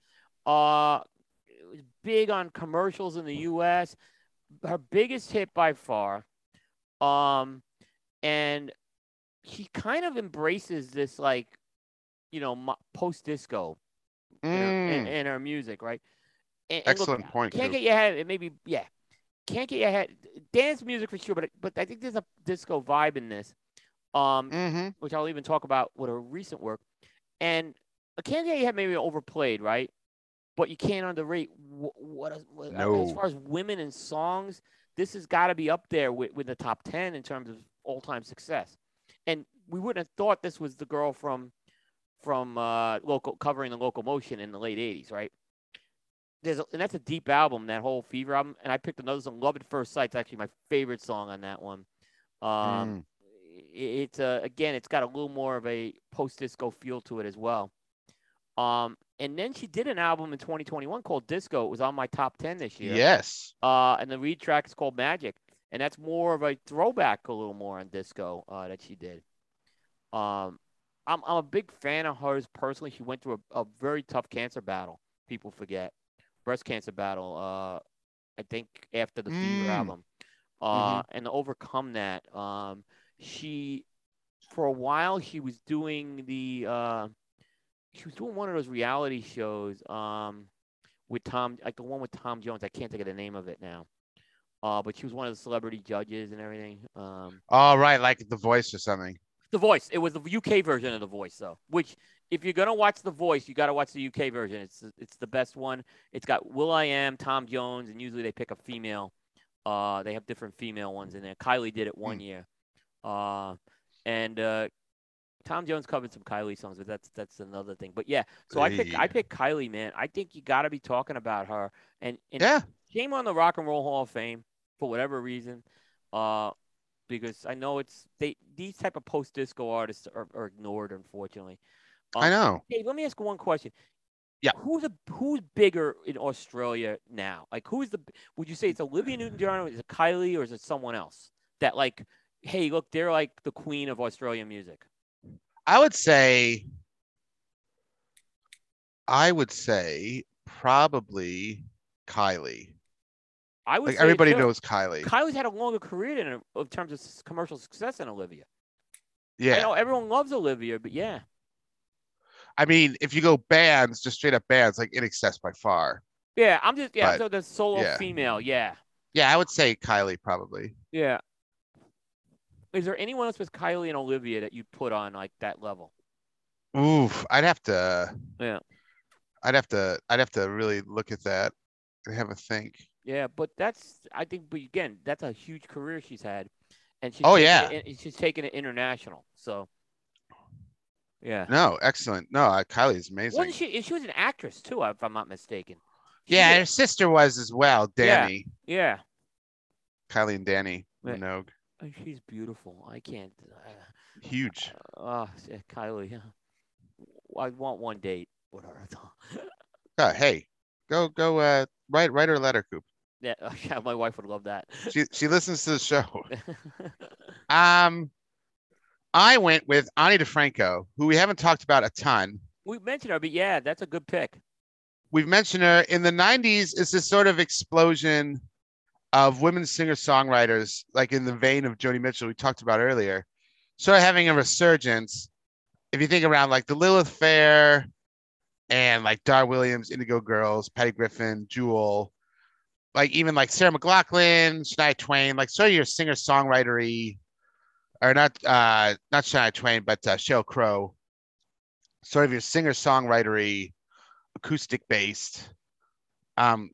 Uh it was big on commercials in the us her biggest hit by far um and she kind of embraces this like you know post disco in, her- in, Mm, in her music right and, and look, excellent point. can't Coop. get your head. It maybe yeah, can't get your head. Dance music for sure, but but I think there's a disco vibe in this, um, hmm which I'll even talk about with her recent work. And I can't get your head maybe overplayed, right? But you can't underrate what, what, what as far as women and songs. This has got to be up there with, with the top ten in terms of all time success. And we wouldn't have thought this was the girl from from uh, local covering the locomotion in the late '80s, right? there's a, and that's a deep album, that whole Fever album. And I picked another song, "Love at First Sight." It's actually my favorite song on that one. Um, Mm. it's uh, again, it's got a little more of a post disco feel to it as well. Um, and then she did an album in 2021 called Disco. It was on my top 10 this year. Yes. Uh, and the lead track is called Magic, and that's more of a throwback, a little more on disco uh, that she did. Um, I'm I'm a big fan of hers personally. She went through a, a very tough cancer battle. People forget breast cancer battle. Uh, I think after the Fever Mm. album, uh, and to overcome that, um, she for a while she was doing the uh, she was doing one of those reality shows. Um, with Tom, like the one with Tom Jones. I can't think of the name of it now. Uh, but she was one of the celebrity judges and everything. Um, All right, like The Voice or something. the Voice. It was the UK version of The Voice, though. Which, if you're gonna watch The Voice, you got to watch the UK version. It's it's the best one. It's got will.i.am, Tom Jones, and usually they pick a female. Uh, they have different female ones in there. Kylie did it one year, uh, and uh, Tom Jones covered some Kylie songs, but that's that's another thing. But yeah, so I pick I pick Kylie, man. I think you got to be talking about her, and and Yeah. shame on the Rock and Roll Hall of Fame for whatever reason, uh, because I know it's they these type of post disco artists are, are ignored, unfortunately. I know. Dave, let me ask one question. Yeah. Who's a who's bigger in Australia now? Like, who's the? Would you say it's Olivia Newton-John, or is it Kylie, or is it someone else that like? Hey, look, they're like the queen of Australian music. I would say, I would say probably Kylie. I would Like everybody knows Kylie. Kylie's had a longer career than her in terms of commercial success than Olivia. I Yeah. know everyone loves Olivia, but yeah. I mean, if you go bands, just straight up bands, like INXS by far. Yeah, I'm just yeah. But, so the solo yeah. female, yeah, Yeah, I would say Kylie probably. yeah. Is there anyone else with Kylie and Olivia that you put on like that level? Oof, I'd have to. Yeah. I'd have to. I'd have to really look at that and have a think. Yeah, but that's I think, but again, that's a huge career she's had, and she's Oh, yeah. it, she's taken it international. So, yeah. No, excellent. No, uh, Kylie's amazing. Wasn't she? She was an actress too, if I'm not mistaken. She yeah, did- her sister was as well. Dannii, yeah. Kylie, and Dannii Right. Minogue. Oh, She's beautiful. I can't. Huge. Uh, yeah, Kylie. Yeah. I want one date with her. Oh, hey, go go. Uh, write write her a letter, Coop. Yeah, yeah, my wife would love that. She she listens to the show. Um, I went with Ani DiFranco, who we haven't talked about a ton. we mentioned her, but yeah, that's a good pick. We've mentioned her in the '90s. It's this sort of explosion of women singer-songwriters, like in the vein of Joni Mitchell we talked about earlier, sort of having a resurgence. If you think around like the Lilith Fair and like Dar Williams, Indigo Girls, Patty Griffin, Jewel, like even like Sarah McLachlan, Shania Twain, like sort of your singer songwritery, or not uh not Shania Twain, but uh, Sheryl Crow, sort of your singer songwritery, acoustic based, um,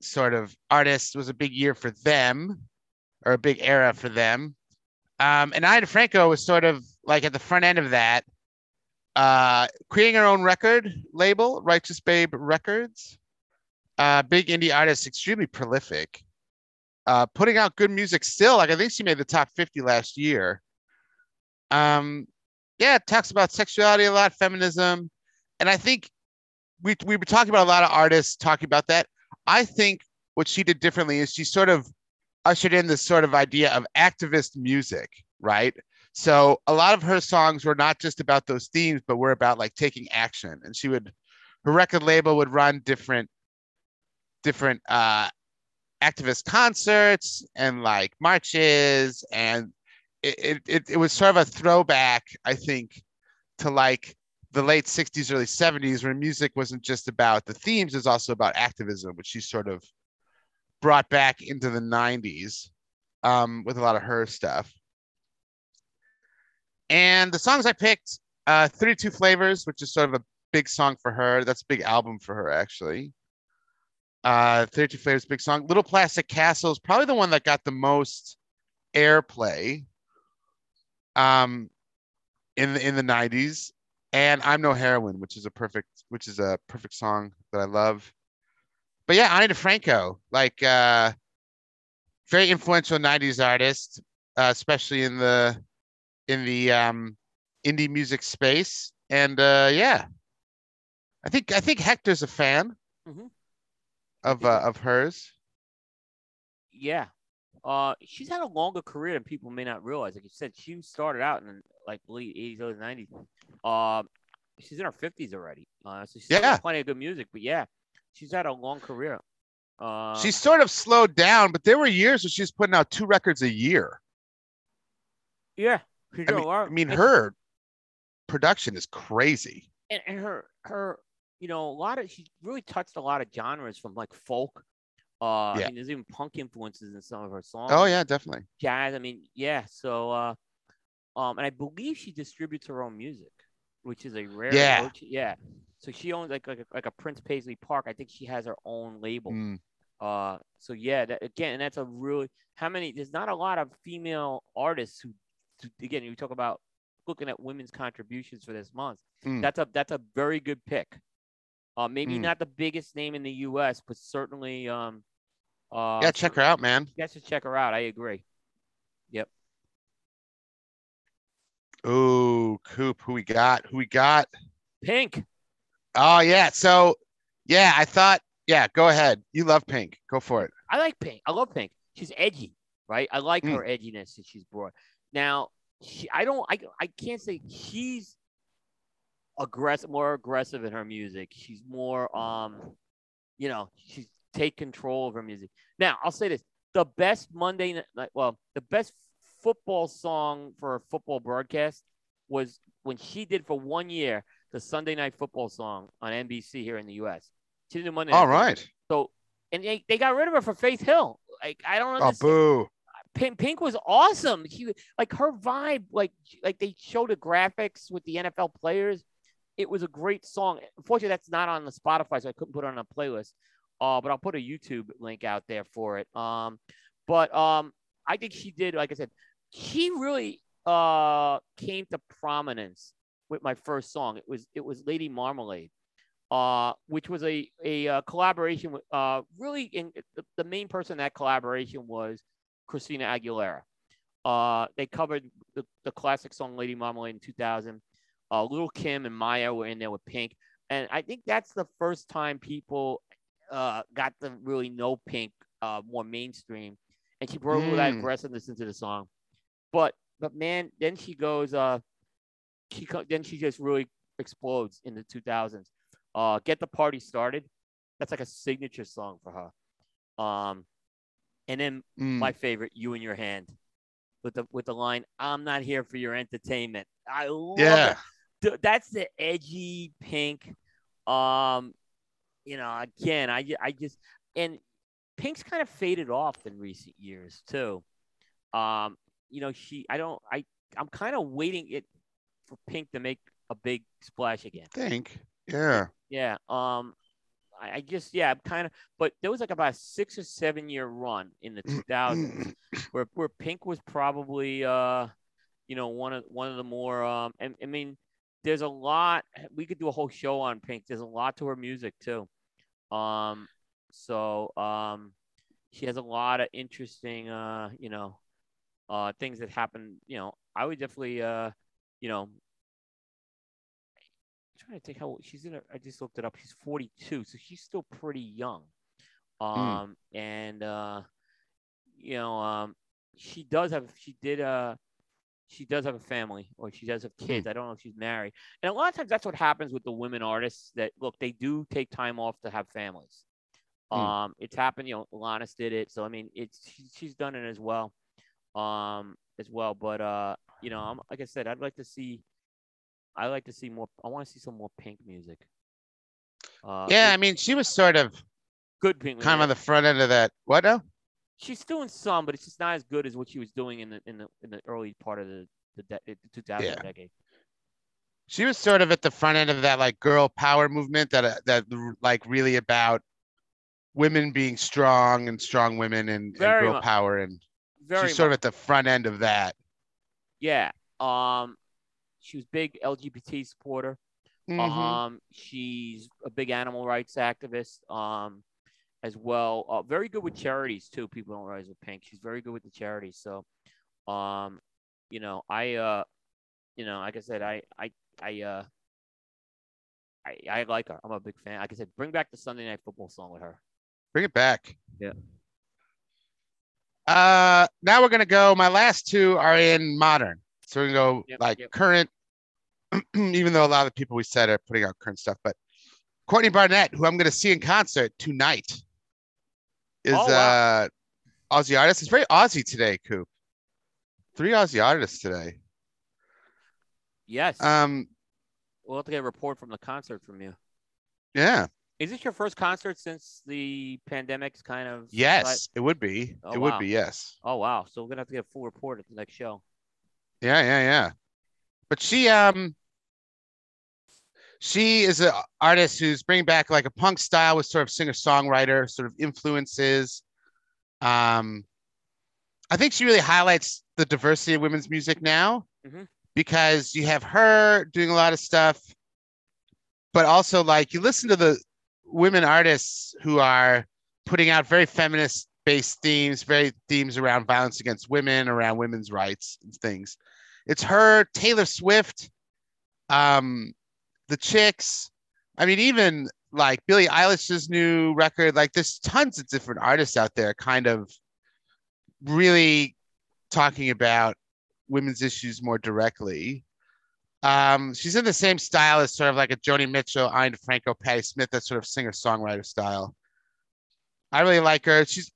sort of artist was a big year for them, or a big era for them. Um, and Ani DiFranco was sort of like at the front end of that, uh, creating her own record label, Righteous Babe Records. Uh, big indie artist, extremely prolific. Uh, putting out good music still. Like I think she made the top 50 last year. Um, yeah, talks about sexuality a lot, feminism, and I think we we were talking about a lot of artists talking about that. I think what she did differently is she sort of ushered in this sort of idea of activist music, right? So a lot of her songs were not just about those themes, but were about like taking action. And she would, her record label would run different, different uh, activist concerts and like marches, and it, it it was sort of a throwback, I think, to like the late 60s early 70s where music wasn't just about the themes it was also about activism which she sort of brought back into the 90s um, with a lot of her stuff. And the songs i picked uh, 32 flavors which is sort of a big song for her. That's a big album for her actually uh, 32 flavors big song little plastic castles probably the one that got the most airplay um, in the in the 90s and I'm No Heroine, which is a perfect, which is a perfect song that I love. But yeah, Ani DiFranco, like uh, very influential '90s artist, uh, especially in the in the um, indie music space. And uh, yeah, I think I think Hector's a fan Mhm. Of uh, of hers. Yeah. Uh, she's had a longer career than people may not realize. Like you said, she started out in like late 80s, early 90s. Um, she's in her 50s already. Uh, so she's Yeah. plenty of good music. But yeah, she's had a long career. Uh, She's sort of slowed down, but there were years where she was putting out two records a year. yeah. She's I mean. I mean, her production is crazy. and, and her her you know a lot of she really touched a lot of genres from like folk. Uh, I mean, there's even punk influences in some of her songs. Oh yeah, definitely. jazz. I mean, yeah. So, uh, um, and I believe she distributes her own music, which is a rare. Yeah. which- yeah. So she owns like like a, like a Prince Paisley Park. I think she has her own label. Mm. Uh, so yeah, that again, and that's a really how many? There's not a lot of female artists who, who- again, you talk about looking at women's contributions for this month. Mm. That's a that's a very good pick. Uh, maybe Mm. not the biggest name in the U.S., but certainly um, uh, Yeah, check her out, man. You guys should check her out. I agree. Yep. Ooh, Coop, who we got? Who we got? Pink. Oh yeah. So yeah, I thought, yeah, go ahead. You love pink. Go for it. I like Pink. I love Pink. She's edgy, right? I like Mm. her edginess that she's brought. Now, she, I don't, I, I can't say she's aggressive, more aggressive in her music. She's more, um, you know, she's take control of her music. Now, I'll say this: the best Monday night, well, the best football song for a football broadcast was when she did for one year the Sunday Night Football song on NBC here in the U.S. She did Monday. Night All Football. right. So, and they, they got rid of her for Faith Hill. Like I don't Oh boo. Pink, Pink was awesome. She like her vibe, like like they showed the graphics with the NFL players. It was a great song. Unfortunately, that's not on the Spotify, so I couldn't put it on a playlist. Uh, but I'll put a YouTube link out there for it. Um, but um, I think she did. Like I said, she really uh came to prominence with my first song. It was it was Lady Marmalade, uh, which was a a uh, collaboration with uh really in the, the main person in that collaboration was Christina Aguilera. Uh, they covered the, the classic song Lady Marmalade in 2000. Uh, Little Kim and Mya were in there with Pink. And I think that's the first time people uh, got to really know Pink uh, more mainstream. And she little of that Mm. aggressiveness into the song. But but man, then she goes, uh, she then she just really explodes in the 2000s. Uh, Get the Party Started. That's like a signature song for her. Um, and then Mm. my favorite, "You in Your Hand," with the with the line, "I'm not here for your entertainment." I love Yeah. it. Th- That's the edgy pink. Um, you know, again, I I just and Pink's kind of faded off in recent years too. Um, you know, she I don't I I'm kind of waiting it for Pink to make a big splash again. think. Yeah. Yeah. Um, I, I just yeah, I'm kind of. But there was like about a six or seven year run in the 2000s where where Pink was probably uh, you know, one of one of the more um. And, I mean, there's a lot. We could do a whole show on Pink. There's a lot to her music too. Um, so um, she has a lot of interesting uh, you know, uh, things that happen. You know, I would definitely uh, you know, trying to think how she's in. A, I just looked it up. She's 42, so she's still pretty young. Um, mm. and uh, you know, um, she does have. She did. Uh, she does have a family, or she does have kids. Mm. I don't know if she's married. And a lot of times, that's what happens with the women artists. That look, they do take time off to have families. Mm. Um, it's happened. You know, Alanis did it. So I mean, it's she, she's done it as well. Um, as well. But uh, you know, I'm, like I said, I'd like to see I like to see more. I want to see some more Pink music. Uh, yeah, I mean, she was sort of good Pink, kind of on the front end of that. What now? She's doing some, but it's just not as good as what she was doing in the in the in the early part of the the, de- the 2000 yeah. decade. She was sort of at the front end of that like girl power movement that uh, that like really about women being strong and strong women and, and girl much. power and Very she's sort much. of at the front end of that. Yeah. Um she was big LGBT supporter. Mm-hmm. Um, she's a big animal rights activist. Um, as well. Uh, very good with charities too. People don't realize with Pink. She's very good with the charities. So, um, you know, I, uh, you know, like I said, I, I, I, uh, I, I like her. I'm a big fan. Like I said, bring back the Sunday Night Football song with her. Bring it back. Yeah. Uh, now we're gonna go. My last two are in modern, so we can go yep, like yep. current even though a lot of the people we said are putting out current stuff. But Courtney Barnett, who I'm going to see in concert tonight, is oh, wow. uh Aussie artist. It's very Aussie today, Coop. Three Aussie artists today. Yes. Um, we'll have to get a report from the concert from you. Yeah. Is this your first concert since the pandemic's kind of? Yes, it would be. Oh, it wow. would be. Yes. Oh wow! So we're gonna have to get a full report at the next show. Yeah, yeah, yeah. But she um she is an artist who's bringing back like a punk style with sort of singer songwriter sort of influences. Um, I think she really highlights the diversity of women's music now mm-hmm. because you have her doing a lot of stuff, but also like you listen to the women artists who are putting out very feminist based themes, very themes around violence against women, around women's rights and things. It's her, Taylor Swift, um, the Chicks. I mean, even like Billie Eilish's new record. Like, there's tons of different artists out there, kind of really talking about women's issues more directly. Um, she's in the same style as sort of like a Joni Mitchell, Ani DiFranco, Patti Smith, that sort of singer songwriter style. I really like her. She's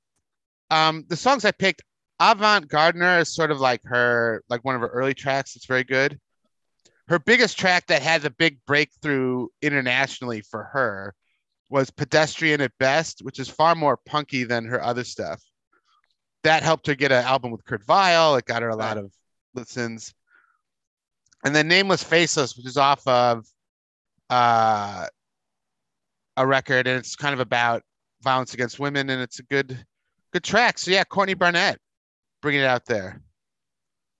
um, the songs I picked. Avant Gardener is sort of like her, like one of her early tracks. It's very good her biggest track that had a big breakthrough internationally for her was Pedestrian at Best, which is far more punky than her other stuff. That helped her get an album with Kurt Vile. It got her a lot of listens. And then Nameless Faceless, which is off of uh, a record, and it's kind of about violence against women, and it's a good, good track. So yeah, Courtney Barnett, bringing it out there.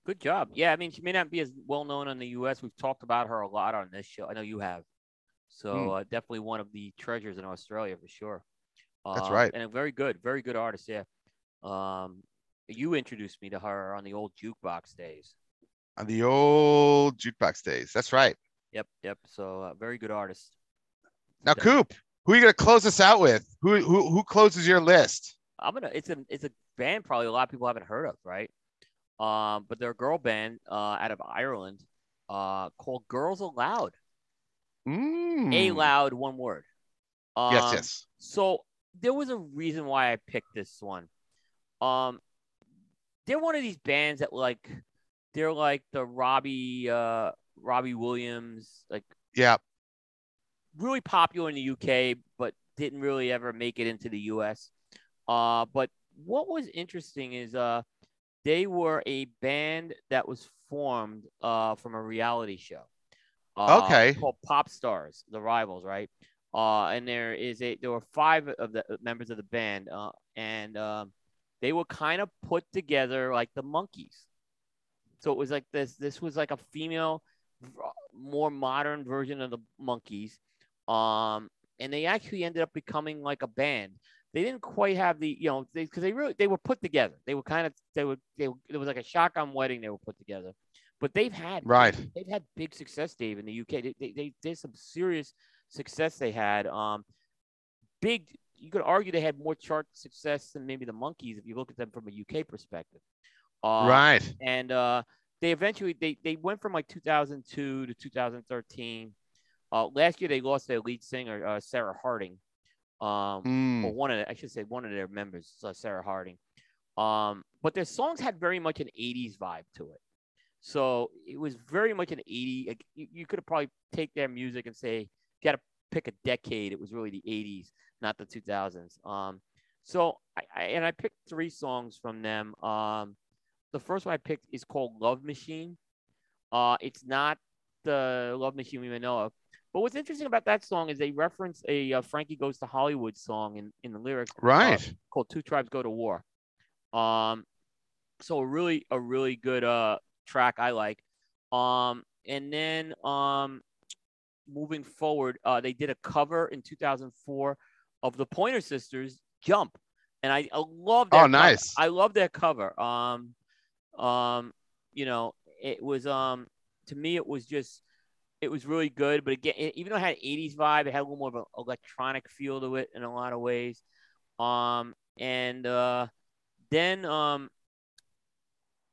Good job. Yeah, I mean, she may not be as well known in the U.S. We've talked about her a lot on this show. I know you have. So hmm. uh, definitely one of the treasures in Australia for sure. That's um, right. And a very good, very good artist. Yeah. Um, you introduced me to her on the old jukebox days. On the old jukebox days. That's right. Yep. Yep. So uh, very good artist. Now, Coop, who are you gonna close us out with? Who who who closes your list? I'm gonna. It's a it's a band probably a lot of people haven't heard of, right? Um, but they're a girl band uh, out of Ireland uh, called Girls Aloud. Mm. A loud, one word. Um, yes, yes. So there was a reason why I picked this one. Um, they're one of these bands that like they're like the Robbie uh Robbie Williams like yeah really popular in the UK but didn't really ever make it into the US Uh, but what was interesting is uh, they were a band that was formed uh, from a reality show. Uh, Okay. Called Pop Stars, the rivals, right? Uh, and there is a there were five of the members of the band, uh, and um, they were kind of put together like the Monkees. So it was like this. This was like a female, more modern version of the Monkees. Um, and they actually ended up becoming like a band. They didn't quite have the, you know, because they, really they were put together. They were kind of they were they were, it was like a shotgun wedding. They were put together, but they've had Right. they've had big success, Dave, in the UK. They, they, they there's some serious success they had. Um, big. You could argue they had more chart success than maybe the Monkees if you look at them from a UK perspective. Uh, right. And uh, they eventually they they went from like 2002 to 2013. Uh, last year they lost their lead singer uh, Sarah Harding. Um, Mm, or one of the, I should say one of their members, uh, Sarah Harding. Um, but their songs had very much an 80s vibe to it. So it was very much an 80. Like, you, you could have probably take their music and say, you got to pick a decade. It was really the 80s, not the 2000s. Um, so I, I and I picked three songs from them. Um, the first one I picked is called Love Machine. Uh, it's not the Love Machine we know of. But what's interesting about that song is they reference a uh, Frankie Goes to Hollywood song in, in the lyrics right. called Two Tribes Go to War. Um, so a really a really good uh track I like. Um, and then um, moving forward, uh, they did a cover in 2004 of the Pointer Sisters "Jump," and I, I love that. Oh, cover. nice. I love that cover. Um, um, you know, it was um to me it was just it was really good. But again, even though it had 80s vibe, it had a little more of an electronic feel to it in a lot of ways. Um, and uh, then um,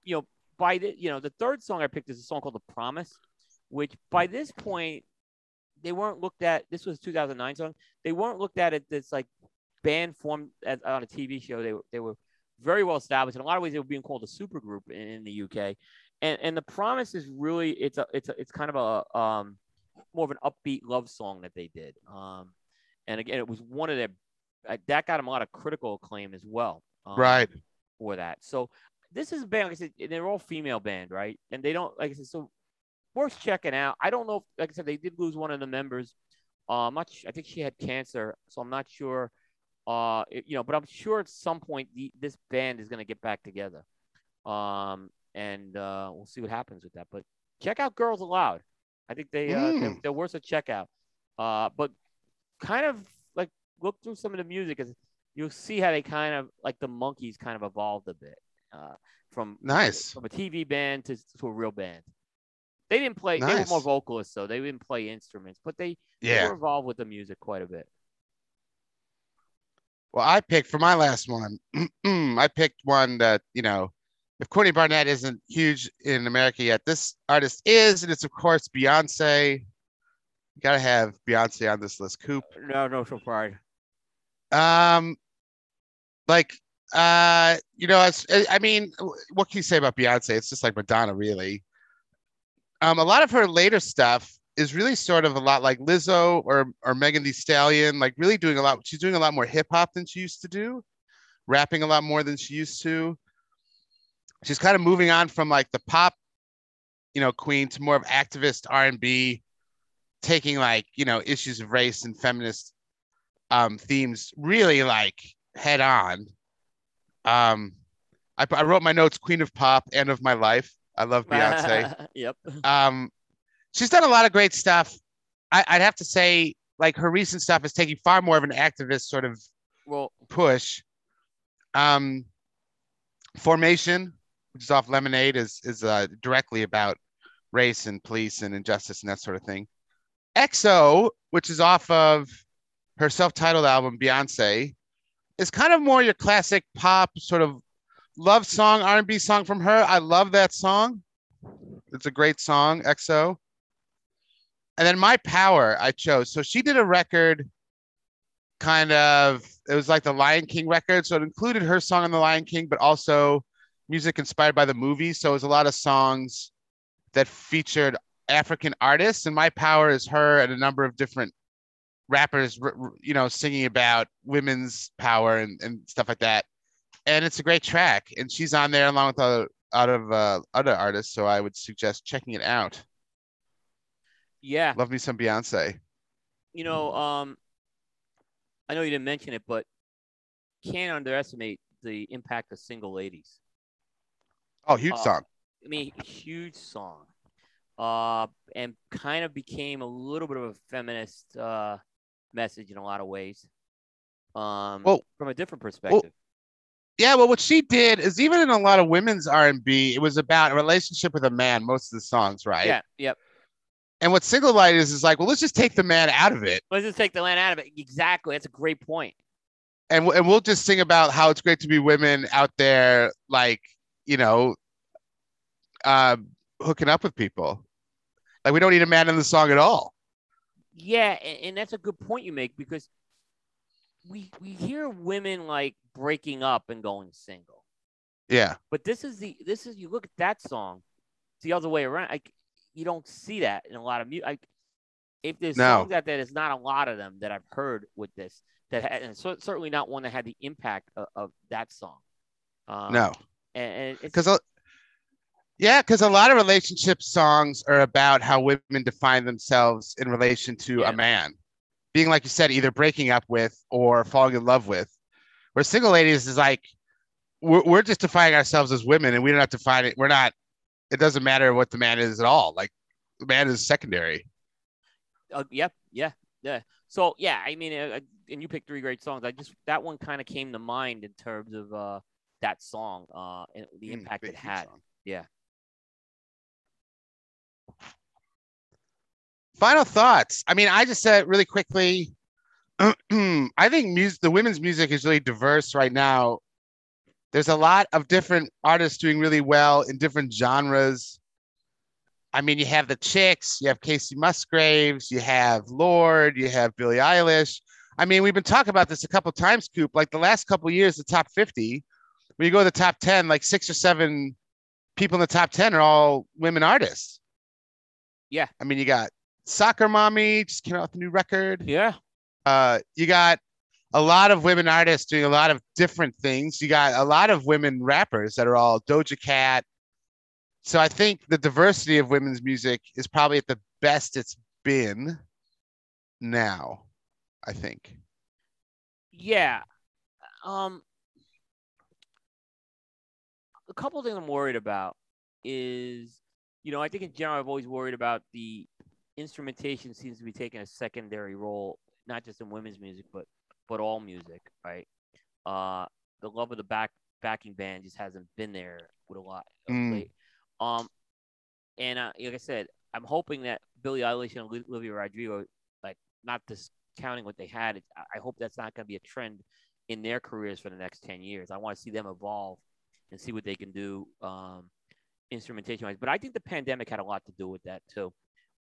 you know, by the you know, the third song I picked is a song called "The Promise," which by this point they weren't looked at. This was a 2009 song. They weren't looked at as this like band formed as, on a TV show. They were they were very well established. In a lot of ways, they were being called a supergroup in, in the UK. And and the promise is really it's a it's a it's kind of a um more of an upbeat love song that they did. Um, and again, it was one of their uh, that got them a lot of critical acclaim as well. Um, Right. For that, so this is a band. Like I said, they're all female band, right? And they don't like I said, so worth checking out. I don't know if, like I said, they did lose one of the members. Uh, su- I think she had cancer, so I'm not sure. Uh, it- you know, but I'm sure at some point the, this band is going to get back together. Um, and uh, we'll see what happens with that. But check out Girls Aloud. I think they uh, they're, Mm. they're worth a check out. Uh, but kind of like look through some of the music, because you'll see how they kind of like the Monkees kind of evolved a bit. Uh, from Nice. from a TV band to, to a real band. They didn't play. They were more Nice. vocalists, though. They didn't play instruments, but they, they Yeah. were involved with the music quite a bit. Well, I picked for my last one. I picked one that you know, if Courtney Barnett isn't huge in America yet, this artist is, and it's of course Beyonce. You gotta have Beyonce on this list. Coop. No, no, so pride. Um, like, uh, you know, it's, I mean, what can you say about Beyonce? It's just like Madonna, really. Um, a lot of her later stuff is really sort of a lot like Lizzo or or Megan Thee Stallion, like really doing a lot. She's doing a lot more hip hop than she used to do, rapping a lot more than she used to. She's kind of moving on from like the pop, you know, queen to more of activist R and B, taking like you know issues of race and feminist um, themes really like head on. Um, I, I wrote my notes, Queen of Pop, and of My Life. I love Beyonce. yep. um, she's done a lot of great stuff. I, I'd have to say, like her recent stuff is taking far more of an activist sort of Well, push. Um, Formation, which is off Lemonade, is is uh, directly about race and police and injustice and that sort of thing. XO, which is off of her self-titled album Beyonce, is kind of more your classic pop sort of love song, R&B song from her. I love that song. It's a great song, XO. And then My Power, I chose. So she did a record kind of it was like the Lion King record, so it included her song on the Lion King, but also music inspired by the movie. So it was a lot of songs that featured African artists, and My Power is her and a number of different rappers, you know, singing about women's power and, and stuff like that. And it's a great track. And she's on there along with other out of uh, other artists. So I would suggest checking it out. Yeah, Love me some Beyonce. you know, um, I know you didn't mention it, but can't underestimate the impact of single ladies. Oh, huge Uh, song. I mean, huge song, uh, and kind of became a little bit of a feminist uh, message in a lot of ways. Um, Well- from a different perspective. Yeah, well, what she did is even in a lot of women's R and B, it was about a relationship with a man. Most of the songs, right? yeah, yep. And what single light is is like, well, let's just take the man out of it, Let's just take the man out of it. Exactly. That's a great point. and and we'll just sing about how it's great to be women out there, like you know, uh, hooking up with people. Like we don't need a man in the song at all. Yeah, and, and that's a good point you make because we we hear women like breaking up and going single. Yeah, But this is the this is you look at that song, it's the other way around. Like you don't see that in a lot of music. Like if there's No. songs out there, there's not a lot of them that I've heard with this that had, and cer- certainly not one that had the impact of, of that song. Um, no, and, because yeah, because a lot of relationship songs are about how women define themselves in relation to Yeah. a man, being like you said, either breaking up with or falling in love with. Where single ladies is like, we're, we're just defining ourselves as women, and we don't have to find it. We're not. It doesn't matter what the man is at all. Like the man is secondary. Uh, yep, yeah, yeah. So yeah, I mean, uh, and you picked three great songs. I just that one kind of came to mind in terms of uh, that song, uh, and the Mm, impact it had. song. Yeah. Final thoughts. I mean, I just said really quickly. I think music, the women's music is really diverse right now. There's a lot of different artists doing really well in different genres. I mean, you have the chicks, you have Kacey Musgraves, you have Lorde, you have Billie Eilish. I mean, we've been talking about this a couple times, Coop. Like the last couple years, the top 50, when you go to the top 10, like six or seven people in the top 10 are all women artists. Yeah. I mean, you got Soccer Mommy just came out with a new record. Yeah. Uh, you got a lot of women artists doing a lot of different things. You got a lot of women rappers that are all Doja Cat. So I think the diversity of women's music is probably at the best it's been now. I think. Yeah. Um, a couple things I'm worried about is, you know, I think in general I've always worried about the instrumentation seems to be taking a secondary role, not just in women's music, but but all music, right? Uh, the love of the back backing band just hasn't been there with a lot Mm. Um, and uh, like I said, I'm hoping that Billie Eilish and Oli- Olivia Rodrigo, like not discounting what they had, I- I hope that's not going to be a trend in their careers for the next 10 years. I want to see them evolve and see what they can do um, instrumentation wise. But I think the pandemic had a lot to do with that too,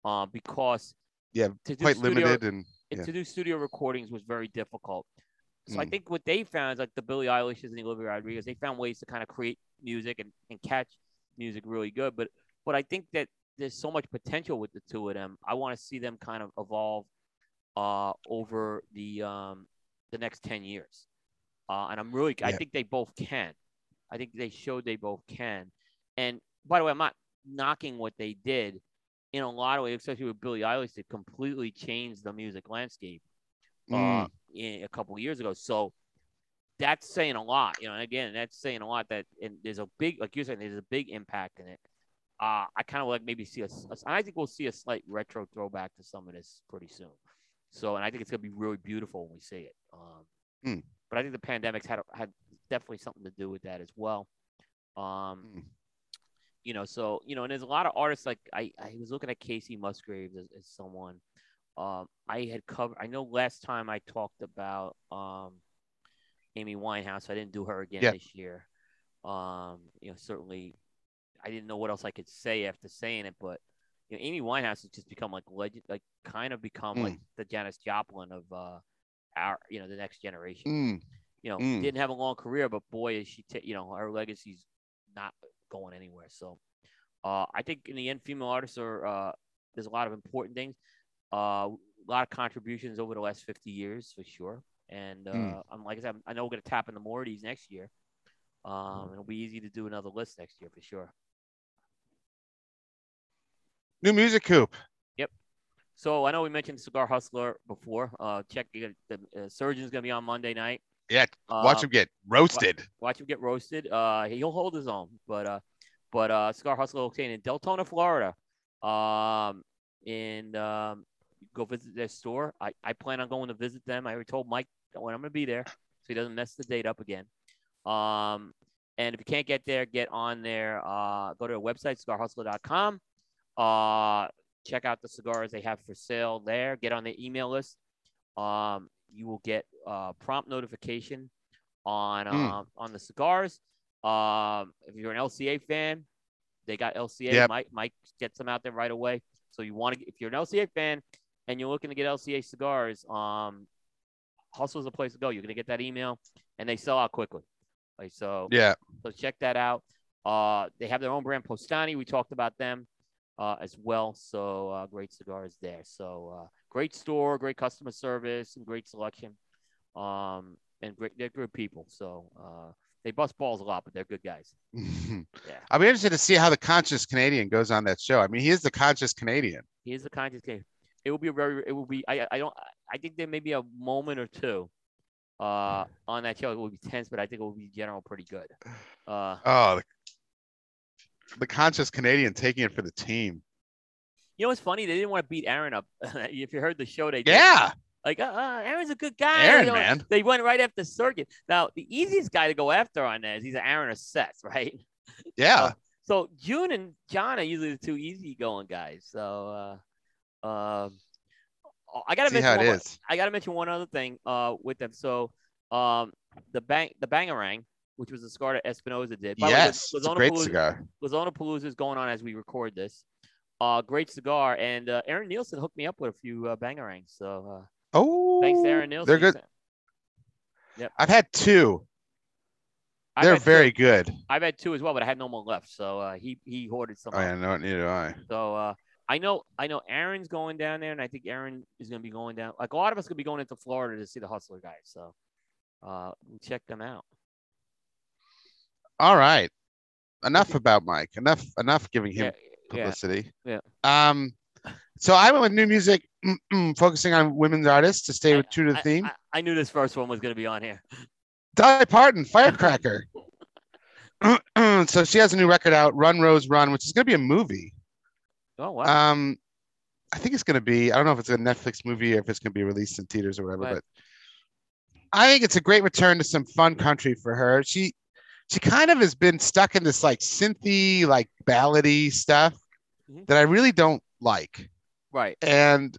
uh, because Yeah, to do Quite studio- limited and yeah. to do studio recordings was very difficult. So I Mm. think what they found is like the Billie Eilish's and the Olivia Rodriguez, they found ways to kind of create music and, and catch music really good. But but I think that there's so much potential with the two of them. I want to see them kind of evolve uh, over the um, the next ten years. Uh, and I'm really, I think they both can. I think they showed they both can. And by the way, I'm not knocking what they did. In a lot of ways, especially with Billie Eilish, it completely changed the music landscape uh, Mm. in, a couple of years ago. So that's saying a lot, you know. And again, that's saying a lot that and there's a big, like you're saying, there's a big impact in it. Uh, I kind of like maybe see a- I think we'll see a slight retro throwback to some of this pretty soon. So, and I think it's gonna be really beautiful when we see it. Um, Hmm. But I think the pandemic's had had definitely something to do with that as well. Um, Mm. you know, so you know, and there's a lot of artists like I, I was looking at Kacey Musgraves as, as someone um, I had covered. I know last time I talked about um, Amy Winehouse. I didn't do her again Yeah. this year. Um, you know, certainly, I didn't know what else I could say after saying it, but you know, Amy Winehouse has just become like legend, like kind of become like the Janis Joplin of uh, our, you know, the next generation Mm. You know, Mm. didn't have a long career, but boy, is she, ta you know, her legacy's not going anywhere. So, uh, I think in the end, female artists are, uh, there's a lot of important things. Uh, a lot of contributions over the last 50 years for sure. And uh, Mm. I'm like I said, I know we're gonna tap into more of these next year. Um, it'll be easy to do another list next year for sure. New music coop. Yep. So I know we mentioned Cigar Hustler before. Uh, check the the, uh, Surgeon's gonna be on Monday night. Yeah, watch him get roasted. watch him get roasted. Uh, he'll hold his own, but uh, but uh, Cigar Hustler located in Deltona, Florida. Um, and um, go visit their store. I, I plan on going to visit them. I already told Mike when I'm gonna be there, so he doesn't mess the date up again. Um, and if you can't get there, get on there. Uh, go to their website, cigarhustler.com. Uh, check out the cigars they have for sale there. Get on the email list. Um, you will get uh, prompt notification on Mm. um, on the cigars. Um, if you're an LCA fan, they got LCA. Yep. Mike Mike gets them out there right away. So you want to, if you're an LCA fan and you're looking to get LCA cigars, um, is a place to go. You're gonna get that email, and they sell out quickly. Like so, Yeah. so check that out. Uh, they have their own brand Postani. We talked about them uh, as well. So uh, great cigars there. So uh, great store, great customer service, and great selection. Um, and great, they're good people. So uh, they bust balls a lot, but they're good guys. Yeah. I'll be interested to see how the conscious Canadian goes on that show. I mean, he is the conscious Canadian. He is the conscious game. It will be a very. It will be. I. I don't. I think there may be a moment or two, uh, on that show. It will be tense, but I think it will be general pretty good. Uh, Oh, the, the conscious Canadian taking it for the team. You know what's funny? They didn't want to beat Aaron up. if you heard the show, they did. Yeah, Like, uh, uh, Aaron's a good guy. Aaron, you know, man. They went right after Circuit. Now, the easiest guy to go after on that is either Aaron or Seth, right? Yeah. So June and John are usually the two easygoing guys. So, uh, um, I gotta See mention one more-. I gotta mention one other thing uh with them. So um the bang the bangarang, which was a cigar that Espinosa did. By the way, Yes, it's a Lozona great Palooza- cigar. La Zona Palooza is going on as we record this. Uh great cigar. And uh, Aaron Nielsen hooked me up with a few uh, bangarangs. So uh Oh, thanks Aaron Nielsen. They're good. sent- I've had two. I've They're had two- very good. I've had two as well, but I had no more left. So uh, he he hoarded some. I yeah, no, neither I. So uh, I know I know Aaron's going down there, and I think Aaron is going to be going down. Like a lot of us could be going into Florida to see the Hustler guys. So uh, check them out. All right. Enough about Mike. Enough. Enough giving him yeah. Publicity. yeah. Um. So I went with new music, focusing on women's artists to stay I- with true to the I- theme. I, I knew this first one was going to be on here. Dolly Parton, Firecracker. so she has a new record out, Run Rose Run, which is going to be a movie. Oh wow! Um, I think it's going to be. I don't know if it's a Netflix movie or if it's going to be released in theaters or whatever. Right. But I think it's a great return to some fun country for her. She she kind of has been stuck in this like synthy, like ballady stuff Mhm. that I really don't like. right. And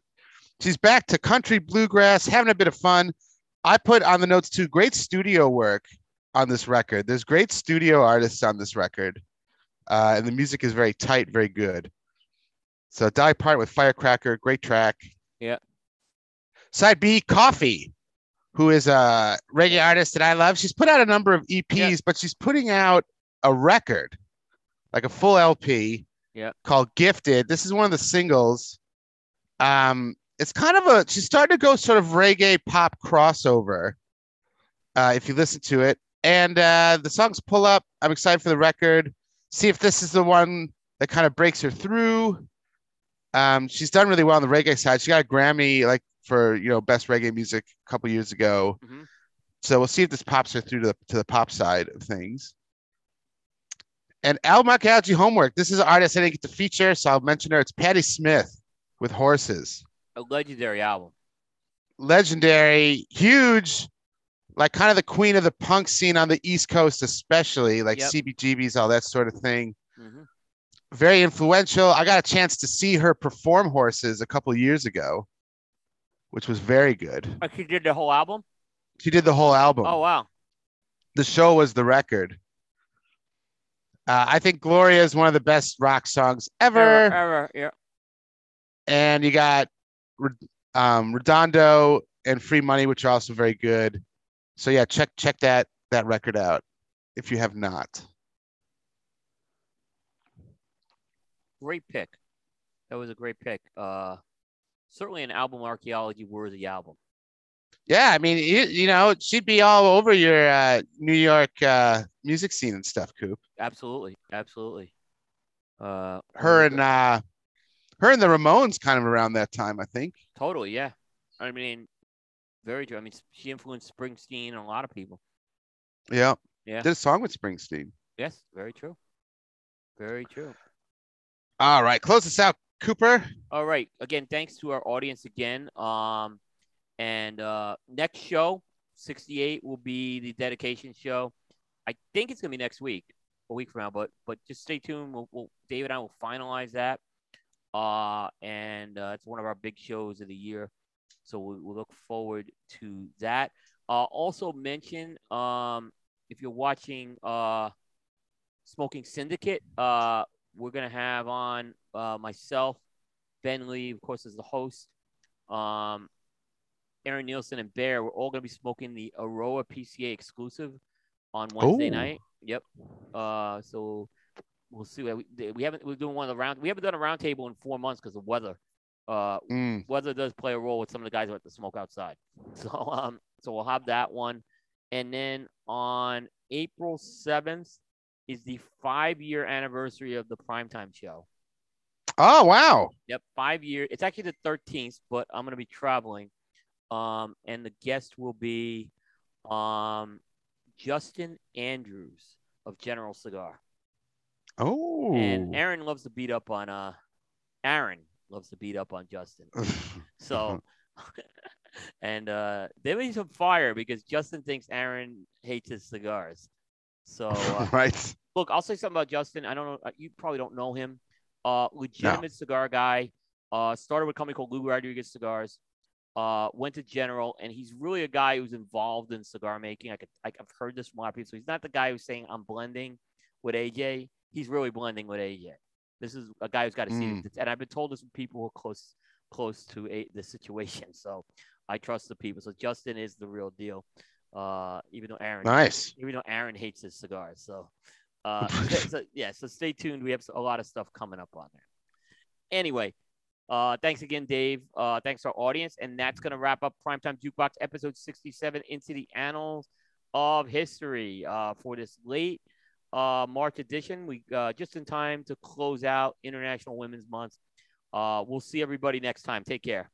she's back to country bluegrass, having a bit of fun. I put on the notes too. Great studio work on this record. There's great studio artists on this record, uh, and the music is very tight, very good. So Die Part with Firecracker, great track. Yeah. Side B, Koffee, who is a reggae artist that I love. She's put out a number of EPs, Yeah. but she's putting out a record, like a full LP, Yeah. called Gifted. This is one of the singles. Um, it's kind of a she's starting to go sort of reggae pop crossover. Uh, if you listen to it, and uh, the songs pull up. I'm excited for the record. See if this is the one that kind of breaks her through. Um, she's done really well on the reggae side. She got a Grammy like for you know best reggae music a couple years ago. Mhm. So we'll see if this pops her through to the to the pop side of things. And Al Algae homework. This is an artist I didn't get to feature, so I'll mention her. It's Patti Smith with horses. A legendary album. Legendary, huge, like kind of the queen of the punk scene on the East Coast, especially like Yep. CBGBs, all that sort of thing. hmm Very influential. I got a chance to see her perform horses a couple years ago, which was very good. Oh, she did the whole album. She did the whole album. Oh wow! the show was the record. Uh, I think Gloria is one of the best rock songs ever. Ever, ever, yeah. And you got um, Redondo and Free Money, which are also very good. So yeah, check check that that record out if you have not. Great pick. That was a great pick. Uh, certainly an album archaeology worthy album. Yeah, I mean, you, you know, she'd be all over your uh, New York uh, music scene and stuff, Coop. Absolutely, absolutely. Uh, Her and uh, her and the Ramones kind of around that time, I think. totally, yeah. I mean, very true. I mean, she influenced Springsteen and a lot of people. Yeah. Yeah. Did a song with Springsteen. Yes, very true. Very true. All right, close this out, Cooper. All right. Again, thanks to our audience again. Um, and uh, next show, 68, will be the dedication show. I think it's gonna be next week, a week from now. But but just stay tuned. We'll, we'll David and I will finalize that. Uh, and uh, it's one of our big shows of the year, so we, we'll look forward to that. Uh, also mention um, if you're watching uh, Smoking Syndicate, uh, we're gonna have on uh, myself, Ben Lee, of course, as the host. Um, Aaron Nielsen and Bear, we're all gonna be smoking the Aroa PCA exclusive on Wednesday Ooh. night. Yep. Uh, so we'll see. We, we haven't we're doing one of the round. We haven't done a round table in four months because of weather. Uh, Mm. weather does play a role with some of the guys who have to smoke outside. So um, so we'll have that one, and then on April seventh is the five year anniversary of the primetime show. Oh wow. Yep, five year. It's actually the thirteenth, but I'm gonna be traveling, um, and the guest will be, um, Justin Andrews of General Cigar. Oh. And Aaron loves to beat up on uh, Aaron loves to beat up on Justin. So, and uh, there was some fire because Justin thinks Aaron hates his cigars. So, uh, right. look, I'll say something about Justin. I don't know. uh, You probably don't know him. Uh, legitimate cigar guy. Uh, started with a company called Lou Rodriguez Cigars. Uh, went to General, and he's really a guy who's involved in cigar making. I could, I, I've heard this from a lot of people. So he's not the guy who's saying I'm blending with AJ. He's really blending with AJ. This is a guy who's got a seat, Mm. and I've been told this from people who are close, close to a, the situation. So I trust the people. So Justin is the real deal. Uh, even though Aaron, Nice. even though Aaron hates his cigars. So, uh, so- yeah, so stay tuned. We have a lot of stuff coming up on there. Anyway, uh, thanks again, Dave. Uh, thanks to our audience, and that's gonna wrap up Primetime Jukebox episode 67 into the annals of history uh, for this late uh, March edition. We uh, just in time to close out International Women's Month. Uh, we'll see everybody next time. Take care.